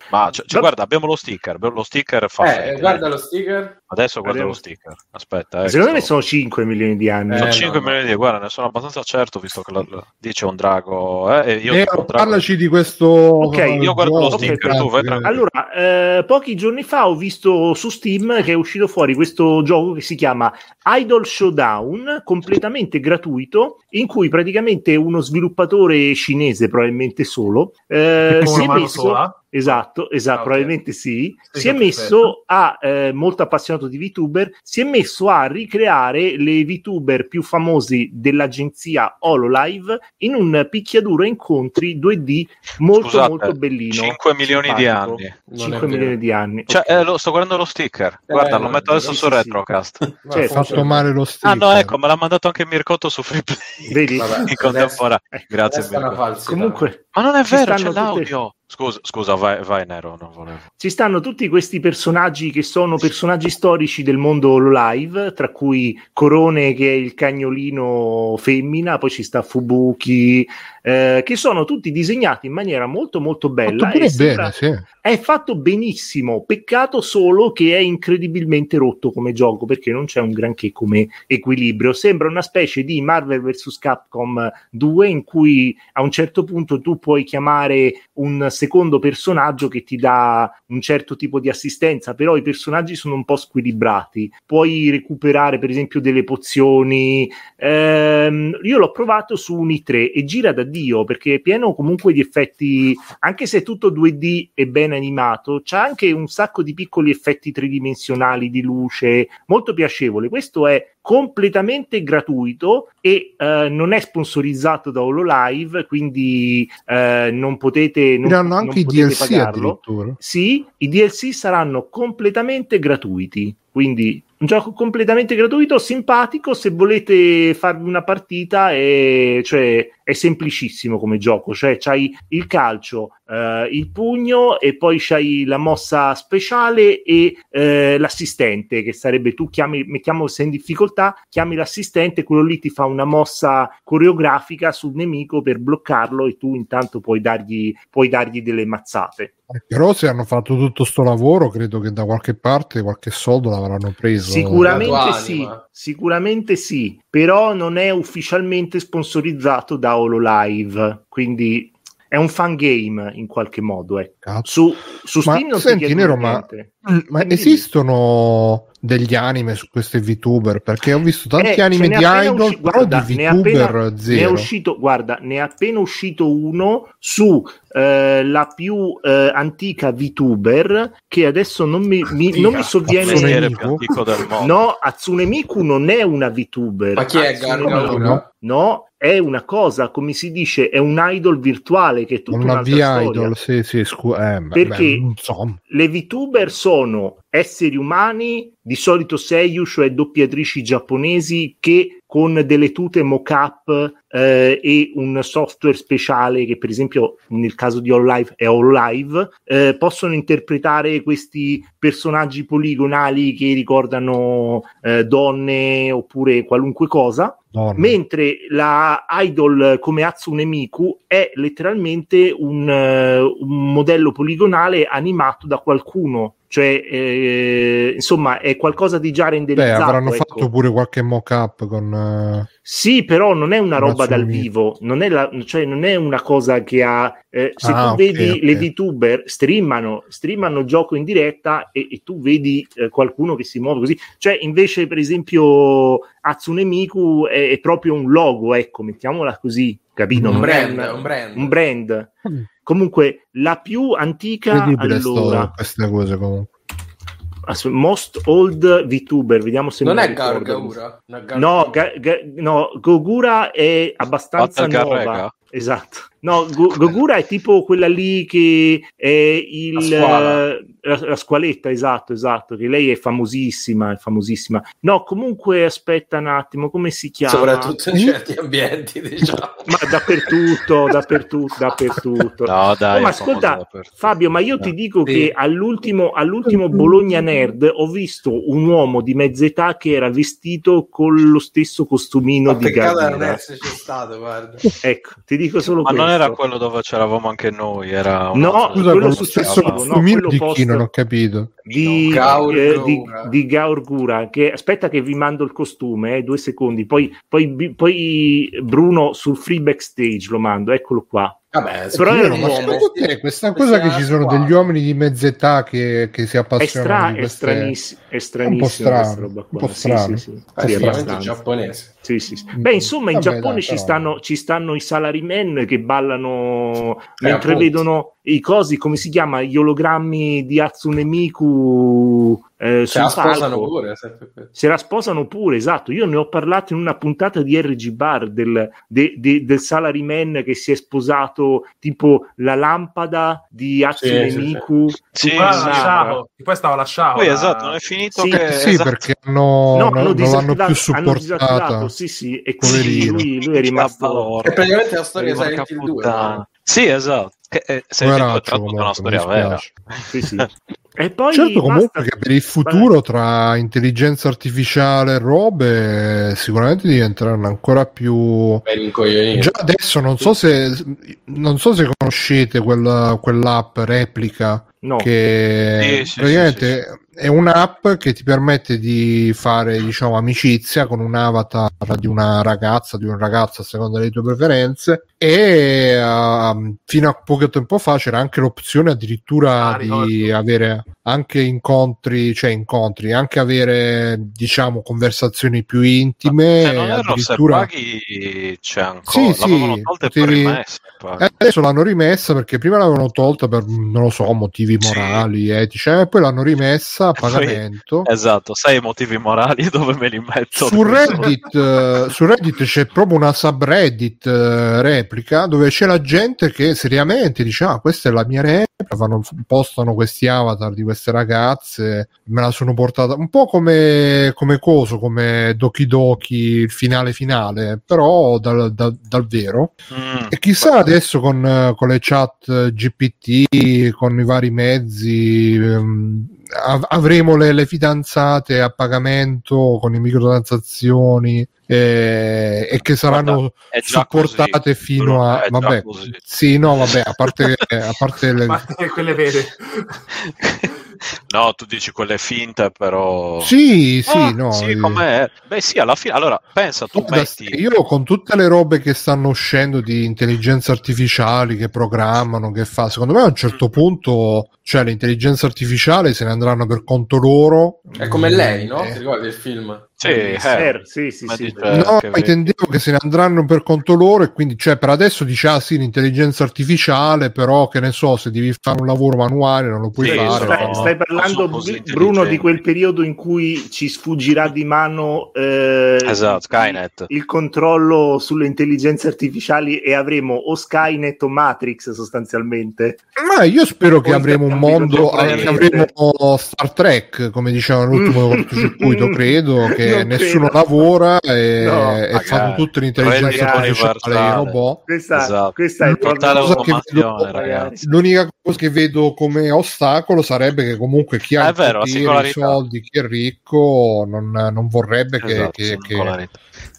Ma cioè, cioè, guarda, abbiamo lo sticker. Lo sticker fa. Eh, freddo, guarda lo sticker. Adesso guarda Vediamo. lo sticker. Aspetta, eh, Secondo me sono 5 milioni di anni. Eh, sono 5 no, milioni no. di guarda, ne sono abbastanza certo, visto che la, la, dice un drago. Eh, io eh, drago. Parlaci di questo. Ok, io guardo lo sticker. Okay, tu, vai allora, eh, pochi giorni fa ho visto su Steam che è uscito fuori questo gioco che si chiama Idol Showdown, completamente gratuito, in cui praticamente uno sviluppatore cinese, probabilmente solo, eh, si è messo. Sola? Esatto, esatto, okay. probabilmente sì. sì si è messo a, eh, molto appassionato di VTuber, si è messo a ricreare le VTuber più famosi dell'agenzia HoloLive in un picchiaduro incontri 2D molto Scusate, molto bellino. 5 milioni simpatico. di anni. 5 milioni di anni. Cioè, okay. eh, lo, sto guardando lo sticker. Guarda, eh, lo metto adesso sì, su Retrocast. Sì. Cioè, fatto male lo sticker. Ah no, ecco, me l'ha mandato anche Mircotto su Freeplay. Vedi? [laughs] Vabbè, in contemporanea. Grazie. Comunque, ma non è vero, c'è l'audio. Tutte... Scusa, scusa vai, vai, Nero, non volevo. Ci stanno tutti questi personaggi che sono personaggi storici del mondo live, tra cui Corone che è il cagnolino femmina, poi ci sta Fubuki, eh, che sono tutti disegnati in maniera molto molto bella. Fatto bene, sì. È fatto benissimo, peccato solo che è incredibilmente rotto come gioco, perché non c'è un granché come equilibrio. Sembra una specie di Marvel vs. Capcom 2 in cui a un certo punto tu puoi chiamare un secondo personaggio che ti dà un certo tipo di assistenza, però i personaggi sono un po' squilibrati. Puoi recuperare, per esempio, delle pozioni. Ehm, io l'ho provato su un i3 e gira da Dio perché è pieno comunque di effetti, anche se è tutto 2D e ben animato, c'ha anche un sacco di piccoli effetti tridimensionali di luce, molto piacevole. Questo è completamente gratuito e uh, non è sponsorizzato da HoloLive, quindi uh, non potete non, Diranno anche non i DLC pagarlo. Sì, i DLC saranno completamente gratuiti, quindi un gioco completamente gratuito, simpatico, se volete farvi una partita è, cioè, è semplicissimo come gioco, cioè c'hai il calcio, eh, il pugno e poi c'hai la mossa speciale e eh, l'assistente che sarebbe tu chiami, mettiamo se in difficoltà, chiami l'assistente, quello lì ti fa una mossa coreografica sul nemico per bloccarlo e tu intanto puoi dargli, puoi dargli delle mazzate. Però se hanno fatto tutto sto lavoro, credo che da qualche parte qualche soldo l'avranno preso. Sicuramente sì, sicuramente sì, però non è ufficialmente sponsorizzato da HoloLive, quindi è un fan game in qualche modo. Eh. Su, su Steam ma, non senti, Nero, ma, ma esistono degli anime su questi VTuber perché ho visto tanti eh, anime di idol usci- guarda, di VTuber appena, zero. Ne è uscito, guarda, ne è appena uscito uno su eh, la più eh, antica VTuber che adesso non mi, mi, non mi sovviene no, Atsune Miku non è una VTuber. Ma chi è Gargano? no, è una cosa, come si dice, è un idol virtuale che è tutta una V-idol, sì, sì, scu- eh, perché beh, le VTuber sono esseri umani, di solito seiyuu, cioè doppiatrici giapponesi che con delle tute mock-up eh, e un software speciale che per esempio nel caso di All è All eh, possono interpretare questi personaggi poligonali che ricordano eh, donne oppure qualunque cosa Donne. mentre la idol come Hatsune Miku è letteralmente un, uh, un modello poligonale animato da qualcuno cioè eh, insomma è qualcosa di già renderizzato Beh, avranno ecco. fatto pure qualche mock-up con uh, sì però non è una roba dal vivo non è, la, cioè, non è una cosa che ha eh, se ah, tu okay, vedi okay. le VTuber streamano, streamano gioco in diretta e, e tu vedi eh, qualcuno che si muove così cioè invece per esempio Hatsune Miku è, è proprio un logo ecco mettiamola così capito? Un, brand, un brand. Un brand. Mm. Comunque, la più antica allora... queste cose comunque. Most Old VTuber, vediamo se non è Gargaura. No, ga, ga, no, Gogura è abbastanza nuova. Esatto. No, Gogura è tipo quella lì che è il, la, eh, la, la, squaletta, esatto, esatto, che lei è famosissima, è famosissima. No, comunque aspetta un attimo, come si chiama? Soprattutto in certi ambienti, [laughs] diciamo. ma dappertutto, dappertutto, dappertutto. No, dai, oh, ma ascolta, Fabio, ma io ti dico sì. che all'ultimo, all'ultimo Bologna Nerd ho visto un uomo di mezza età che era vestito con lo stesso costumino ma di Gardner. non esserci stato, guarda. Ecco, ti dico solo ma questo. Non era quello dove c'eravamo anche noi, era no, scusa, quello successivo, no, quello di chi non ho capito. Di, Gaur eh, di, di Gaur Gura, che aspetta che vi mando il costume, eh, due secondi, poi, poi, poi Bruno sul free backstage lo mando, eccolo qua. Vabbè, però era un uomo. Te, questa cosa che ci sono qua. degli uomini di mezza età che, che si appassionano è, stra- è, stranissimo, è stranissimo un po' strano, un po' strano. Sì, sì, sì. sì è giapponese sì, sì, sì. Beh, insomma, in Vabbè, Giappone dai, ci, però... stanno, ci stanno i salarymen che ballano eh, mentre appunto. vedono i cosi, come si chiama, gli ologrammi di Hatsune Miku eh, se la sposano pure se la sposano pure esatto. Io ne ho parlato in una puntata di RG Bar del, de, de, del salaryman che si è sposato tipo la lampada di Hatsune sì, Miku sì, sì. Poi, lasciavo, poi stava lasciato poi esatto non è finito sì, che sì esatto. perché hanno, no, non, non l'hanno più supportata. sì sì e quindi lui, lui, è rimasto è praticamente la storia di Silent Hill 2 sì esatto. Che, eh, Hill 2 è una storia vera. Sì sì. [laughs] E poi certo, comunque che per il futuro tra intelligenza artificiale e robe sicuramente diventeranno ancora più. Già adesso non so se non so se conoscete quella, quell'app replica no. che sì, praticamente sì, sì, è un'app che ti permette di fare diciamo amicizia con un avatar di una ragazza di un ragazzo a seconda delle tue preferenze. E uh, fino a poco tempo fa c'era anche l'opzione addirittura ah, di avere anche incontri cioè incontri anche avere diciamo conversazioni più intime se non addirittura... se paghi c'è ancora sì, sì, potevi... eh, adesso l'hanno rimessa perché prima l'avevano tolta per non lo so motivi morali sì. etici e poi l'hanno rimessa a [laughs] pagamento. Poi, esatto, sai i motivi morali [laughs] dove me li metto? Su Reddit, uh, su Reddit c'è proprio una subreddit uh, replica dove c'è la gente che seriamente dice ah questa è la mia replica, fanno, postano questi avatar di queste ragazze, me la sono portata un po' come, come coso, come Doki Doki, il finale finale, però dal, dal, dal vero. Mm, e chissà beh. adesso con, con, le chat GPT, con i vari mezzi... Um, av- avremo le, le, fidanzate a pagamento con le microtransazioni eh, e che saranno supportate così. fino a vabbè sì no vabbè a parte, [laughs] a parte le... quelle vere no tu dici quelle finte però sì sì ah, no sì, com'è? beh sì alla fine allora pensa tu Guarda, metti io con tutte le robe che stanno uscendo di intelligenza artificiali che programmano che fa secondo me a un certo mm. punto cioè l'intelligenza artificiale se ne andranno per conto loro è come lei no? Eh. ti ricordi il film? Sì, eh, sì, sì, sì. No, che intendevo che se ne andranno per conto loro e quindi, cioè, per adesso dice, ah sì, l'intelligenza artificiale, però che ne so, se devi fare un lavoro manuale non lo puoi sì, fare. Stai, no. stai parlando, Bruno, di quel periodo in cui ci sfuggirà di mano eh, esatto, Skynet. Il, il, controllo sulle intelligenze artificiali e avremo o Skynet o Matrix sostanzialmente. Ma io spero che avremo un mondo, avremo Star Trek, come diceva l'ultimo cortocircuito, [laughs] credo, che nessuno credo. lavora e, no, e fanno tutte l'intelligenza artificiale i robot. Questa, esatto. questa è totale automazione, ragazzi. L'unica cosa che vedo come ostacolo sarebbe che comunque chi ha i soldi, chi è ricco, non, non vorrebbe esatto, che, che,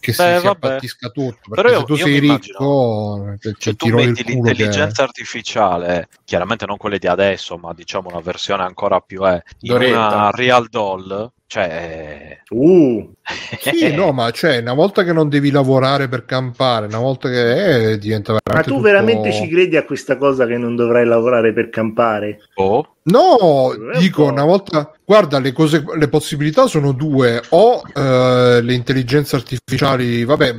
che si, Beh, si abbattisca tutto. Però io, se tu sei ricco, se cioè, tu metti l'intelligenza che... artificiale, chiaramente non quelle di adesso, ma diciamo una versione ancora più è in una real doll, cioè... Uh. [laughs] sì, no, ma cioè, una volta che non devi lavorare per campare, una volta che eh, diventa veramente. Ma tu tutto... veramente ci credi a questa cosa che non dovrai lavorare per campare? Oh. No, eh, dico una volta, guarda, le, cose, le possibilità sono due: o eh, le intelligenze artificiali, vabbè,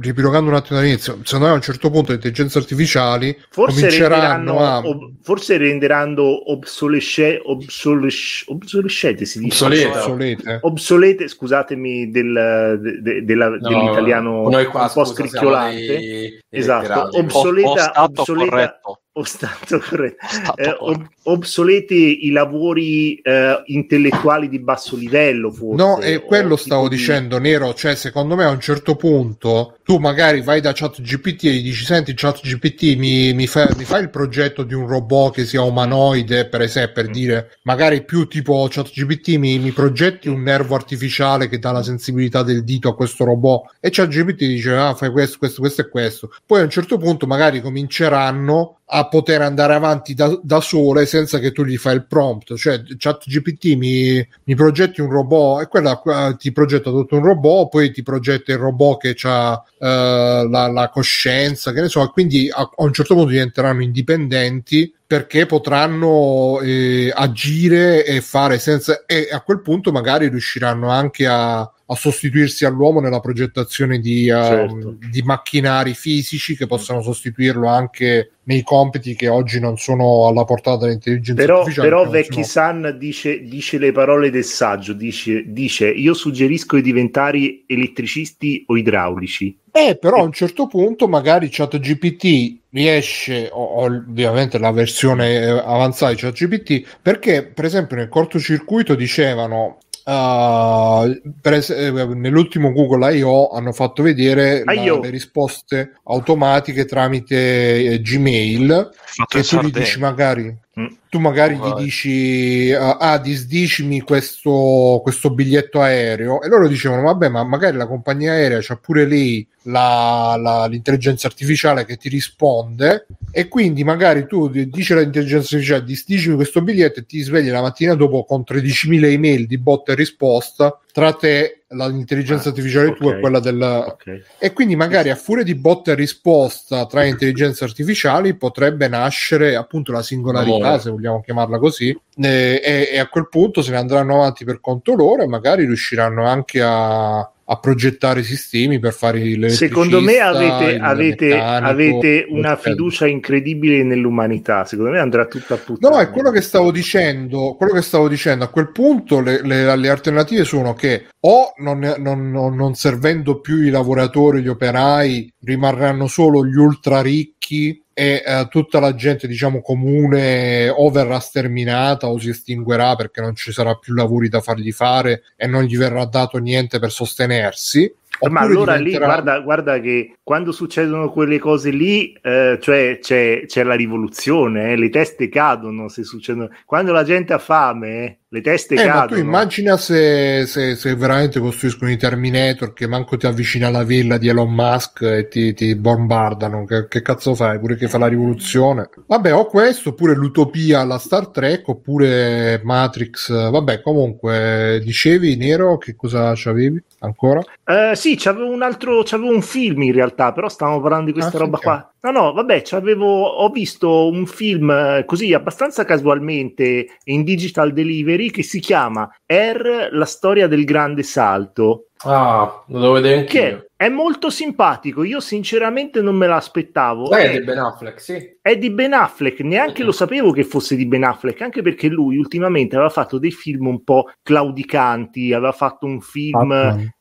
ripilogando un attimo dall'inizio, secondo me a un certo punto le intelligenze artificiali forse cominceranno a. Ob, forse renderanno obsolesce, obsolesce, obsolescete, si dice obsolete. Obsolete. obsolete scusatemi del, de, de, della, no, dell'italiano un po' scricchiolante. Dei, esatto, obsoleta, obsoleta, corretto o stato corretto, eh, ob- obsoleti i lavori eh, intellettuali di basso livello forse, no e quello stavo di... dicendo Nero cioè secondo me a un certo punto tu magari vai da chat GPT e gli dici senti chat GPT mi, mi, fa, mi fai il progetto di un robot che sia umanoide per esempio per mm. dire magari più tipo chat GPT mi, mi progetti un nervo artificiale che dà la sensibilità del dito a questo robot. E chat GPT dice ah fai questo questo questo e questo. Poi a un certo punto magari cominceranno a poter andare avanti da, da, sole senza che tu gli fai il prompt. Cioè, ChatGPT mi, mi progetti un robot e quella ti progetta tutto un robot, poi ti progetta il robot che ha eh, la, la, coscienza, che ne so, quindi a, a un certo punto diventeranno indipendenti perché potranno eh, agire e fare senza e a quel punto magari riusciranno anche a, a sostituirsi all'uomo nella progettazione di, uh, certo. di, macchinari fisici che possano sostituirlo anche nei compiti che oggi non sono alla portata dell'intelligenza però, artificiale. Però Vecchi. San dice, dice, le parole del saggio, dice, dice io suggerisco di diventare elettricisti o idraulici. Eh, però a un certo punto magari ChatGPT riesce, o, o ovviamente la versione eh, avanzata di ChatGPT, perché per esempio nel cortocircuito dicevano Uh, es- eh, nell'ultimo Google I.O. hanno fatto vedere la, le risposte automatiche tramite eh, Gmail Fatto che tu gli dici magari mm. tu magari gli dici uh, ah disdicimi questo, questo biglietto aereo e loro dicevano vabbè ma magari la compagnia aerea c'ha pure lì la, la, l'intelligenza artificiale che ti risponde e quindi magari tu dici all'intelligenza artificiale disdicimi questo biglietto e ti svegli la mattina dopo con 13.000 email di botta e risposta tra te l'intelligenza ah, artificiale okay. tua e quella del okay. e quindi magari a furia di botta e risposta tra intelligenze artificiali potrebbe nascere appunto la singolarità Amore. se vogliamo chiamarla così e, e, a quel punto se ne andranno avanti per conto loro e magari riusciranno anche a a progettare sistemi per fare le secondo me avete, avete, avete una fiducia incredibile nell'umanità. Secondo me andrà tutto a puttana. No è quello che stavo dicendo quello che stavo dicendo a quel punto le, le, le alternative sono che o non, non, non, servendo più i lavoratori gli operai rimarranno solo gli ultra ricchi e eh, tutta la gente diciamo comune o verrà sterminata o si estinguerà perché non ci sarà più lavori da fargli fare e non gli verrà dato niente per sostenersi ma allora diventerà... lì guarda, guarda, che quando succedono quelle cose lì, eh, cioè c'è, c'è, la rivoluzione, eh, le teste cadono se succedono. Quando la gente ha fame, le teste eh, cadono. Ma tu immagina se, se, se, veramente costruiscono i Terminator che manco ti avvicina alla villa di Elon Musk e ti, ti bombardano. Che, che, cazzo fai? Pure che fa la rivoluzione. Vabbè, o questo, oppure l'utopia alla Star Trek, oppure Matrix. Vabbè, comunque, dicevi, Nero, che cosa c'avevi ancora? Uh, sì, c'avevo un altro, c'avevo un film in realtà, però stavamo parlando di questa ah, roba okay. qua. No, no, vabbè, ho visto un film eh, così abbastanza casualmente in digital delivery che si chiama Air, la storia del grande salto. Ah, lo devo vedere anche Che è molto simpatico, io sinceramente non me l'aspettavo. Beh, è di Ben Affleck, sì. È di Ben Affleck, neanche lo sapevo che fosse di Ben Affleck, anche perché lui ultimamente aveva fatto dei film un po' claudicanti, aveva fatto un film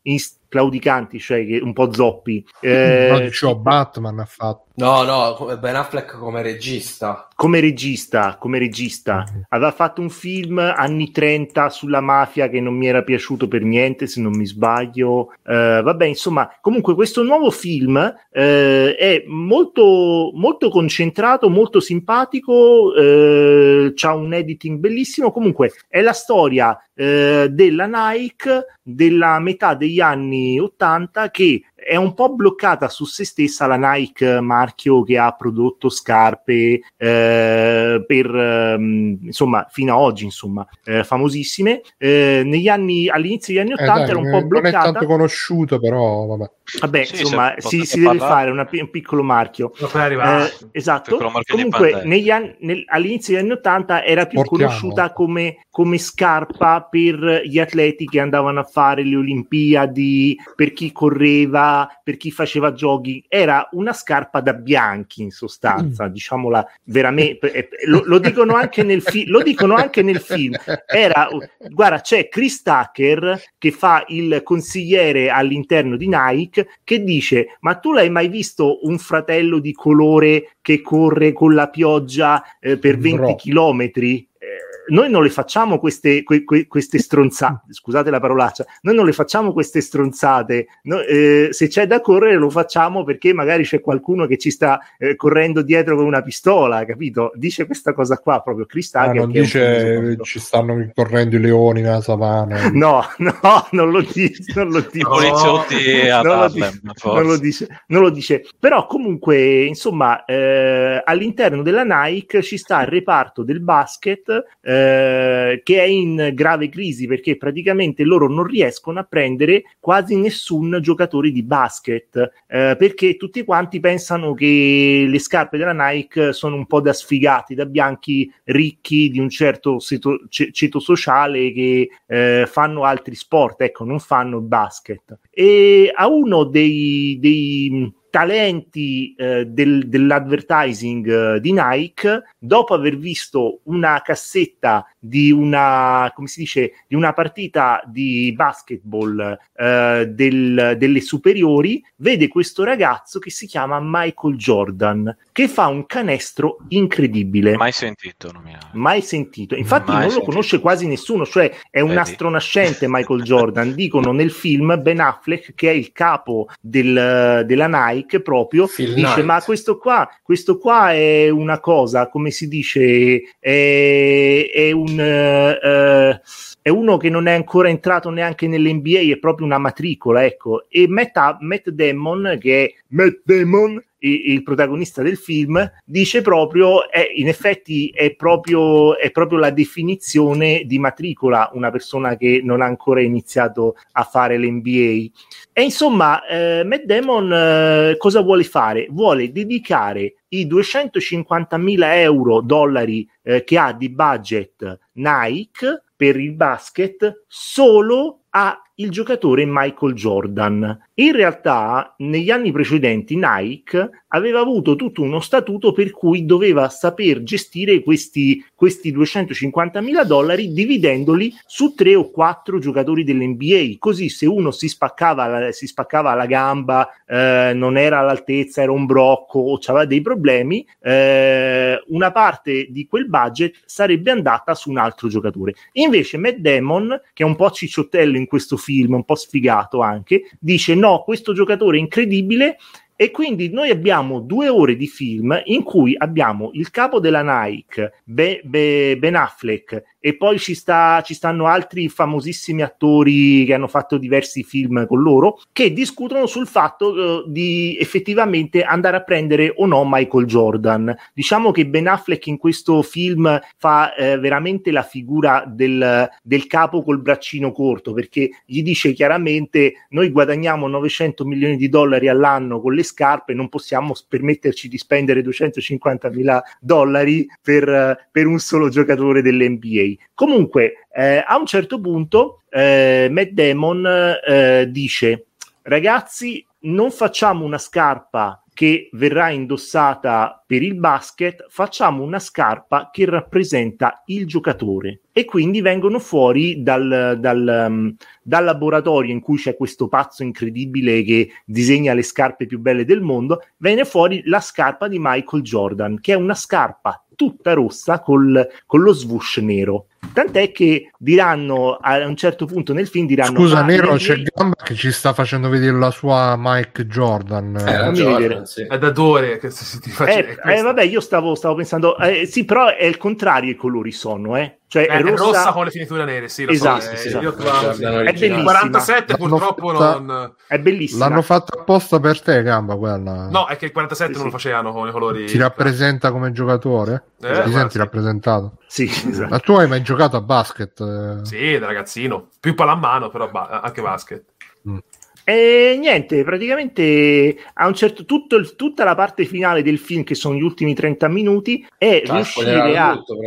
in, claudicanti, cioè un po' zoppi. Eh, Batman ha fatto. No, no, Ben Affleck come regista. Come regista, come regista. Aveva fatto un film anni 30 sulla mafia che non mi era piaciuto per niente, se non mi sbaglio. Eh, vabbè, insomma, comunque questo nuovo film eh, è molto, molto concentrato, molto simpatico, eh, ha un editing bellissimo. Comunque è la storia della Nike della metà degli anni 80 che è un po' bloccata su se stessa la Nike marchio che ha prodotto scarpe eh, per eh, insomma fino a oggi insomma eh, famosissime eh, negli anni all'inizio degli anni 80 eh, era un po' bloccata non è tanto conosciuto però vabbè Vabbè, sì, insomma, si, si deve fare una, un piccolo marchio. Eh, esatto. Comunque, negli anni, nel, all'inizio degli anni 80 era più Portiamo. conosciuta come, come, scarpa per gli atleti che andavano a fare le Olimpiadi, per chi correva, per chi faceva giochi. Era una scarpa da bianchi, in sostanza, mm. diciamola veramente. Lo, lo, dicono anche nel fi- lo dicono anche nel film. Era, guarda, c'è Chris Tucker che fa il consigliere all'interno di Nike che dice ma tu l'hai mai visto un fratello di colore che corre con la pioggia eh, per 20 chilometri? Noi non le facciamo queste, que, que, queste stronzate, scusate la parolaccia, noi non le facciamo queste stronzate, no, eh, se c'è da correre lo facciamo perché magari c'è qualcuno che ci sta eh, correndo dietro con una pistola, capito? Dice questa cosa qua proprio Chris ah, non dice ci stanno correndo i leoni nella savana. [laughs] No, no, non lo dice, non lo dice. poliziotti no, non, lo dice non, lo dice, non lo dice, però comunque, insomma, eh, all'interno della Nike ci sta il reparto del basket eh, che è in grave crisi perché praticamente loro non riescono a prendere quasi nessun giocatore di basket eh, perché tutti quanti pensano che le scarpe della Nike sono un po' da sfigati, da bianchi ricchi di un certo ceto, ceto sociale che eh, fanno altri sport, ecco, non fanno basket. E a uno dei, dei talenti eh, del, dell'advertising eh, di Nike, dopo aver visto una cassetta di una, come si dice, di una partita di basketball eh, del, delle superiori, vede questo ragazzo che si chiama Michael Jordan, che fa un canestro incredibile. Mai sentito, non mi Mai sentito. Infatti Mai non sentito. lo conosce quasi nessuno, cioè è un Vedi. astronascente Michael [laughs] Jordan. Dicono nel film Ben Affleck, che è il capo del, della Nike proprio, Phil dice Knight. ma questo qua, questo qua è una cosa, come si dice, è, è un uh, uh, è uno che non è ancora entrato neanche nell'NBA, è proprio una matricola, ecco. E Matt, Matt Damon, che è Matt Damon, il protagonista del film, dice proprio, è, in effetti è proprio, è proprio la definizione di matricola, una persona che non ha ancora iniziato a fare l'NBA. E insomma, eh, Matt Damon eh, cosa vuole fare? Vuole dedicare i 250.000 euro, dollari eh, che ha di budget Nike per il basket solo a il giocatore Michael Jordan. In realtà, negli anni precedenti, Nike aveva avuto tutto uno statuto per cui doveva saper gestire questi, questi 250 mila dollari dividendoli su tre o quattro giocatori dell'NBA. Così, se uno si spaccava, si spaccava la gamba, eh, non era all'altezza, era un brocco o aveva dei problemi, eh, una parte di quel budget sarebbe andata su un altro giocatore. Invece, Matt Damon, che è un po' cicciottello in questo film, un po' sfigato anche, dice no, questo giocatore è incredibile e quindi noi abbiamo due ore di film in cui abbiamo il capo della Nike, Be- Be- Ben Affleck, e poi ci, sta, ci, stanno altri famosissimi attori che hanno fatto diversi film con loro, che discutono sul fatto uh, di effettivamente andare a prendere o no Michael Jordan. Diciamo che Ben Affleck in questo film fa eh, veramente la figura del, del capo col braccino corto, perché gli dice chiaramente noi guadagniamo 900 milioni di dollari all'anno con le scarpe, non possiamo permetterci di spendere 250 mila dollari per, per, un solo giocatore dell'NBA. Comunque, eh, a un certo punto, eh, Matt Damon eh, dice, ragazzi, non facciamo una scarpa che verrà indossata per il basket, facciamo una scarpa che rappresenta il giocatore. E quindi vengono fuori dal, dal, um, dal, laboratorio in cui c'è questo pazzo incredibile che disegna le scarpe più belle del mondo, viene fuori la scarpa di Michael Jordan, che è una scarpa tutta rossa col, con lo swoosh nero. Tant'è che diranno a un certo punto nel film diranno Scusa, ah, Nero, c'è Gamba che ci sta facendo vedere la sua Mike Jordan. Eh, Jordan sì. È da due che si, ti faccia eh, eh, vabbè, io stavo, stavo pensando, eh, sì, però è il contrario i colori sono, eh. Cioè eh, è, rossa... è, rossa... con le finiture nere, sì, esatto, so, sì, esatto. Trovo, sì. È bellissima. 47 L'hanno purtroppo fatta... non... È bellissima. L'hanno fatto apposta per te, Gamba, quella. No, è che il 47 non lo facevano con i colori... Ti rappresenta come giocatore? Eh, Ti senti rappresentato? Sì, [laughs] esatto. Ma tu hai mai giocato a basket? Sì, da ragazzino. Più pallamano, però ba- anche basket. Mm. E niente, praticamente a un certo tutto il, tutta la parte finale del film, che sono gli ultimi 30 minuti, è cioè, riuscire a. Tutto,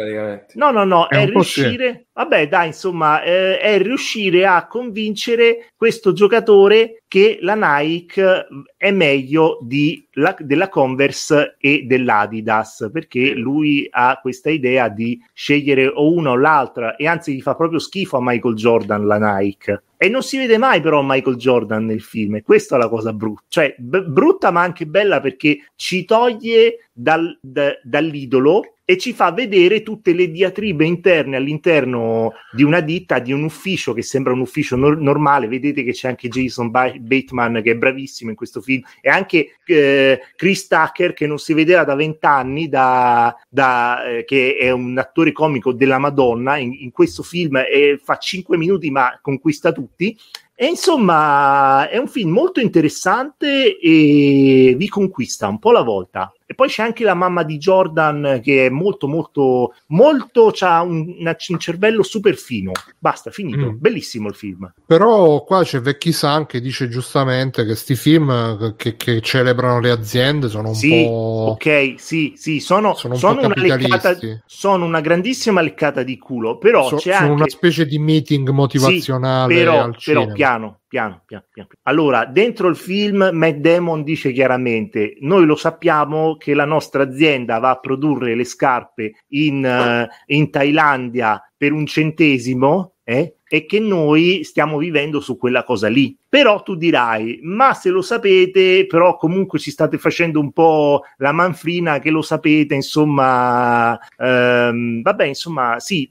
no, no, no, è, è riuscire. Vabbè, dai, insomma, eh, è riuscire a convincere questo giocatore che la Nike è meglio di, la, della Converse e dell'Adidas, perché lui ha questa idea di scegliere o una o l'altra, e anzi gli fa proprio schifo a Michael Jordan la Nike. E non si vede mai però Michael Jordan nel film, e questa è la cosa brutta, cioè b- brutta ma anche bella perché ci toglie dal, d- dall'idolo e ci fa vedere tutte le diatribe interne all'interno di una ditta, di un ufficio che sembra un ufficio no- normale. Vedete che c'è anche Jason Bateman che è bravissimo in questo film e anche eh, Chris Tucker che non si vedeva da vent'anni, da, da, eh, che è un attore comico della Madonna. In, in questo film eh, fa 5 minuti ma conquista tutti. E insomma, è un film molto interessante e vi conquista un po' alla volta. E poi c'è anche la mamma di Jordan che è molto, molto, molto, ha un, un, cervello super fino. Basta, finito. Mm. Bellissimo il film. Però qua c'è Vecchi San che dice giustamente che questi film che, che, celebrano le aziende sono un sì, po'... Ok, sì, sì, sono, sono, sono una leccata, sono una grandissima leccata di culo, però so, c'è sono anche... una specie di meeting motivazionale sì, però, però piano, piano, piano, piano. Allora, dentro il film Matt Damon dice chiaramente, noi lo sappiamo che la nostra azienda va a produrre le scarpe in, uh, in Thailandia per un centesimo, eh? E che noi stiamo vivendo su quella cosa lì. Però tu dirai, ma se lo sapete, però comunque ci state facendo un po' la manfrina che lo sapete, insomma, ehm, vabbè, insomma, sì,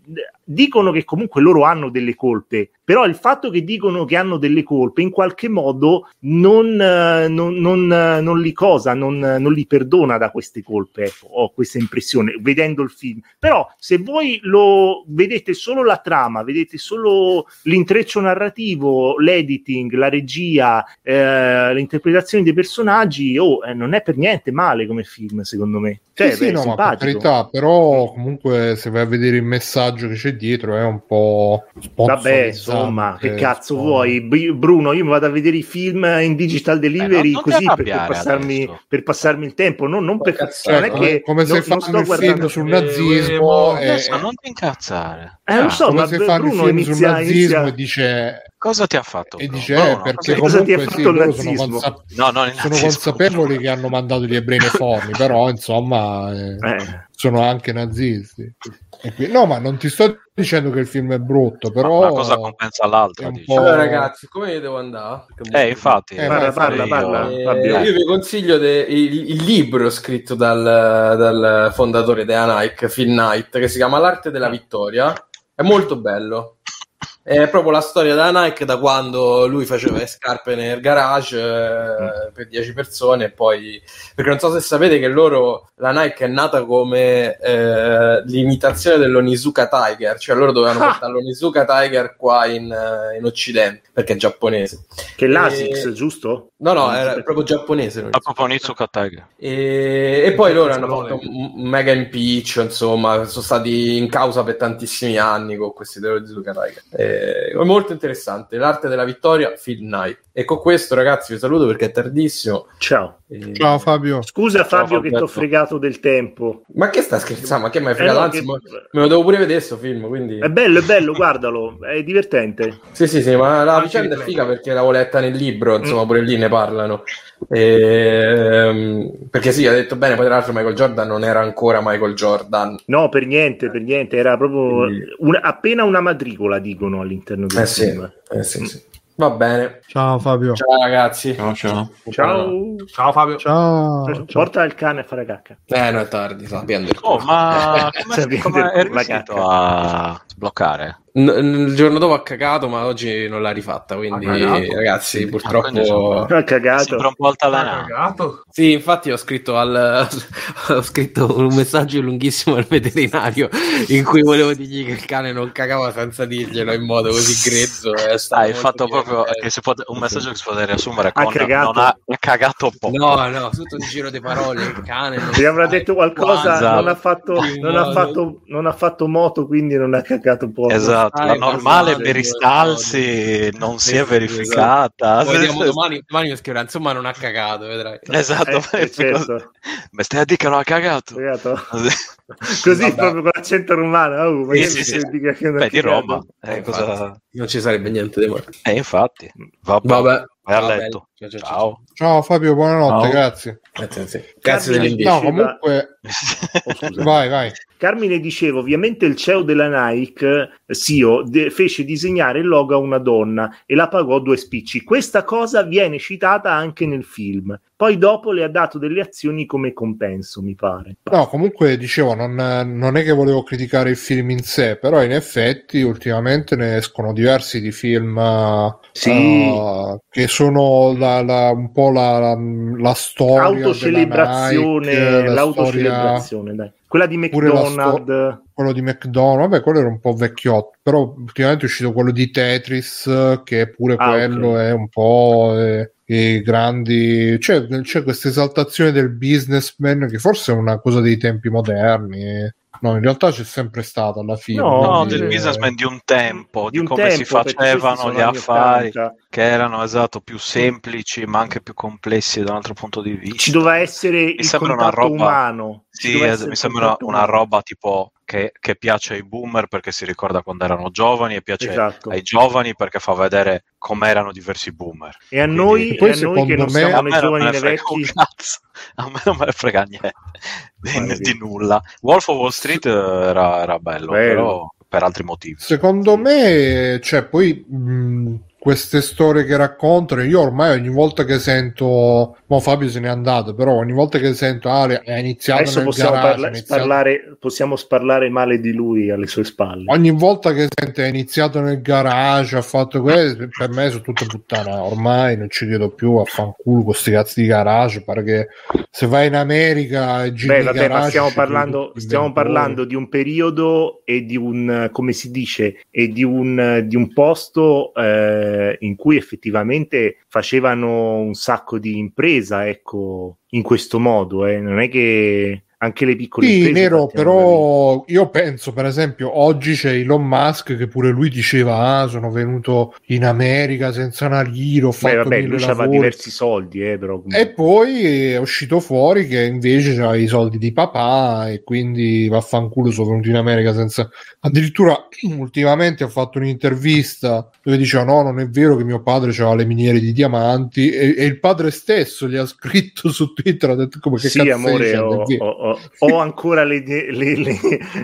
dicono che comunque loro hanno delle colpe, però il fatto che dicono che hanno delle colpe in qualche modo non, non, non, non li cosa, non, li perdona da queste colpe, ecco, ho questa impressione vedendo il film. Però se voi lo vedete solo la trama, vedete solo l'intreccio narrativo, l'editing, la regia, eh, le interpretazioni dei personaggi, oh, eh, non è per niente male come film, secondo me. Cioè, sì, sì, no, ma per carità, però comunque se vai a vedere il messaggio che c'è dietro è un po' Vabbè, insomma, che cazzo so... vuoi? Bruno, io mi vado a vedere i film in digital delivery eh, no, così per, per, passarmi, per, passarmi, il tempo, no, non per cazzo, non è che come se fanno il film sul nazismo e... non ti incazzare. Eh, non so, come se fanno il film sul nazismo e dice Cosa ti ha fatto? E dice, eh, perché comunque sì, loro sono, consa- no, no, sono consapevoli che hanno mandato gli ebrei nei forni, però [laughs] insomma eh, eh. sono anche nazisti. Qui, no, ma non ti sto dicendo che il film è brutto, però... Una cosa compensa l'altra. Allora ragazzi, come devo andare? Eh, infatti. Eh, parla, parla, parla. Eh, io vi consiglio de- il, il, libro scritto dal, dal fondatore della Nike, Phil Knight, che si chiama L'arte della vittoria. È molto bello è proprio la storia della Nike da quando lui faceva le scarpe nel garage eh, per 10 persone e poi perché non so se sapete che loro la Nike è nata come eh, l'imitazione dell'Onizuka Tiger cioè loro dovevano ah. portare l'Onizuka Tiger qua in, in, occidente perché è giapponese. Che è l'Asics e... giusto? no no era proprio giapponese ah, proprio Onizuka Tiger. E, e poi loro hanno fatto un mega impiccio insomma sono stati in causa per tantissimi anni con questi dell'Onizuka Tiger. E è molto interessante. L'arte della vittoria, Phil Knight. E con questo, ragazzi, vi saluto perché è tardissimo. Ciao. E... Ciao Fabio. Scusa Fabio Ciao, che ti ho fregato del tempo. Ma che sta scherzando? Ma che mi hai fregato? Eh no, Anzi, che... me lo devo pure vedere questo film. Quindi... È bello, è bello, guardalo, è divertente. Sì, sì, sì, ma la vicenda è figa perché l'avevo letta nel libro, insomma, mm. pure lì ne parlano. E, ehm, perché sì, ha detto bene, poi tra l'altro Michael Jordan non era ancora Michael Jordan. No, per niente, per niente, era proprio Quindi... una, appena una matricola, dicono all'interno del eh film. Sì, eh sì, sì. Va bene. Ciao Fabio. Ciao ragazzi. Ciao ciao. Ciao. Ciao Fabio. Ciao. Porta il cane a fare cacca. Eh, no, è tardi, sta Oh, ma [laughs] come, come è riuscito a sbloccare? il giorno dopo ha cagato, ma oggi non l'ha rifatta. Quindi, ragazzi, purtroppo ha cagato. Sembra un po' altalanato. Sì, infatti, ho scritto, al, [laughs] ho scritto un messaggio lunghissimo al veterinario in cui volevo dirgli che il cane non cagava senza dirglielo in modo così grezzo. Hai fatto proprio che si può, un messaggio che si può riassumere con ha cagato. non ha, ha cagato poco. No, no, tutto un giro di parole. Il cane non avrà detto qualcosa, non ha, fatto, non, ha fatto, non ha fatto moto, quindi non ha cagato poco. Esatto esatto, la normale per i stalsi non si è esatto. verificata. Esatto. Vediamo domani, domani mi scriverà, insomma non ha cagato, vedrai. Esatto, eh, [laughs] certo. ma stai a dire che non ha cagato. cagato. [laughs] Così Vabbè. proprio con l'accento romano. Oh, ma sì, sì, sì. Beh, di Roma. Eh, cosa... Non ci sarebbe niente di male. Eh, infatti. Vabbè. Vabbè. Vai a letto. Ciao, ciao, ciao. ciao Fabio, buonanotte, ciao. grazie. Grazie, grazie. grazie dell'invito. No, comunque... [laughs] oh, vai, vai. Carmine diceva, ovviamente il CEO della Nike, CEO, de- fece disegnare il logo a una donna e la pagò due spicci. Questa cosa viene citata anche nel film. Poi dopo le ha dato delle azioni come compenso, mi pare. No, comunque dicevo, non, non è che volevo criticare il film in sé, però in effetti ultimamente ne escono diversi di film sì. uh, che sono la, la, un po' la, la, la storia autocelebrazione, Nike, l'autocelebrazione, storia... dai quella di McDonald's. Sto- quello di McDonald's, vabbè, quello era un po' vecchiotto, però ultimamente è uscito quello di Tetris, che pure ah, quello okay. è un po'. Eh, i grandi c'è, c'è questa esaltazione del businessman che forse è una cosa dei tempi moderni No, in realtà c'è sempre stato alla fine. No, no del businessman di un tempo, di, di un come tempo, si facevano gli affari, 80. che erano esatto più semplici ma anche più complessi da un altro punto di vista. Ci doveva essere mi il contatto una roba, umano. Sì, es- mi sembra una roba tipo che, che, piace ai boomer perché si ricorda quando erano giovani e piace esatto. ai giovani perché fa vedere com'erano diversi boomer. E a Quindi, noi, e poi e a noi che non me, siamo né giovani né vecchi... A me non me ne frega niente di, di, nulla. Wolf of Wall Street era, era bello, bello, però per altri motivi. Secondo me, cioè, poi... Mh queste storie che raccontano. Io ormai ogni volta che sento, mo Fabio se n'è andato, però ogni volta che sento ah, è iniziato Adesso possiamo, garage, parla- iniziato... Sparlare, possiamo sparlare male di lui alle sue spalle. Ogni volta che sento è iniziato nel garage, ha fatto questo, per me sono tutte puttana. Ormai non ci credo più a fanculo questi cazzi di garage. Perché se vai in America e giri Beh, vabbè, garage, ma stiamo parlando, stiamo parlando di un periodo e di un come si dice, e di un, di un posto. Eh, eh, in cui effettivamente facevano un sacco di impresa, ecco, in questo modo, eh. non è che anche le piccole sì, nero, però io penso per esempio oggi c'è Elon Musk che pure lui diceva ah sono venuto in America senza una lira ho fatto Beh, vabbè, lui aveva diversi soldi eh, però e poi è uscito fuori che invece aveva i soldi di papà e quindi vaffanculo sono venuto in America senza addirittura ultimamente ha fatto un'intervista dove diceva no non è vero che mio padre aveva le miniere di diamanti e, e, il padre stesso gli ha scritto su Twitter ha detto come che sì, cazzo amore, ho, ho, ho, ancora le, le,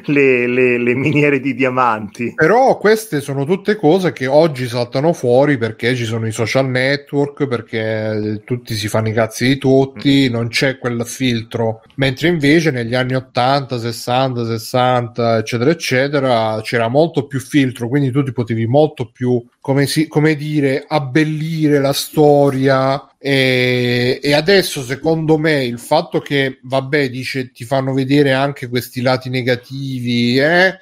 le, le, miniere di diamanti. Però queste sono tutte cose che oggi saltano fuori perché ci sono i social network, perché tutti si fanno i cazzi di tutti, mm. non c'è quel filtro. Mentre invece negli anni 80, 60, 60, eccetera, eccetera, c'era molto più filtro, quindi tu ti potevi molto più, come, si, come dire, abbellire la storia e, e, adesso, secondo me, il fatto che, vabbè, dice ti fanno vedere anche questi lati negativi, eh,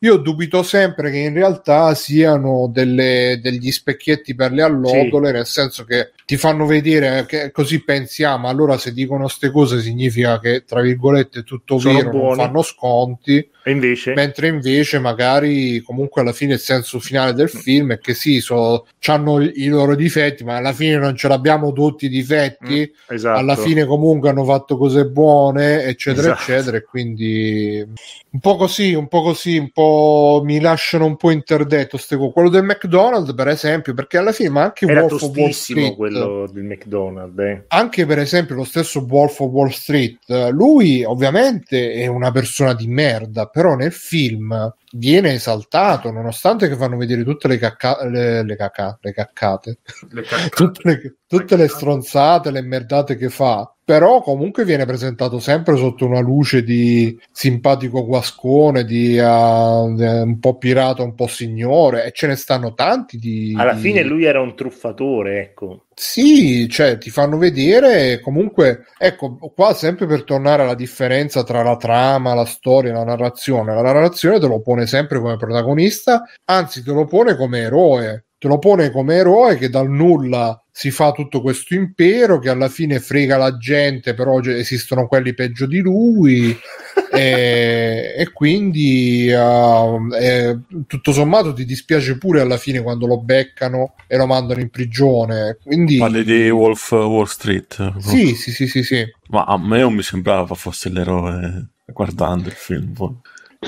io dubito sempre che in realtà siano delle, degli specchietti per le allodole, sì. nel senso che ti fanno vedere che così pensiamo, allora se dicono queste cose significa che tra virgolette tutto Sono vero, buoni. non fanno sconti. E invece? Mentre invece magari comunque alla fine il senso finale del mm. film è che sì, so, hanno i loro difetti, ma alla fine non ce l'abbiamo tutti i difetti. Mm, esatto. Alla fine comunque hanno fatto cose buone, eccetera, esatto. eccetera. E quindi un po' così, un po' così, un po' mi lasciano un po' interdetto. Ste cose. Quello del McDonald's, per esempio, perché alla fine, ma anche Era Wolf of Wall Street, quello del McDonald's. Eh. Anche per esempio lo stesso Wolf of Wall Street, lui ovviamente è una persona di merda, però nel film viene esaltato nonostante che fanno vedere tutte le, cacca- le, le, cacca- le caccate, le [laughs] tutte, le, tutte le stronzate, le merdate che fa però comunque viene presentato sempre sotto una luce di simpatico guascone, di uh, un po' pirata, un po' signore, e ce ne stanno tanti di... Alla fine lui era un truffatore, ecco. Sì, cioè ti fanno vedere comunque, ecco, qua sempre per tornare alla differenza tra la trama, la storia e la narrazione, la narrazione te lo pone sempre come protagonista, anzi te lo pone come eroe, te lo pone come eroe che dal nulla si fa tutto questo impero che alla fine frega la gente, però esistono quelli peggio di lui [laughs] e, e, quindi uh, eh, tutto sommato ti dispiace pure alla fine quando lo beccano e lo mandano in prigione. Quindi... Parli di Wolf Wall Street? Sì, sì, sì, sì, sì. Ma a me non mi sembrava fosse l'eroe guardando il film.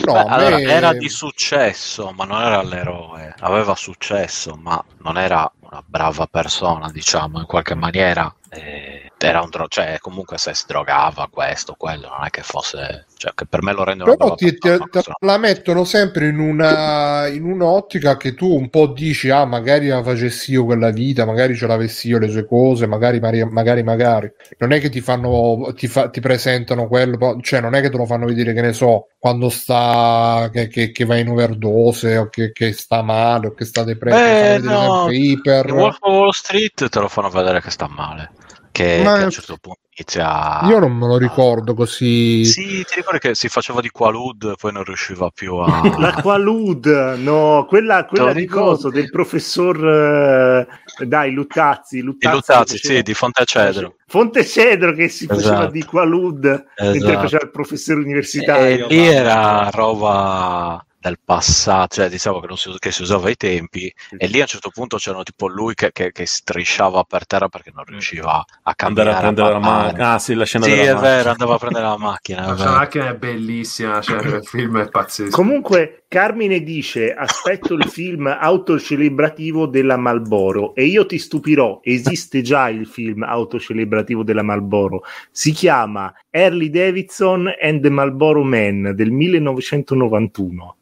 No, Beh, allora, era di successo, ma non era l'eroe. Aveva successo, ma non era una brava persona, diciamo, in qualche maniera. Eh, era un dro- cioè comunque se si drogava questo, quello, non è che fosse, cioè che per me lo rendono però ti, ti, ti, la mettono sempre in, una, in un'ottica che tu un po' dici, ah magari la facessi io quella vita, magari ce l'avessi io le sue cose, magari, magari, magari, non è che ti fanno, ti, fa, ti presentano quello, cioè non è che te lo fanno vedere, che ne so, quando sta, che, che, che va in overdose o che, che, sta male o che sta depresso, eh, no. Wolf of Wall Street te lo fanno vedere che sta male che, che a un certo punto inizia Io non me lo ricordo così. Sì, ti ricordi che si faceva di Qualud poi non riusciva più a. [laughs] La Qualud, no, quella, quella di coso del professor. Uh, dai, Luttazzi. Luttazzi, Luttazzi sì, di Fontecedro. Fontecedro che si esatto. faceva di Qualud esatto. mentre faceva il professore universitario. E lì era roba del passato, cioè diciamo che, si, che si, usava ai tempi, e lì a un certo punto c'erano tipo lui che, che, che strisciava per terra perché non riusciva a cambiare. Andare a prendere la macchina. Ah, sì, la scena sì, è macchina. vero, andava a prendere la macchina. la macchina è bellissima, cioè, il film è pazzesco. Comunque, Carmine dice: Aspetto il film autocelebrativo della Malboro e io ti stupirò. Esiste già il film autocelebrativo della Malboro. Si chiama Harley Davidson and the Malboro Man del 1991.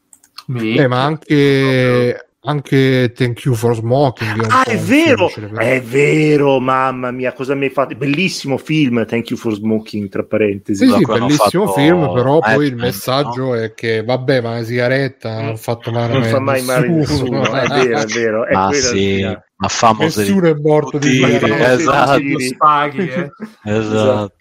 Eh, ma anche, anche Thank You for Smoking. È ah, è vero, è vero, mamma mia, cosa mi hai fatto? Bellissimo film, Thank You for Smoking, tra parentesi. Sì, sì bellissimo fatto... film, però eh, poi il messaggio no? è che, vabbè, ma la sigaretta non ha fatto male Non fa mai male a nessuno, è vero, è vero. È [laughs] ah, sì, ma famoso Nessuno è morto di fame. Esatto. Spaghi, eh. esatto.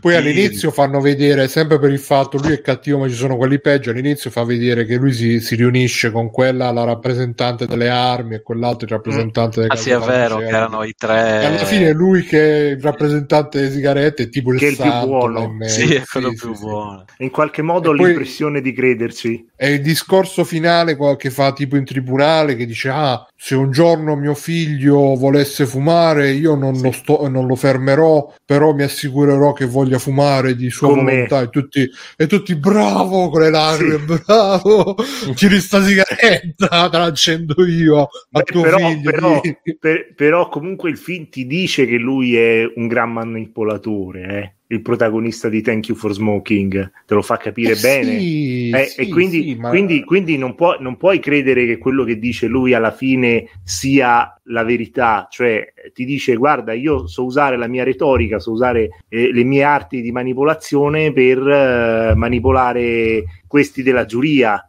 Poi all'inizio fanno vedere, sempre per il fatto lui è cattivo ma ci sono quelli peggio, all'inizio fa vedere che lui si, si riunisce con quella, la rappresentante delle armi e quell'altro il rappresentante mm. Ah sì è vero, che erano i tre... E alla fine lui che è il rappresentante delle sigarette è tipo il che è il più buono. Sì, è quello sì, più sì, buono. In qualche modo ho l'impressione di crederci. È il discorso finale che fa tipo in tribunale che dice ah se un giorno mio figlio volesse fumare io non, sì. lo, sto, non lo fermerò però mi assicurerò che voglia fumare di sua Come... volontà e tutti, e tutti bravo con le lacrime sì. bravo tiri sta sigaretta [laughs] te la accendo io a Beh, tuo però, figlio però, per, però comunque il film ti dice che lui è un gran manipolatore eh il protagonista di Thank You for Smoking, te lo fa capire eh bene. Sì, eh, sì, e quindi, sì, ma... quindi, quindi non, può, non, puoi credere che quello che dice lui alla fine sia la verità, cioè ti dice guarda io so usare la mia retorica, so usare eh, le mie arti di manipolazione per eh, manipolare questi della giuria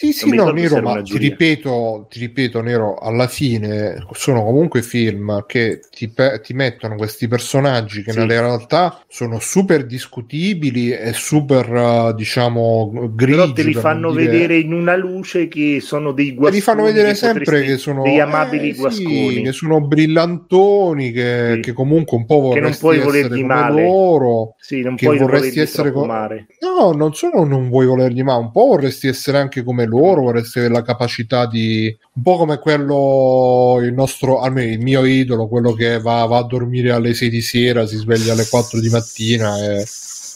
sì, sì, no, Nero, ma ti ripeto, ti ripeto, Nero, alla fine sono comunque film che ti, pe- ti mettono questi personaggi che sì. nella realtà sono super discutibili e super, uh, diciamo, grigi. Però te li fanno dire... vedere in una luce che sono dei guasconi. Te li fanno vedere sempre che sono dei amabili eh, guasconi. Sì, che sono brillantoni, che, sì. che, comunque un po' vorresti che non puoi come male. loro. Sì, non puoi vorresti essere come... No, non solo non vuoi volergli male, un po' vorresti essere anche come loro, vorresti avere la capacità di un po' come quello il nostro almeno il mio idolo, quello che va, va a dormire alle 6 di sera, si sveglia alle 4 di mattina e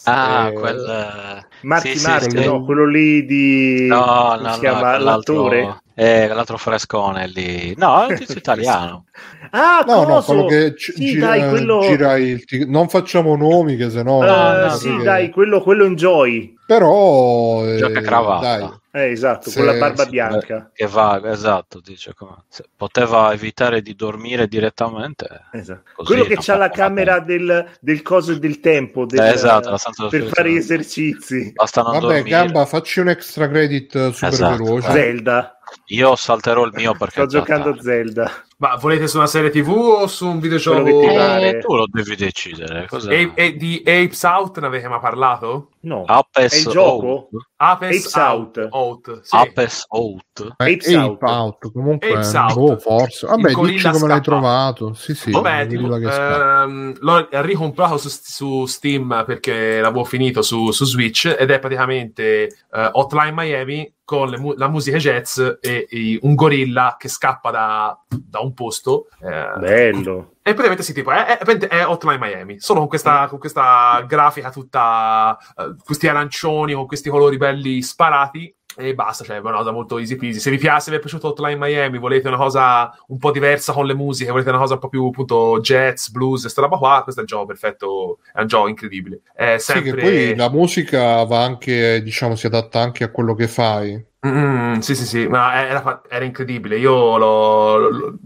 Ah, e... quel... Marti sì, Marti, sì, no, quello lì di... No, no, si chiama no, l'attore? Eh, l'altro frescone lì. No, è un tizio [laughs] italiano. ah, no, no, quello che c- sì, gira, dai, quello... gira il... Non facciamo nomi che sennò... Uh, no, sì, perché... dai, quello, quello Enjoy. Però... Eh, Gioca cravatta. Dai. Eh, esatto, se, con la barba bianca. Che va, esatto, dice come, poteva evitare di dormire direttamente. Esatto. Quello che c'ha la camera del, del, coso del tempo del, eh, esatto, per fare gli esercizi. Basta non Vabbè, dormire. Gamba, facci un extra credit super esatto. veloce. Zelda. Io salterò il mio perché... Sto giocando Zelda. Ma volete su una serie TV o su un videogioco? Eh, tu lo devi decidere. E, e, di Apes Out ne avete mai parlato? No. Apes è il gioco? Apes, Apes Out. Out. out sì. Apes Out. Apes Ape Out. out. Comunque, Apes Out. Oh, forse. Vabbè, dici come l'hai trovato. Sì, sì. Vabbè, tipo, ehm, l'ho ricomprato su, su, Steam perché l'avevo finito su, su Switch ed è praticamente uh, Hotline Miami con mu- la musica jazz e, e, un gorilla che scappa da, da un posto. Eh, Bello. E praticamente sì, tipo, è, è, è Hotline Miami, solo con questa, con questa grafica tutta, uh, questi arancioni, con questi colori belli sparati, e basta, cioè è una cosa molto easy peasy. Se vi piace, se vi è piaciuto Hotline Miami, volete una cosa un po' diversa con le musiche, volete una cosa un po' più appunto jazz, blues, questa roba qua, questo è il gioco perfetto, è un gioco incredibile. È sempre... Sì, che poi la musica va anche, diciamo, si adatta anche a quello che fai. Mm, sì, sì, sì, ma era, era incredibile. Io l'ho, l'ho,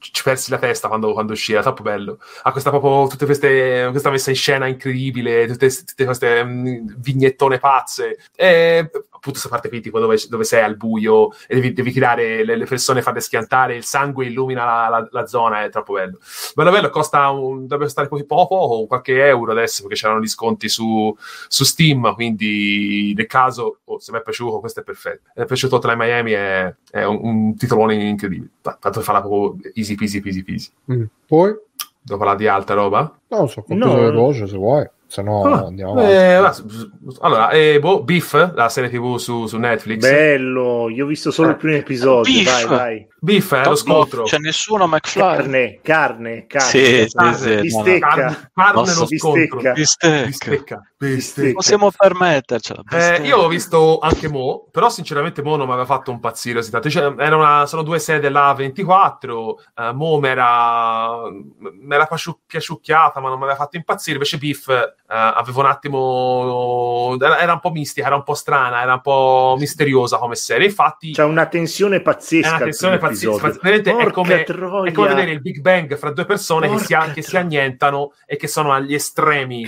ci persi la testa quando, quando uscì, era troppo bello. Ha questa proprio tutte queste, questa messa in scena incredibile, tutte, tutte queste um, vignettone pazze. E appunto questa parte qui tipo dove, dove, sei al buio e devi, devi tirare le, le, persone, farle schiantare, il sangue illumina la, la, la, zona, è troppo bello. Bello bello, costa un, dovrebbe costare poco, poco, qualche euro adesso perché c'erano gli sconti su, su Steam, quindi nel caso, oh, se mi è piaciuto, questo è perfetto. Mi è piaciuto Hotline Miami, è, è un, un, titolone incredibile, tanto farla proprio easy peasy peasy peasy. Mm. Poi? Devo parlare di alta roba? No, so, no. veloce se vuoi se no ah, andiamo eh, allora eh, boh, Beef la serie tv su, su, Netflix bello io ho visto solo il primo episodio Beef. vai vai Beef è eh, lo scontro c'è nessuno McFly carne carne carne sì, carne, sì, sì, bistecca carne, carne lo scontro bistecca. bistecca. bistecca. possiamo permettercela eh, io ho visto anche Mo però sinceramente Mo non mi aveva fatto un pazzire cioè, una, sono due serie della 24 uh, Mo mi era era piaciucchiata ma non mi aveva fatto impazzire invece Beef Uh, avevo un attimo. Era un po' mistica, era un po' strana, era un po' misteriosa come serie. Infatti, c'è una tensione pazzesca. È una tensione pazzesca. Vedete, è come, è come, vedere il Big Bang fra due persone che si, che si, annientano e che sono agli estremi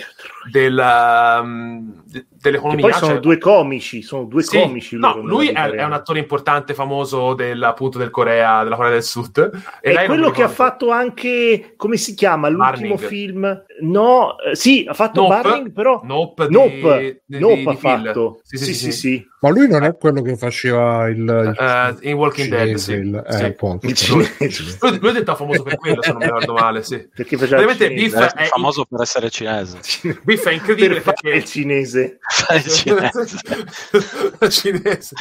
del, um, de, dell'economia. Che poi sono cioè, due comici, sono due sì, comici. No, lui è, è, un attore importante, famoso del, appunto del Corea, della Corea del Sud. E è quello che ha fatto anche, come si chiama, l'ultimo Barning. film? No, eh, sì, ha fatto nope. Barring, però... Nope, nope, di, nope di, ha fatto. Sì sì, sì sì, sì, Ma lui non è quello che faceva il... il uh, in Walking cinese, Dead, il, eh, appunto. Il [laughs] cinese. lui, lui è diventato famoso per quello, se non mi ricordo male, sì. Perché faceva Biff è, è famoso per essere cinese. [laughs] Biff è incredibile per perché... il cinese. il cinese. [laughs] cinese.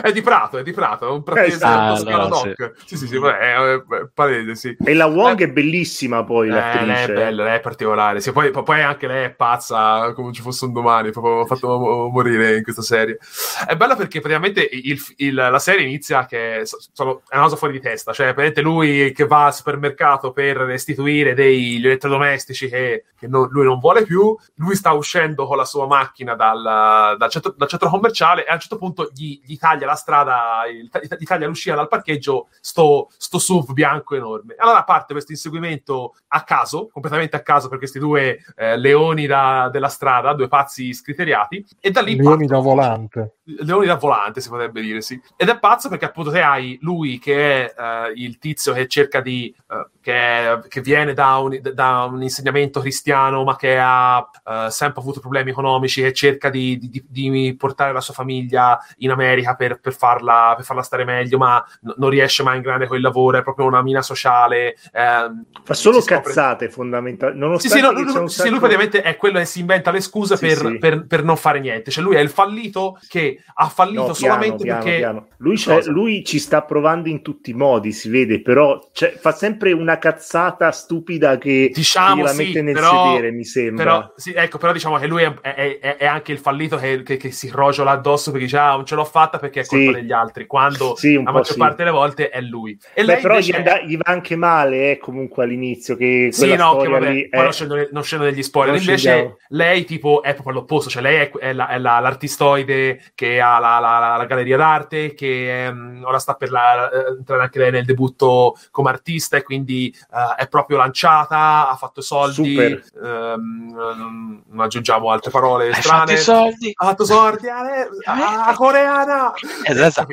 è di Prato, è di Prato, è un pratese ah, no, doc. Sì, sì, sì, vabbè, è, è palese, sì. E la Wong è bellissima poi, eh, Lei è bella, lei è particolare. Sì, poi, poi anche lei è pazza come ci fosse un domani, proprio ha fatto morire in questa serie. È bella perché praticamente il, il, la serie inizia che sono, è una cosa fuori di testa, cioè praticamente lui che va al supermercato per restituire degli elettrodomestici che, che non, lui non vuole più, lui sta uscendo con la sua macchina dal, dal, centro, dal centro, commerciale e a un certo punto gli, gli taglia la strada, gli taglia l'uscita dal parcheggio sto, sto SUV bianco enorme. Allora parte questo inseguimento a caso, completamente a caso per questi due eh, leoni da, della strada, due pazzi scriteriati, e da lì... Leoni da volante. yaptı. Leoni da volante, si potrebbe dire, sì. Ed è pazzo perché appunto te hai lui che è uh, il tizio che cerca di... Uh, che, che, viene da un, da un, insegnamento cristiano ma che ha uh, sempre avuto problemi economici e cerca di, di, di, portare la sua famiglia in America per, per, farla, per farla, stare meglio, ma n- non riesce mai in grande quel lavoro, è proprio una mina sociale. Ehm, Fa solo cazzate scopre... fondamentalmente. Sì, sì, no, lui, sì, lui praticamente è quello che si inventa le scuse sì, per, sì. Per, per, non fare niente. Cioè lui è il fallito che ha fallito no, solamente piano, perché... Piano. Lui, lui, ci sta provando in tutti i modi, si vede, però cioè, fa sempre una cazzata stupida che, diciamo, la sì, mette nel però, sedere, mi sembra. Però, sì, ecco, però diciamo che lui è, è, è, è anche il fallito che, che, che, si rogiola addosso perché dice ah non ce l'ho fatta perché è colpa sì. degli altri, quando la maggior parte delle volte è lui. E Beh, però gli, and- gli, va anche male eh, comunque all'inizio che sì, no, che vabbè, lì, poi non, scendo, non scendo negli spoiler, invece scendiamo. lei tipo è proprio l'opposto, cioè lei è, la, è la, l'artistoide che ha la, la, la galleria d'arte, che um, ora sta per la, entrare anche lei nel debutto come artista e quindi uh, è proprio lanciata, ha fatto soldi, um, non aggiungiamo altre parole Hai strane. soldi. Ha fatto soldi, ale, ah, coreana! Esatto.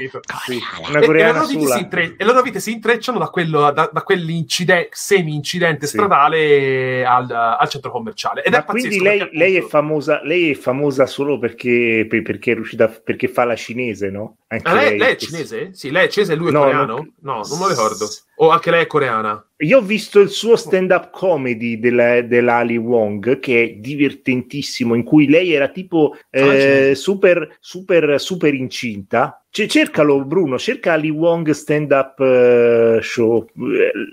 Sì, una coreana e, e, intre- e le loro vite si intrecciano da, quello, da, da quell'incidente, semi-incidente sì. stradale al, al, centro commerciale. Ed Ma è quindi lei, lei, è famosa, lei è famosa solo perché, perché è riuscita, perché fa la cinese, no? Ah, lei, lei, è cinese? Sì, lei è cinese e lui è no, coreano? Non... No, non me lo ricordo. O anche lei è coreana? Io ho visto il suo stand-up comedy della, dell'Ali Wong, che è divertentissimo, in cui lei era tipo eh, super, super, super incinta. C- cercalo, Bruno, cerca Ali Wong stand-up uh, show.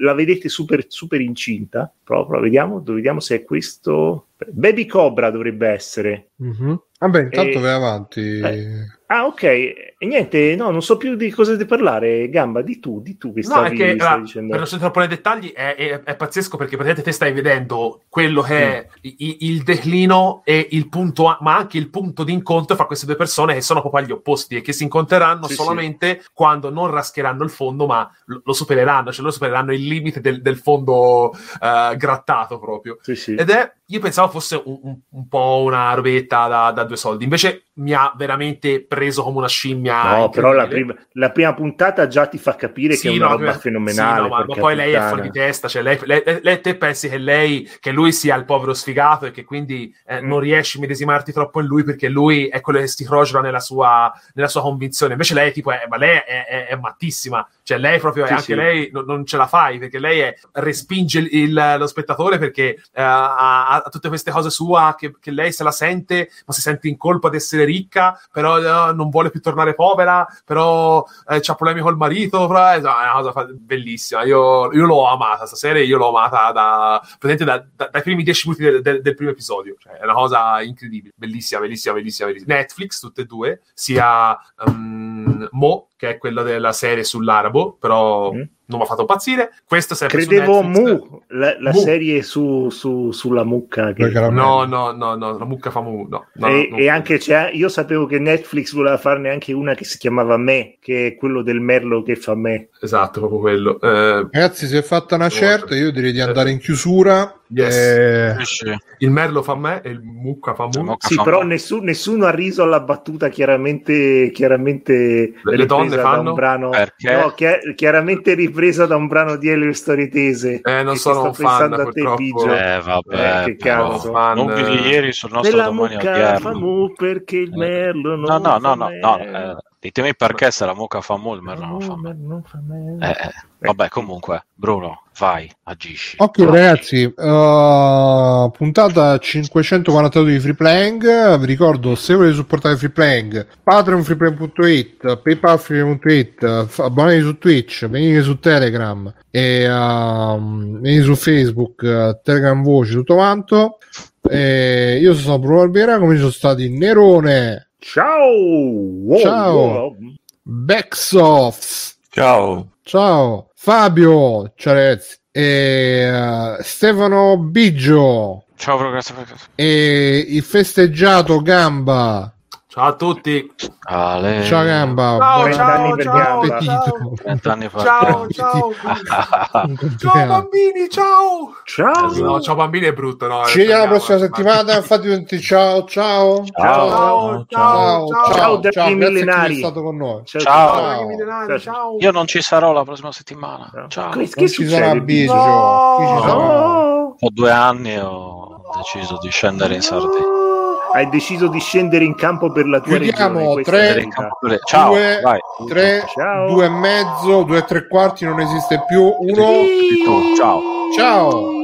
La vedete super, super incinta? Proprio, vediamo, vediamo se è questo. Baby Cobra dovrebbe essere. Mm-hmm. Vabbè, intanto e... vai avanti. Eh. Ah, ok. E niente, no, non so più di cosa di parlare. Gamba, di tu, di tu che stavi, no, è che, stavi allora, dicendo. Per non sentire troppo nei dettagli, è, è, è, pazzesco perché praticamente te stai vedendo quello che mm. è il, il, declino e il punto, ma anche il punto di incontro fra queste due persone che sono proprio agli opposti e che si incontreranno sì, solamente sì. quando non rascheranno il fondo, ma lo, lo supereranno, cioè loro supereranno il limite del, del fondo uh, grattato proprio. Sì, Ed è, io pensavo fosse un, un, un po' una robetta da, da due soldi, invece mi ha veramente preso come una scimmia. No, però la prima, la prima, puntata già ti fa capire sì, che è una no, roba prima, fenomenale. Sì, no, ma, ma, poi lei è fuori di testa, cioè lei, lei, lei, te pensi che lei, che lui sia il povero sfigato e che quindi eh, mm. non riesci a medesimarti troppo in lui perché lui è quello che si crogia nella sua, nella sua convinzione. Invece lei, tipo, è, ma lei è, è, è mattissima, cioè lei proprio, sì, anche sì. lei non, non, ce la fai perché lei è, respinge il, il, lo spettatore perché uh, ha, ha, tutte queste cose sue che, che lei se la sente, ma si sente in colpa di essere ricca, però uh, non vuole più tornare povera, però uh, ha problemi col marito, però, è una cosa bellissima. Io, io l'ho amata stasera, io l'ho amata da, da, da, dai primi dieci minuti del, del, del, primo episodio. Cioè, è una cosa incredibile, bellissima, bellissima, bellissima, bellissima. Netflix, tutte e due, sia um, Mo, che è quella della serie sull'arabo, però... Mm non mi ha fatto impazzire. Questo sempre Credevo Mu, la, la Mu. serie su, su, sulla mucca. Che... No, no, no, no, la mucca fa Mu. No, no, e, e anche c'è, io sapevo che Netflix voleva farne anche una che si chiamava Me, che è quello del merlo che fa me. Esatto, proprio quello. Eh, Ragazzi, si è fatta una certa, io direi di andare in chiusura. Yes. Eh... Il merlo fa me e il mucca fa mu. Sì, fa però nessuno, nessuno, ha riso alla battuta chiaramente, chiaramente le, le donne fanno un brano, Perché? No, chi- chiaramente ripresa da un brano di Elio Storitese. Eh, non sono un fan, a te, Bigio. Eh, vabbè, eh, che cazzo. Non vi ieri sul nostro Della domani mucca fa mu perché il merlo non No, no, no, no, no eh, ditemi perché se la mucca fa merlo non fa me. Non fa me. Eh, eh. Vabbè, comunque, Bruno, vai, agisci. Ok, vai. ragazzi, uh, puntata 542 di Free Playing. Vi ricordo, se volete supportare Free Playing, patreonfreeplaying.it, paypalfreeplaying.it, abbonatevi su Twitch, venite su Telegram e uh, venite su Facebook, uh, Telegram Voci, tutto quanto. E io sono Bruno Albera, come ci sono stati Nerone. Ciao! Wow, Ciao! Wow. Backsofts. Ciao! Ciao! Fabio, ciao e uh, Stefano Biggio. Ciao, progresso. E il festeggiato Gamba. Ciao a tutti. Ale. Ciao Gamba. Ciao, ciao, ciao, ciao. 30 anni fa. Ciao, ciao. ciao bambini, ciao. Ciao. No, ciao bambini è brutto, no. Ci vediamo la prossima settimana. [laughs] Fate ciao, ciao. Ciao, ciao, ciao. Ciao, ciao, ciao. millenari. stato con noi. Ciao. Ciao. ciao. Io non ci sarò la prossima settimana. Ciao. Che, che ci sarà Biggio? No. Ho due anni e ho deciso di scendere in Sardegna hai deciso di scendere in campo per la tua Chiudiamo regione. 3, ciao, 2, 3, 2 e mezzo, 2 e tre quarti non esiste più. Uno, ciao. Ciao.